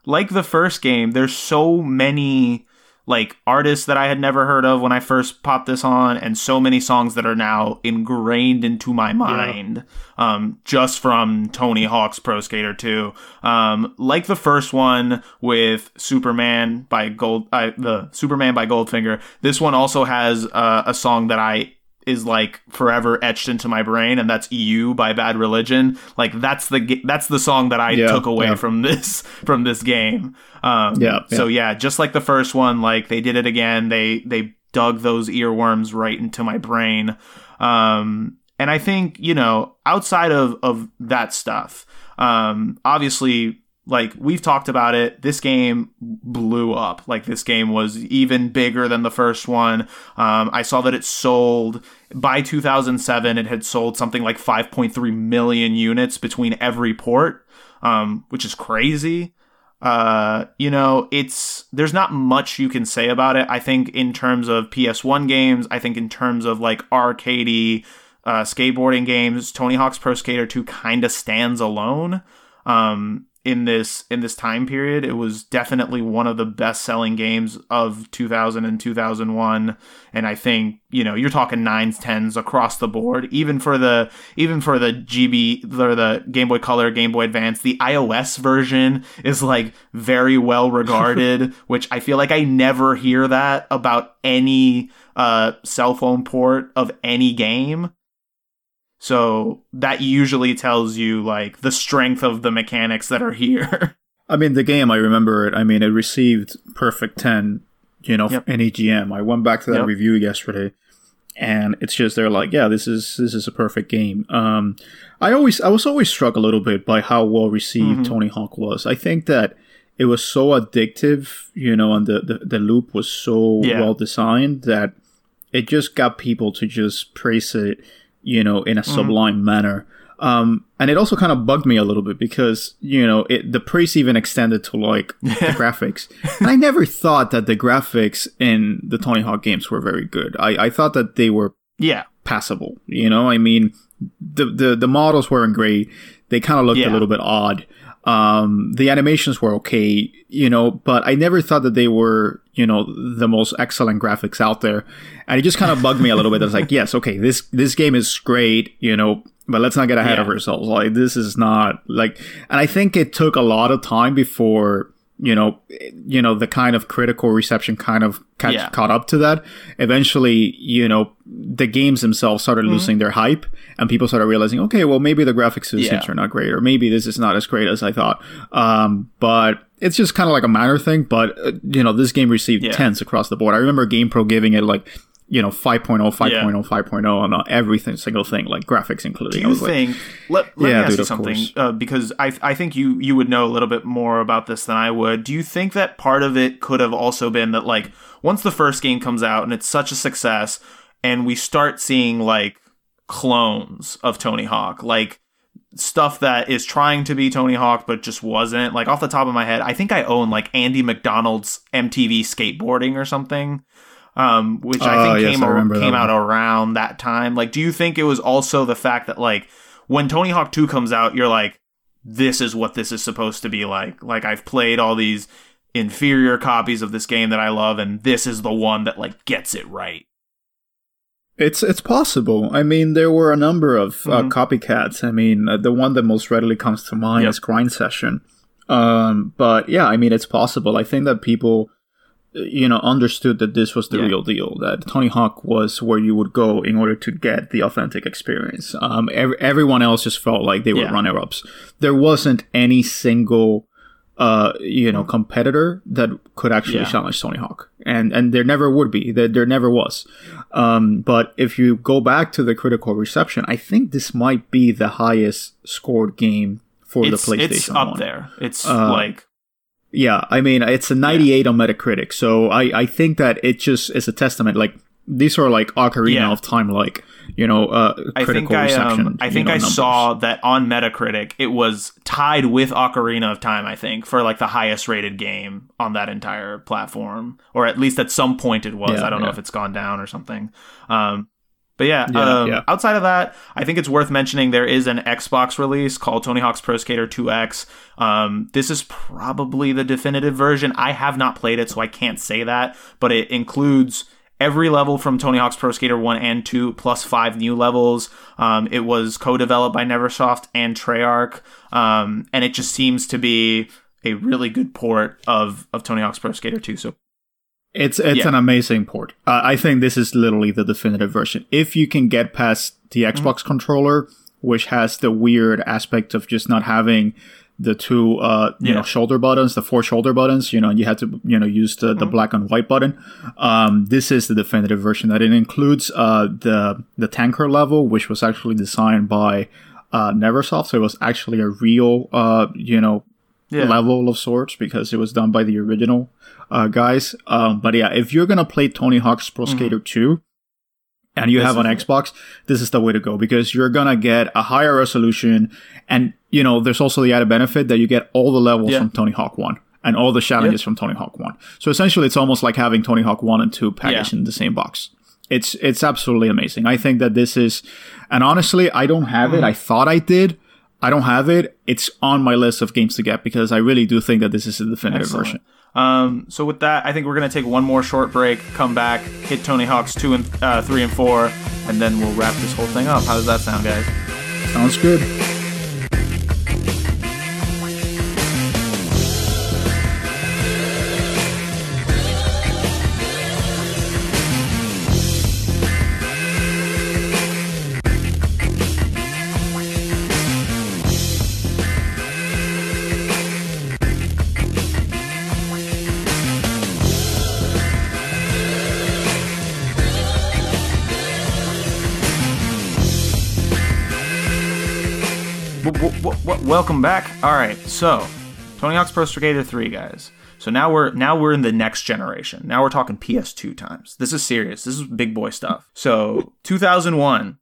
Speaker 1: like the first game there's so many like artists that i had never heard of when i first popped this on and so many songs that are now ingrained into my mind um, just from tony hawk's pro skater 2 um, like the first one with superman by gold uh, the superman by goldfinger this one also has uh, a song that i is like forever etched into my brain and that's You by Bad Religion. Like that's the that's the song that I
Speaker 2: Yeah,
Speaker 1: took away
Speaker 2: yeah.
Speaker 1: from [LAUGHS] this from this game. Um
Speaker 2: Yeah,
Speaker 1: so yeah just like the first one like they did it again. They they dug those earworms right into my brain. Um and I think you know outside of of that stuff um obviously like we've talked about it this game blew up like this game was even bigger than the first one um, i saw that it sold by 2007 it had sold something like 5.3 million units between every port um, which is crazy uh, you know, it's there's not much you can say about it. I think in terms of PS1 games, I think in terms of like arcadey uh, skateboarding games, Tony Hawk's Pro Skater 2 kind of stands alone. Um, in this in this time period, it was definitely one of the best selling games of 2000 and 2001, and I think you know you're talking nines, tens across the board, even for the even for the GB or the Game Boy Color, Game Boy Advance, the iOS version is like very well regarded, [LAUGHS] which I feel like I never hear that about any uh, cell phone port of any game. So that usually tells you like the strength of the mechanics that are here. [LAUGHS]
Speaker 2: I mean, the game, I remember it. I mean, it received perfect 10, you know,
Speaker 1: Yep.
Speaker 2: in EGM. I went back to that
Speaker 1: Yep.
Speaker 2: review yesterday and it's just they're like, yeah, this is this is a perfect game. Um, I always I was always struck a little bit by how well received mm-hmm. Tony Hawk was. I think that it was so addictive, you know, and the the, the loop was so yeah. well designed that it just got people to just praise it, you know, in a mm-hmm. sublime manner. Um, and it also kind of bugged me a little bit because you know it, the praise even extended to like [LAUGHS] the graphics, and I never thought that the graphics in the Tony Hawk games were very good. I, I thought that they were
Speaker 1: yeah
Speaker 2: passable. You know, I mean, the the, the models weren't great. They kind of looked yeah. a little bit odd. Um, the animations were okay, you know, but I never thought that they were, you know, the most excellent graphics out there. And it just kind of bugged me a little bit. I was like, yes, okay, this this game is great, you know, but let's not get ahead yeah. of ourselves. Like this is not like, and I think it took a lot of time before you know, you know, the kind of critical reception kind of catch, yeah. caught up to that. Eventually, you know, the games themselves started mm-hmm. losing their hype, and people started realizing, okay, well, maybe the graphics of yeah. are not great, or maybe this is not as great as I thought. Um, but it's just kind of like a minor thing. But uh, you know, this game received yeah. tens across the board. I remember GamePro giving it like you know 5.0 5.0 yeah. 5.0 on everything single thing like graphics including
Speaker 1: do you think like, let, let yeah, me ask dude, you something uh, because I, I think you you would know a little bit more about this than i would do you think that part of it could have also been that like once the first game comes out and it's such a success and we start seeing like clones of tony hawk like stuff that is trying to be Tony Hawk but just wasn't. Like off the top of my head, I think I own like Andy Macdonald's MTV skateboarding or something um, which I think oh, came yes, came out around that time. Like, do you think it was also the fact that like when Tony Hawk Two comes out, you're like, this is what this is supposed to be like. Like I've played all these inferior copies of this game that I love, and this is the one that like gets it right.
Speaker 2: It's it's possible. I mean, there were a number of uh, mm-hmm. copycats. I mean, uh, the one that most readily comes to mind yep. is Grind Session. Um, but yeah, I mean, it's possible. I think that people you know understood that this was the yeah. real deal that tony hawk was where you would go in order to get the authentic experience um, every, everyone else just felt like they were yeah. runner-ups there wasn't any single uh, you know competitor that could actually yeah. challenge tony hawk and and there never would be there, there never was um, but if you go back to the critical reception i think this might be the highest scored game for
Speaker 1: it's,
Speaker 2: the playstation
Speaker 1: it's up
Speaker 2: 1.
Speaker 1: there it's uh, like
Speaker 2: yeah, I mean it's a 98 yeah. on Metacritic, so I I think that it just is a testament. Like these are like Ocarina yeah. of Time, like you know, uh,
Speaker 1: I think I, um, I think know, I numbers. saw that on Metacritic it was tied with Ocarina of Time. I think for like the highest rated game on that entire platform, or at least at some point it was. Yeah, I don't know if it's gone down or something. Um, but yeah, yeah, um, yeah, outside of that, I think it's worth mentioning there is an Xbox release called Tony Hawk's Pro Skater 2X. Um, this is probably the definitive version. I have not played it, so I can't say that, but it includes every level from Tony Hawk's Pro Skater 1 and 2, plus five new levels. Um, it was co developed by Neversoft and Treyarch, um, and it just seems to be a really good port of, of Tony Hawk's Pro Skater 2. So
Speaker 2: it's it's yeah. an amazing port. Uh, I think this is literally the definitive version. If you can get past the Xbox mm-hmm. controller, which has the weird aspect of just not having the two uh, you yeah. know shoulder buttons, the four shoulder buttons, you know, you had to you know use the, mm-hmm. the black and white button. Um, this is the definitive version that it includes uh, the the tanker level, which was actually designed by uh, Neversoft, so it was actually a real uh, you know yeah. level of sorts because it was done by the original uh, guys. Um, but yeah, if you're gonna play Tony Hawk's Pro mm-hmm. Skater 2 and you this have an Xbox, this is the way to go because you're gonna get a higher resolution, and you know there's also the added benefit that you get all the levels yeah. from Tony Hawk One and all the challenges from Tony Hawk One. So essentially, it's almost like having Tony Hawk One and Two packaged in the same box. It's it's absolutely amazing. I think that this is, and honestly, I don't have mm-hmm. it. I thought I did. I don't have it. It's on my list of games to get because I really do think that this is the definitive Excellent. version.
Speaker 1: Um, so with that, I think we're gonna take one more short break, come back, hit Tony Hawk's two and uh, three and four, and then we'll wrap this whole thing up. How does that sound, guys?
Speaker 2: Sounds good.
Speaker 1: Welcome back. All right, so Tony Hawk's Pro Skater 3, guys. So now we're now we're in the next generation. Now we're talking PS2 times. This is serious. This is big boy stuff. So [LAUGHS] 2001,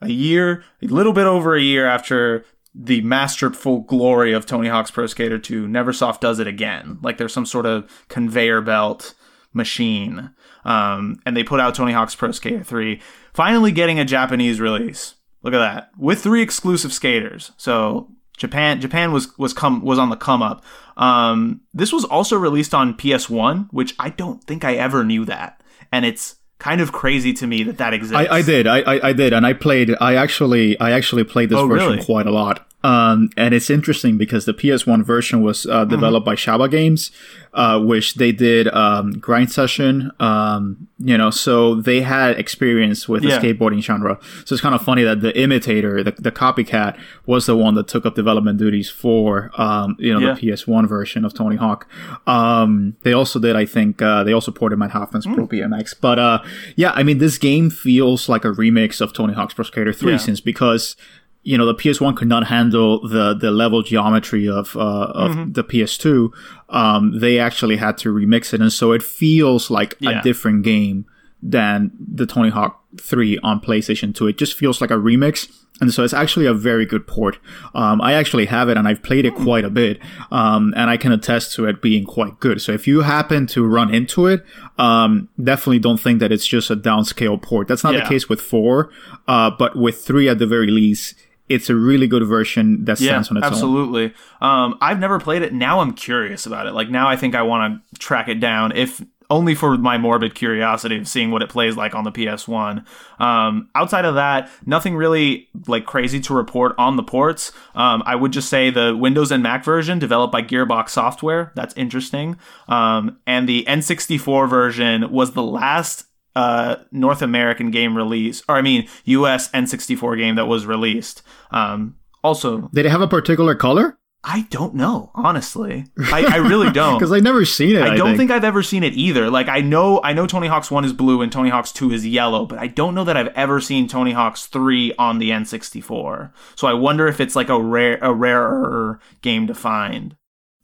Speaker 1: a year, a little bit over a year after the masterful glory of Tony Hawk's Pro Skater 2, Neversoft does it again. Like there's some sort of conveyor belt machine. Um, and they put out Tony Hawk's Pro Skater 3, finally getting a Japanese release. Look at that. With three exclusive skaters. So Japan Japan was was come was on the come up. Um, this was also released on PS1, which I don't think I ever knew that. And it's kind of crazy to me that that exists.
Speaker 2: I, I did, I, I, I did, and I played. I actually, I actually played this
Speaker 1: Oh,
Speaker 2: version
Speaker 1: really?
Speaker 2: quite a lot. Um, and it's interesting because the PS1 version was uh, developed by Shaba Games, uh, which they did um, grind session. Um, you know, so they had experience with
Speaker 1: Yeah.
Speaker 2: the skateboarding genre. So it's kind of funny that the imitator, the, the copycat, was the one that took up development duties for um, you know
Speaker 1: Yeah.
Speaker 2: the PS1 version of Tony Hawk. Um, they also did, I think, uh, they also ported Matt Hoffman's
Speaker 1: Hmm.
Speaker 2: Pro BMX. But uh, yeah, I mean, this game feels like a remix of Tony Hawk's Pro Skater 3
Speaker 1: Yeah.
Speaker 2: since because you know the PS1 could not handle the the level geometry of uh, of
Speaker 1: Mm-hmm.
Speaker 2: the PS2. Um, they actually had to remix it, and so it feels like
Speaker 1: Yeah.
Speaker 2: a different game than the Tony Hawk 3 on PlayStation 2. It just feels like a remix. And so it's actually a very good port. Um, I actually have it and I've played it quite a bit. Um, and I can attest to it being quite good. So if you happen to run into it, um, definitely don't think that it's just a downscale port. That's not
Speaker 1: Yeah.
Speaker 2: the case with four. Uh, but with three at the very least, it's a really good version that
Speaker 1: yeah,
Speaker 2: stands on its own.
Speaker 1: absolutely. Um, I've never played it. Now I'm curious about it. Like now I think I want to track it down, if only for my morbid curiosity of seeing what it plays like on the PS1. Um, outside of that, nothing really like crazy to report on the ports. Um, I would just say the Windows and Mac version developed by Gearbox Software. That's interesting. Um, and the N64 version was the last uh, North American game release, or I mean, US N64 game that was released. Um, also,
Speaker 2: Did it have a particular color?
Speaker 1: I don't know, honestly. I, I really [LAUGHS] don't.
Speaker 2: Because I've never seen it.
Speaker 1: I don't think. I've ever seen it either. Like I know I know Tony Hawk's 1 is blue and Tony Hawk's 2 is yellow, but I don't know that I've ever seen Tony Hawk's 3 on the N64. So I wonder if it's like a rare a rarer game to find.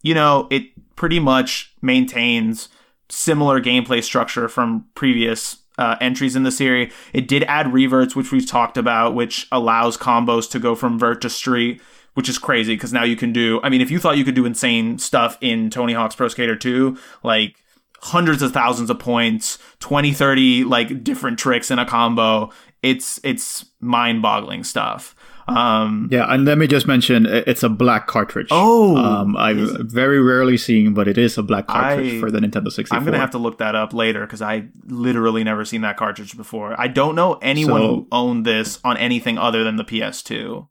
Speaker 1: You know, it pretty much maintains similar gameplay structure from previous uh, entries in the series. It did add reverts, which we've talked about, which allows combos to go from vert to street, which is crazy because now you can do. I mean, if you thought you could do insane stuff in Tony Hawk's Pro Skater 2, like hundreds of thousands of points, 20, 30 like different tricks in a combo, it's it's mind-boggling stuff. Um,
Speaker 2: Yeah, and let me just mention it's a black cartridge.
Speaker 1: Oh,
Speaker 2: um, I've very rarely seen, but it is a black cartridge
Speaker 1: I-
Speaker 2: for the Nintendo 64.
Speaker 1: I'm gonna have to look that up later because I literally never seen that cartridge before. I don't know anyone
Speaker 2: So-
Speaker 1: who owned this on anything other than the PS2.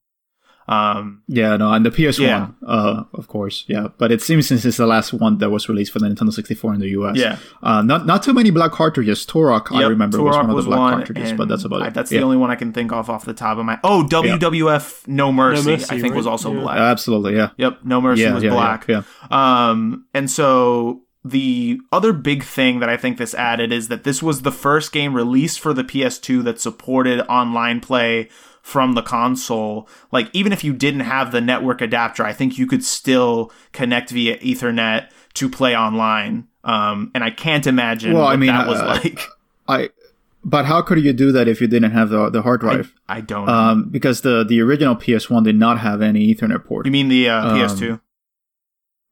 Speaker 1: Um,
Speaker 2: Yeah, no, and the PS1,
Speaker 1: Yeah.
Speaker 2: uh, of course, yeah. But it seems since it's the last one that was released for the Nintendo 64 in the US.
Speaker 1: Yeah.
Speaker 2: Uh, not not too many black cartridges. Turok, I
Speaker 1: yep,
Speaker 2: remember, was
Speaker 1: Turok
Speaker 2: one of the black
Speaker 1: one,
Speaker 2: cartridges, but that's about
Speaker 1: I-
Speaker 2: it.
Speaker 1: That's
Speaker 2: yeah.
Speaker 1: the only one I can think of off the top of my. Oh, WWF No Mercy,
Speaker 3: Mercy,
Speaker 1: I think was also
Speaker 3: Yeah.
Speaker 1: black.
Speaker 2: Absolutely, yeah.
Speaker 1: Yep, No Mercy
Speaker 2: Yeah,
Speaker 1: was
Speaker 2: yeah, yeah,
Speaker 1: black.
Speaker 2: yeah.
Speaker 1: Um, and so the other big thing that I think this added is that this was the first game released for the PS2 that supported online play from the console. Like even if you didn't have the network adapter, I think you could still connect via Ethernet to play online. Um, and I can't imagine
Speaker 2: Well,
Speaker 1: what
Speaker 2: I mean,
Speaker 1: that was
Speaker 2: uh,
Speaker 1: like. [LAUGHS]
Speaker 2: I. But how could you do that if you didn't have the the hard drive?
Speaker 1: I don't.
Speaker 2: um, because the the original PS1 did not have any Ethernet port.
Speaker 1: you mean the uh,
Speaker 2: um,
Speaker 1: PS2?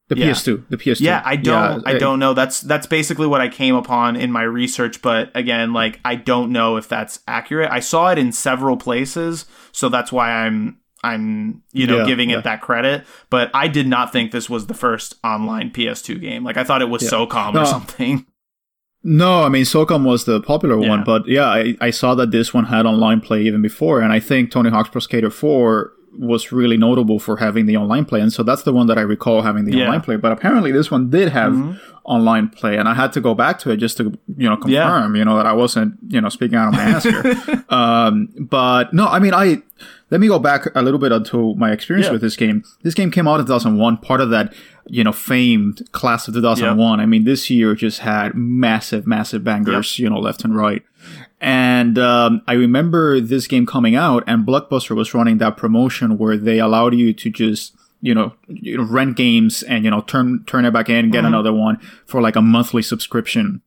Speaker 2: The
Speaker 1: yeah.
Speaker 2: PS2, the PS2.
Speaker 1: Yeah, I don't. I
Speaker 2: uh,
Speaker 1: don't know. That's that's basically what I came upon in my research. But again, like I don't know if that's accurate. I saw it in several places, so that's why I'm I'm you know
Speaker 2: Yeah,
Speaker 1: giving
Speaker 2: yeah.
Speaker 1: it that credit. But I did not think this was the first online PS2 game. Like I thought it was
Speaker 2: Yeah.
Speaker 1: SOCOM
Speaker 2: No.
Speaker 1: or something. [LAUGHS]
Speaker 2: No, I mean SOCOM was the popular
Speaker 1: Yeah.
Speaker 2: one, but yeah, I, I saw that this one had online play even before, and I think Tony Hawk's Pro Skater 4 was really notable for having the online play, and so that's the one that I recall having the
Speaker 1: Yeah.
Speaker 2: online play. But apparently, this one did have
Speaker 1: Mhm.
Speaker 2: online play, and I had to go back to it just to you know
Speaker 1: Yeah.
Speaker 2: confirm, you know, that I wasn't you know speaking out of my ass here. [LAUGHS] um, but no, I mean I. Let me go back a little bit onto my experience
Speaker 1: Yeah.
Speaker 2: with this game. This game came out in 2001, part of that, you know, famed class of 2001. I mean, this year just had massive, massive bangers, you know, left and right. And um, I remember this game coming out, and Blockbuster was running that promotion where they allowed you to just you know, you know rent games and you know turn turn it back in, get mm-hmm. another one for like a monthly subscription.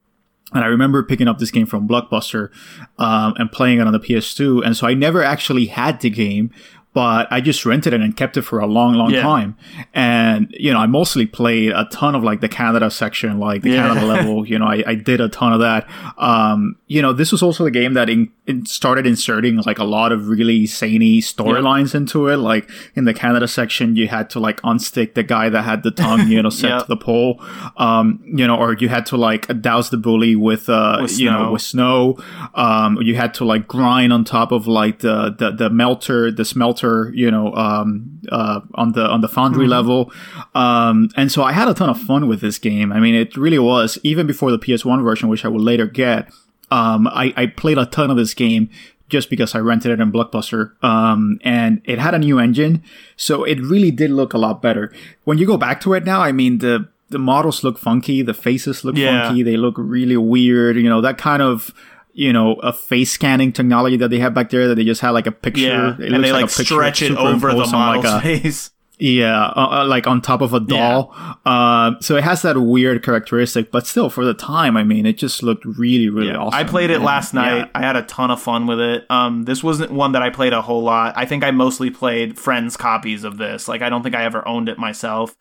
Speaker 2: And I remember picking up this game from Blockbuster um, and playing it on the PS2. And so I never actually had the game, but I just rented it and kept it for a long, long yeah. time. And, you know, I mostly played a ton of like the Canada section, like the yeah. Canada [LAUGHS] level. You know, I, I, did a ton of that. Um, you know, this was also the game that in, in started inserting like a lot of really zany storylines yeah. into it. Like in the Canada section, you had to like unstick the guy that had the tongue, you know, set [LAUGHS] to the pole. Um, you know, or you had to like douse the bully with, uh, with you know, with snow. Um, you had to like grind on top of like the, the, the melter, the smelter you know, um, uh, on the on the Foundry mm-hmm. level. Um, and so I had a ton of fun with this game. I mean, it really was even before the PS1 version, which I will later get. Um, I, I played a ton of this game just because I rented it in Blockbuster. Um, and it had a new engine, so it really did look a lot better. When you go back to it now, I mean the the models look funky, the faces look yeah. funky, they look really weird. You know that kind of you know, a face scanning technology that they have back there that they just had like a picture.
Speaker 1: Yeah, and they like, like stretch it over the model's like a, face. [LAUGHS]
Speaker 2: Yeah, uh, uh, like on top of a doll. Yeah. Uh, so it has that weird characteristic, but still, for the time, I mean, it just looked really, really yeah. awesome.
Speaker 1: I played it last night. I had a ton of fun with it. Um, this wasn't one that I played a whole lot. I think I mostly played friends' copies of this. Like, I don't think I ever owned it myself,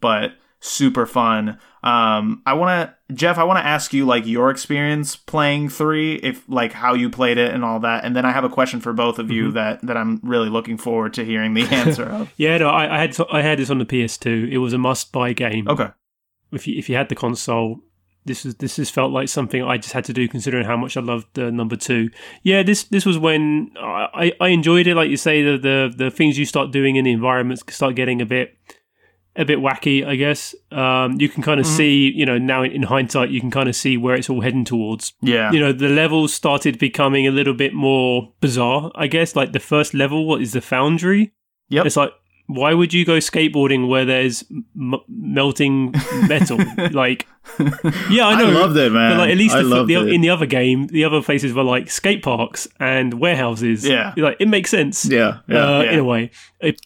Speaker 1: but super fun. Um, I want to, Geoff, I want to ask you like your experience playing three, if like how you played it and all that, and then I have a question for both of you mm-hmm. that that I'm really looking forward to hearing the answer of. [LAUGHS]
Speaker 3: yeah, no, I, I, had I had this on the PS2. It was a must-buy game.
Speaker 1: Okay.
Speaker 3: If you if you had the console, this was this has felt like something I just had to do considering how much I loved the uh, number two. Yeah, this this was when I, I enjoyed it. Like you say, the, the the things you start doing in the environments start getting a bit a bit wacky, I guess. Um, you can kind of mm. see, you know, now in hindsight, you can kind of see where it's all heading towards.
Speaker 1: Yeah.
Speaker 3: You know, the levels started becoming a little bit more bizarre, I guess. Like the first level, what is the foundry?
Speaker 1: Yep.
Speaker 3: It's like, why would you go skateboarding where there's m- melting metal? [LAUGHS] like, yeah, I know.
Speaker 2: I loved it, man.
Speaker 3: Like, at least the, the, in the other game, the other places were like skate parks and warehouses.
Speaker 1: Yeah.
Speaker 3: Like, it makes sense.
Speaker 2: Yeah. yeah,
Speaker 3: uh,
Speaker 2: yeah.
Speaker 3: In a way. It,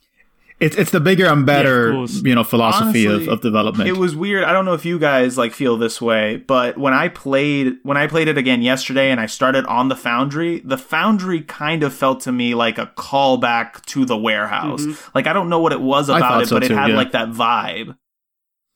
Speaker 2: it's it's the bigger and better yeah, you know philosophy Honestly, of, of development.
Speaker 1: It was weird. I don't know if you guys like feel this way, but when I played when I played it again yesterday and I started on the Foundry, the Foundry kind of felt to me like a callback to the warehouse. Mm-hmm. Like I don't know what it was about it, so but too, it had yeah. like that vibe.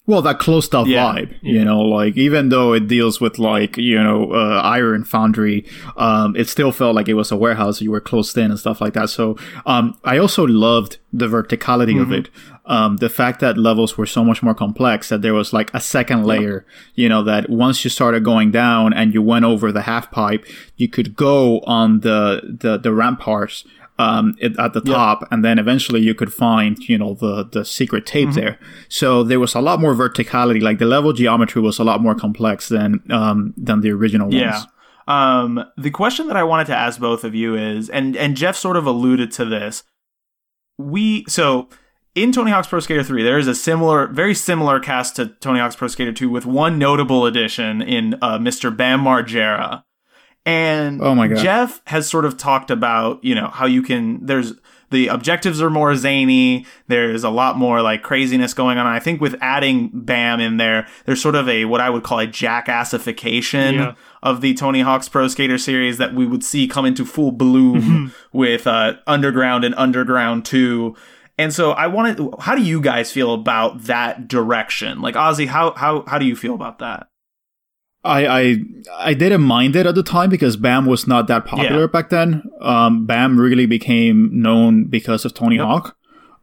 Speaker 2: Well, that closed off yeah, vibe, yeah. you know, like even though it deals with like you know uh, iron foundry, um, it still felt like it was a warehouse. You were closed in and stuff like that. So um, I also loved the verticality mm-hmm. of it. Um, the fact that levels were so much more complex that there was like a second layer, you know, that once you started going down and you went over the half pipe, you could go on the the, the ramparts um, it, at the top, and then eventually you could find, you know, the the secret tape mm-hmm. there. So there was a lot more verticality. Like the level geometry was a lot more complex than um, than the original
Speaker 1: yeah.
Speaker 2: ones.
Speaker 1: Um, the question that I wanted to ask both of you is, and and Geoff sort of alluded to this. We so in Tony Hawk's Pro Skater 3, there is a similar, very similar cast to Tony Hawk's Pro Skater 2 with one notable addition in uh, Mr. Bam Margera. And
Speaker 2: oh my God.
Speaker 1: Geoff has sort of talked about, you know, how you can, there's, the objectives are more zany. There's a lot more like craziness going on. I think with adding Bam in there, there's sort of a what I would call a jackassification yeah. of the Tony Hawk's Pro Skater series that we would see come into full bloom mm-hmm. with uh, Underground and Underground 2. And so I wanted how do you guys feel about that direction? Like Ozzy, how how how do you feel about that?
Speaker 2: I, I I didn't mind it at the time because Bam was not that popular yeah. back then. Um, Bam really became known because of Tony yep. Hawk.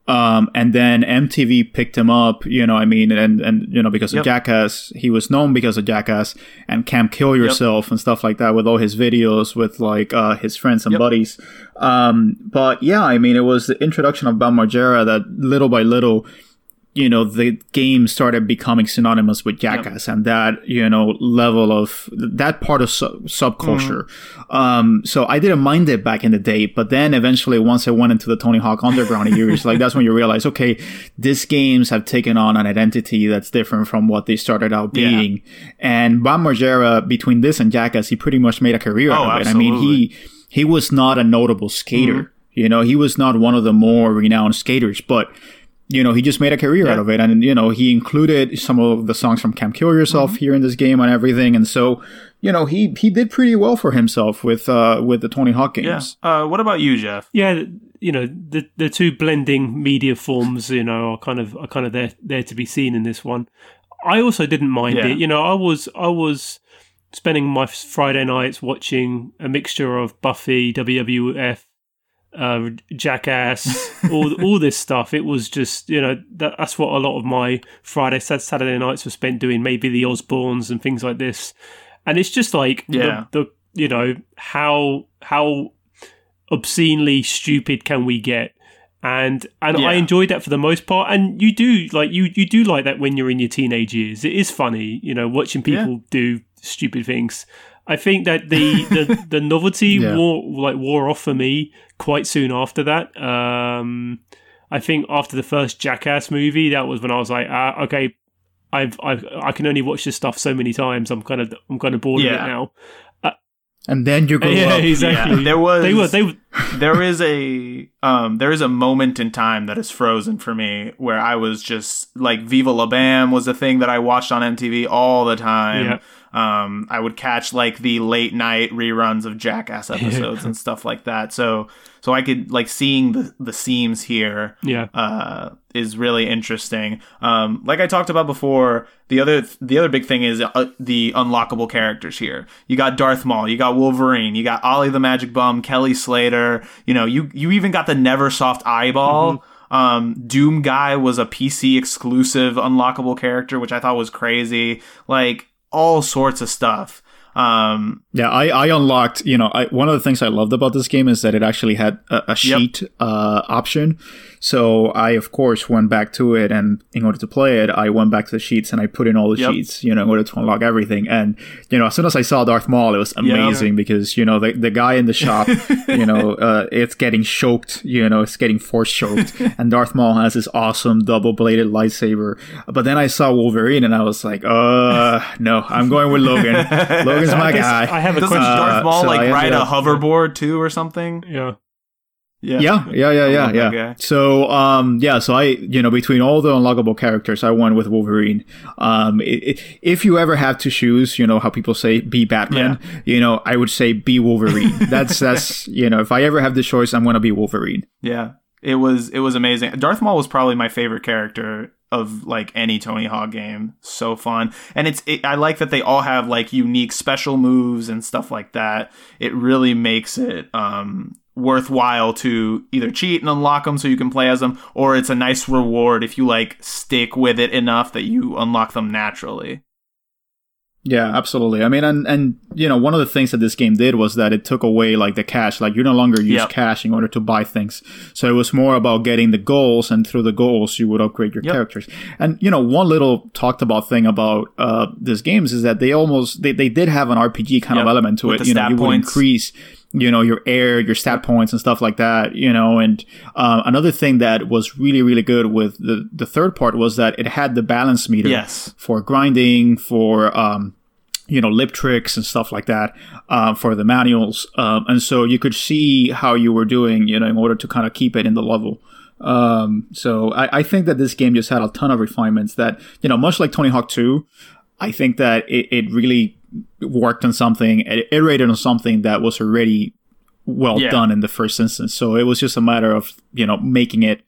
Speaker 2: Um, and then MTV picked him up, you know, I mean, and, and, you know, because yep. of Jackass, he was known because of Jackass and Camp Kill Yourself yep. and stuff like that with all his videos with like, uh, his friends and buddies. Um, but yeah, I mean, it was the introduction of Bam Margera that little by little, you know the game started becoming synonymous with jackass yep. and that you know level of that part of su- subculture mm. um, so i didn't mind it back in the day but then eventually once i went into the tony hawk underground years [LAUGHS] like that's when you realize okay these games have taken on an identity that's different from what they started out being yeah. and Bam Margera between this and jackass he pretty much made a career oh, out of absolutely. it i mean he he was not a notable skater mm. you know he was not one of the more renowned skaters but you know, he just made a career yeah. out of it. And, you know, he included some of the songs from Camp Kill Yourself mm-hmm. here in this game and everything. And so, you know, he, he did pretty well for himself with, uh, with the Tony Hawk games.
Speaker 1: Yeah. Uh, what about you, Geoff?
Speaker 3: Yeah. You know, the, the two blending media forms, you know, are kind of, are kind of there, there to be seen in this one. I also didn't mind yeah. it. You know, I was, I was spending my Friday nights watching a mixture of Buffy, WWF, uh, Jackass, all all this stuff. It was just you know that, that's what a lot of my Friday Saturday nights were spent doing. Maybe the Osbournes and things like this, and it's just like yeah. the, the you know how how obscenely stupid can we get and and yeah. I enjoyed that for the most part. And you do like you you do like that when you're in your teenage years. It is funny, you know, watching people yeah. do stupid things. I think that the the, [LAUGHS] the novelty yeah. wore like wore off for me quite soon after that. Um, I think after the first Jackass movie, that was when I was like, ah, okay, I've, I've I can only watch this stuff so many times. I'm kind of I'm kind of bored yeah. of it now.
Speaker 2: Uh, and then you go
Speaker 3: yeah,
Speaker 2: up.
Speaker 3: exactly.
Speaker 1: Yeah, there was they were they [LAUGHS] there is a um there is a moment in time that is frozen for me where I was just like Viva La Bam was a thing that I watched on MTV all the time. Um, I would catch like the late night reruns of Jackass [LAUGHS] episodes and stuff like that. So so I could like seeing the the seams here.
Speaker 3: Yeah,
Speaker 1: uh, is really interesting. Um, like I talked about before, the other the other big thing is uh, the unlockable characters here. You got Darth Maul, you got Wolverine, you got Ollie the Magic Bum, Kelly Slater. You know, you you even got the Neversoft Eyeball. Mm-hmm. Um, Doom Guy was a PC exclusive unlockable character, which I thought was crazy. Like all sorts of stuff. Um,
Speaker 2: yeah, I, I unlocked, you know, I, one of the things I loved about this game is that it actually had a, a sheet yep. uh, option. So I, of course, went back to it, and in order to play it, I went back to the sheets and I put in all the yep. sheets, you know, in order to unlock everything. And you know, as soon as I saw Darth Maul, it was amazing because you know the the guy in the shop, [LAUGHS] you know, uh, it's getting choked, you know, it's getting force choked, [LAUGHS] and Darth Maul has this awesome double bladed lightsaber. But then I saw Wolverine, and I was like, uh, no, I'm going with Logan. [LAUGHS] Logan's my guy.
Speaker 3: I have a Doesn't question.
Speaker 1: Darth Maul uh, so like ride a hoverboard too or something?
Speaker 3: Yeah.
Speaker 2: Yeah. Yeah, yeah, yeah, yeah, yeah. So, um, yeah, so I, you know, between all the unlockable characters, I won with Wolverine. Um, it, it, if you ever have to choose, you know, how people say be Batman, yeah. you know, I would say be Wolverine. [LAUGHS] that's, that's, you know, if I ever have the choice, I'm going to be Wolverine.
Speaker 1: Yeah. It was, it was amazing. Darth Maul was probably my favorite character of like any Tony Hawk game. So fun. And it's it, I like that they all have like unique special moves and stuff like that. It really makes it um worthwhile to either cheat and unlock them so you can play as them or it's a nice reward if you like stick with it enough that you unlock them naturally.
Speaker 2: Yeah, absolutely. I mean, and and you know, one of the things that this game did was that it took away like the cash. Like you no longer use yep. cash in order to buy things. So it was more about getting the goals, and through the goals, you would upgrade your yep. characters. And you know, one little talked about thing about uh, these games is that they almost they, they did have an RPG kind yep. of element to With it. You know, you would increase you know your air your stat points and stuff like that you know and uh, another thing that was really really good with the the third part was that it had the balance meter
Speaker 1: yes.
Speaker 2: for grinding for um, you know lip tricks and stuff like that uh, for the manuals um, and so you could see how you were doing you know in order to kind of keep it in the level um, so I, I, think that this game just had a ton of refinements that you know much like tony hawk 2 i think that it, it really worked on something, it iterated on something that was already well yeah. done in the first instance. So it was just a matter of, you know, making it,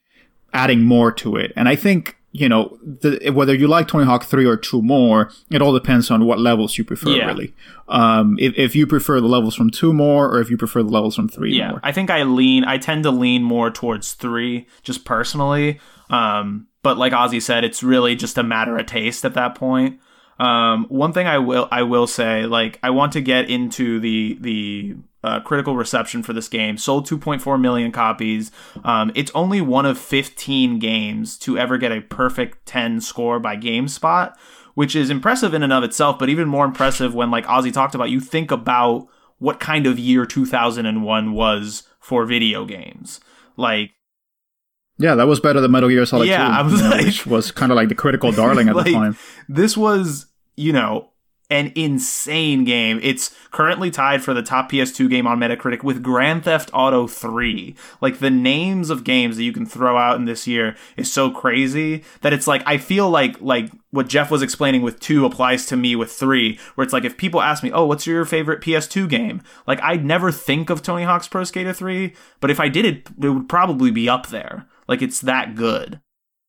Speaker 2: adding more to it. And I think, you know, the, whether you like Tony Hawk 3 or 2 more, it all depends on what levels you prefer, yeah. really. Um, if, if you prefer the levels from 2 more or if you prefer the levels from 3 yeah, more.
Speaker 1: I think I lean, I tend to lean more towards 3, just personally. Um, but like Ozzy said, it's really just a matter of taste at that point. Um, one thing I will I will say, like I want to get into the the uh, critical reception for this game. Sold 2.4 million copies. Um, it's only one of 15 games to ever get a perfect 10 score by GameSpot, which is impressive in and of itself. But even more impressive when, like Ozzy talked about, you think about what kind of year 2001 was for video games. Like
Speaker 2: yeah, that was better than Metal Gear Solid
Speaker 1: Yeah,
Speaker 2: 2,
Speaker 1: I was
Speaker 2: you know, [LAUGHS]
Speaker 1: like-
Speaker 2: which was kind of like the critical darling at [LAUGHS]
Speaker 1: Like,
Speaker 2: the time.
Speaker 1: This was, you know, an insane game. It's currently tied for the top PS2 game on Metacritic with Grand Theft Auto 3. Like the names of games that you can throw out in this year is so crazy that it's like I feel like like what Geoff was explaining with 2 applies to me with 3 where it's like if people ask me, "Oh, what's your favorite PS2 game?" Like I'd never think of Tony Hawk's Pro Skater 3, but if I did it it would probably be up there. Like it's that good.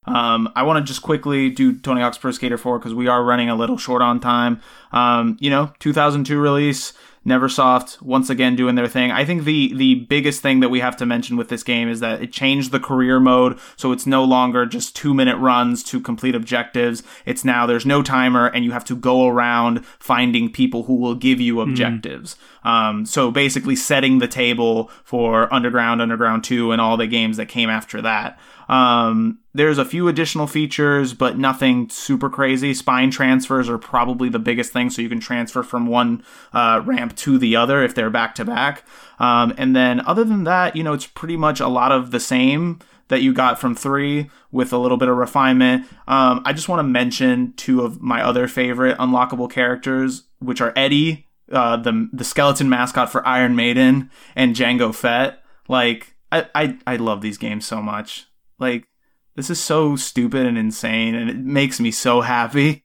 Speaker 1: Um, I want to just quickly do Tony Hawk's Pro Skater 4 because we are running a little short on time. Um, you know, 2002 release, Neversoft once again doing their thing. I think the the biggest thing that we have to mention with this game is that it changed the career mode, so it's no longer just two minute runs to complete objectives. It's now there's no timer, and you have to go around finding people who will give you objectives. Um, so basically, setting the table for Underground, Underground 2, and all the games that came after that. Um, there's a few additional features, but nothing super crazy. Spine transfers are probably the biggest thing, so you can transfer from one uh, ramp to the other if they're back to back. Um, and then other than that, you know, it's pretty much a lot of the same that you got from three with a little bit of refinement. Um, I just want to mention two of my other favorite unlockable characters, which are Eddie, uh, the the skeleton mascot for Iron Maiden, and Jango Fett. Like, I, I I love these games so much. Like, this is so stupid and insane, and it makes me so happy.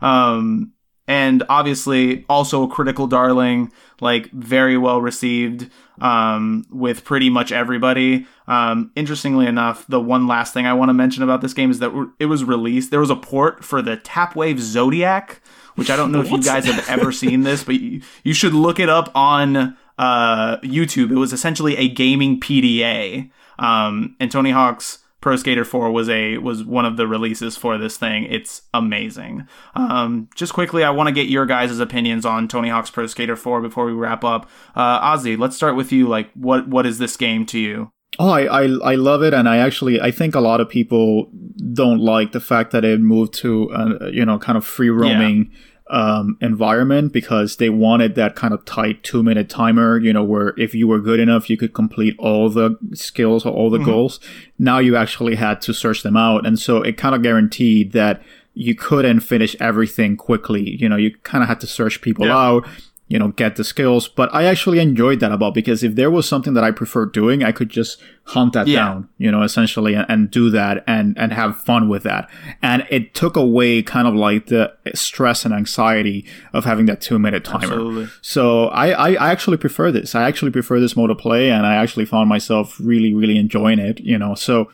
Speaker 1: Um, and obviously, also a critical darling, like very well received um, with pretty much everybody. Um, interestingly enough, the one last thing I want to mention about this game is that it was released. There was a port for the Tapwave Zodiac, which I don't know if you guys have ever seen this, but you, you should look it up on uh, YouTube. It was essentially a gaming PDA, um, and Tony Hawk's Pro Skater 4 was a was one of the releases for this thing. It's amazing. Um, just quickly, I want to get your guys' opinions on Tony Hawk's Pro Skater 4 before we wrap up. Uh, Ozzy, let's start with you. Like, what what is this game to you?
Speaker 2: Oh, I, I I love it, and I actually I think a lot of people don't like the fact that it moved to a you know kind of free roaming um, environment because they wanted that kind of tight two minute timer. You know, where if you were good enough, you could complete all the skills or all the goals. Now you actually had to search them out, and so it kind of guaranteed that you couldn't finish everything quickly. You know, you kind of had to search people
Speaker 1: Yeah.
Speaker 2: out you know, get the skills. But I actually enjoyed that about because if there was something that I preferred doing, I could just hunt that
Speaker 1: Yeah.
Speaker 2: down, you know, essentially and, and do that and, and have fun with that. And it took away kind of like the stress and anxiety of having that two minute timer.
Speaker 1: Absolutely.
Speaker 2: So I, I, I actually prefer this. I actually prefer this mode of play and I actually found myself really, really enjoying it, you know, so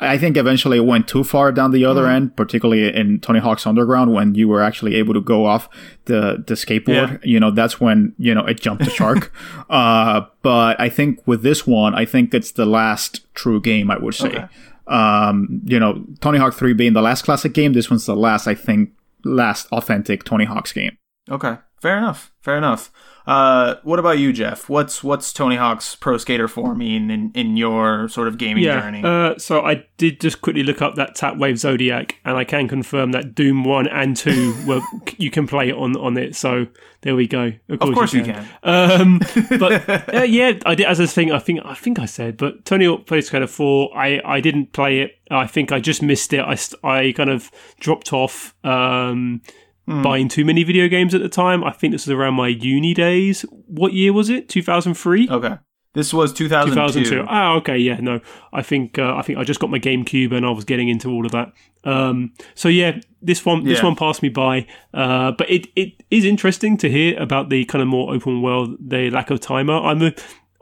Speaker 2: I think eventually it went too far down the other end, particularly in Tony Hawk's Underground when you were actually able to go off the the skateboard.
Speaker 1: Yeah.
Speaker 2: You know, that's when you know it jumped the shark. [LAUGHS] uh, but I think with this one, I think it's the last true game. I would say.
Speaker 1: Okay.
Speaker 2: Um, you know, Tony Hawk Three being the last classic game, this one's the last. I think last authentic Tony Hawk's game.
Speaker 1: Okay, fair enough. Fair enough. Uh, what about you, Geoff? What's what's Tony Hawk's Pro Skater 4 mean in, in your sort of gaming journey?
Speaker 3: Uh, so I did just quickly look up that Tapwave Zodiac, and I can confirm that Doom One and Two [LAUGHS] were you can play it on on it. So there we go.
Speaker 1: of course you can.
Speaker 3: Um, but [LAUGHS] uh, yeah, I did as a thing. I think I think I said, but Tony Hawk Pro Skater Four. I I didn't play it. I think I just missed it. I I kind of dropped off. Um,
Speaker 1: Hmm.
Speaker 3: Buying too many video games at the time. I think this was around my uni days. What year was it? Two thousand three.
Speaker 1: Okay. This was 2002.
Speaker 3: 2002. Ah, okay, yeah, no, I think uh, I think I just got my GameCube and I was getting into all of that. Um, so yeah, this one this
Speaker 1: Yeah.
Speaker 3: one passed me by, uh, but it, it is interesting to hear about the kind of more open world, the lack of timer. I'm a,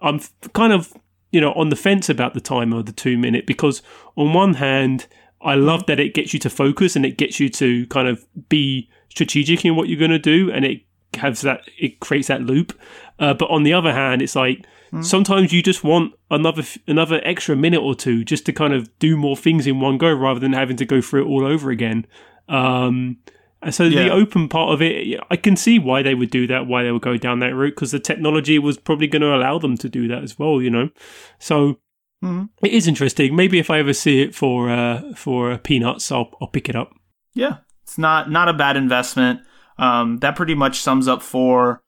Speaker 3: I'm kind of you know on the fence about the timer, the two minute, because on one hand. I love that it gets you to focus and it gets you to kind of be strategic in what you're going to do, and it has that it creates that loop. Uh, but on the other hand, it's like sometimes you just want another another extra minute or two just to kind of do more things in one go rather than having to go through it all over again. Um, And so
Speaker 1: Yeah.
Speaker 3: the open part of it, I can see why they would do that, why they would go down that route, because the technology was probably going to allow them to do that as well, you know. So
Speaker 1: Mhm.
Speaker 3: it is interesting. Maybe if I ever see it for uh, for peanuts, I'll I'll pick it up.
Speaker 1: Yeah, it's not not a bad investment. Um, that pretty much sums up for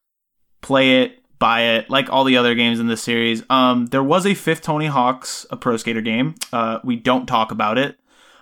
Speaker 1: play it, buy it, like all the other games in this series. Um, there was a fifth Tony Hawk's a Pro Skater game. Uh, we don't talk about it.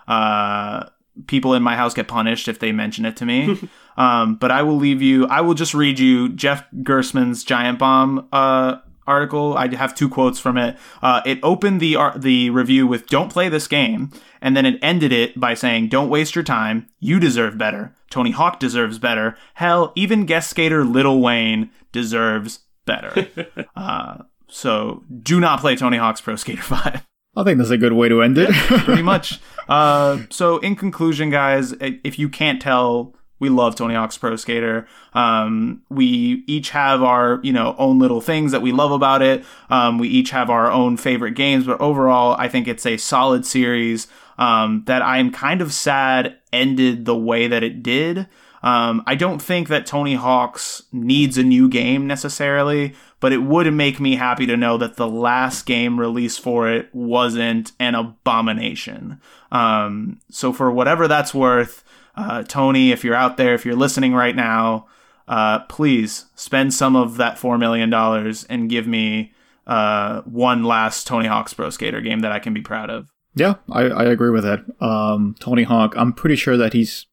Speaker 1: Uh, people in my house get punished if they mention it to me. [LAUGHS] um, but I will leave you. I will just read you Jeff Gerstmann's Giant Bomb uh, article. I have two quotes from it. Uh, it opened the ar- the review with "Don't play this game," and then it ended it by saying, "Don't waste your time. You deserve better. Tony Hawk deserves better. Hell, even guest skater Lil Wayne deserves better." [LAUGHS] uh, so do not play Tony Hawk's Pro Skater [LAUGHS] Five
Speaker 2: I think that's a good way to end it.
Speaker 1: pretty much. [LAUGHS] Uh, so in conclusion, guys, if you can't tell, we love Tony Hawk's Pro Skater. Um, we each have our, you know, own little things that we love about it. Um, we each have our own favorite games, but overall, I think it's a solid series. Um, that I'm kind of sad ended the way that it did. Um, I don't think that Tony Hawk's needs a new game necessarily, but it would make me happy to know that the last game released for it wasn't an abomination. Um, so for whatever that's worth, uh, Tony, if you're out there, if you're listening right now, uh, please spend some of that four million dollars and give me uh, one last Tony Hawk's Pro Skater game that I can be proud of.
Speaker 2: Yeah, I, I agree with that. Um, Tony Hawk, I'm pretty sure that he's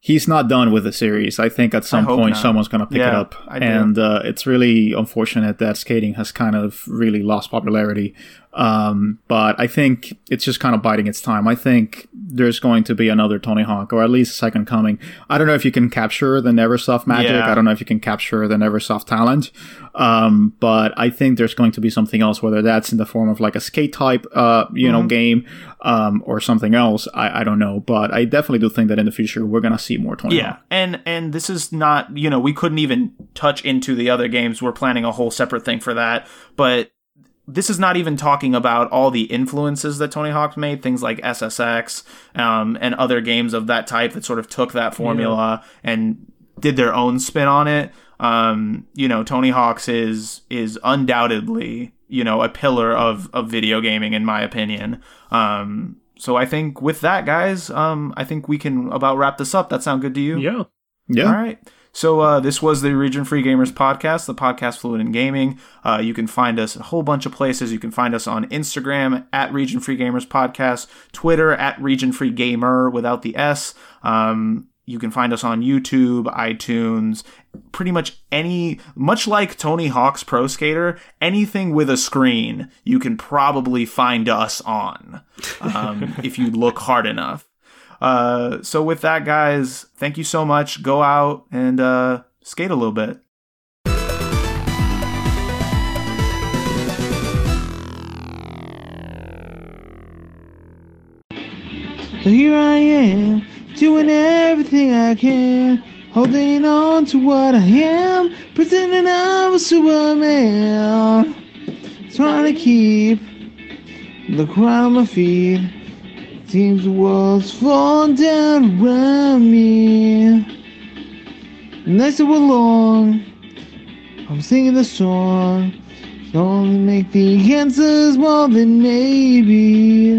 Speaker 2: he's not done with the series. I think at some point
Speaker 1: not.
Speaker 2: someone's going to pick it up, and uh, it's really unfortunate that skating has kind of really lost popularity. Um, but I think it's just kind of biding its time. I think there's going to be another Tony Hawk, or at least a second coming. I don't know if you can capture the Neversoft magic.
Speaker 1: Yeah.
Speaker 2: I don't know if you can capture the Neversoft talent. Um, but I think there's going to be something else, whether that's in the form of like a skate type, uh, you know, game, um, or something else. I, I don't know, but I definitely do think that in the future we're gonna see more Tony
Speaker 1: Yeah,
Speaker 2: Hawk.
Speaker 1: and and this is not you know we couldn't even touch into the other games. We're planning a whole separate thing for that, but this is not even talking about all the influences that Tony Hawk made, things like SSX um, and other games of that type that sort of took that formula and did their own spin on it. Um, you know, Tony Hawk's is is undoubtedly you know a pillar of of video gaming in my opinion. Um, so I think with that, guys, um, I think we can about wrap this up. That sound good to you?
Speaker 3: Yeah.
Speaker 2: Yeah.
Speaker 1: All right. So uh, this was the Region Free Gamers podcast, the podcast fluid in gaming. Uh, you can find us a whole bunch of places. You can find us on Instagram at Region Free Gamers Podcast, Twitter at Region Free Gamer without the S. Um, you can find us on YouTube, iTunes, pretty much any, much like Tony Hawk's Pro Skater, anything with a screen, you can probably find us on um, if you look hard enough. Uh, so with that, guys, thank you so much. Go out and uh, skate a little bit.
Speaker 4: So here I am, doing everything I can, holding on to what I am, pretending I'm a Superman. Trying to keep the ground on my feet. Seems falling down around me. I go along, I'm singing the song. Don't make the answers more than maybe.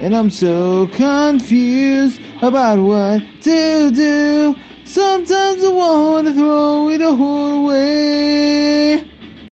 Speaker 4: And I'm so confused about what to do. Sometimes I wanna throw it all away.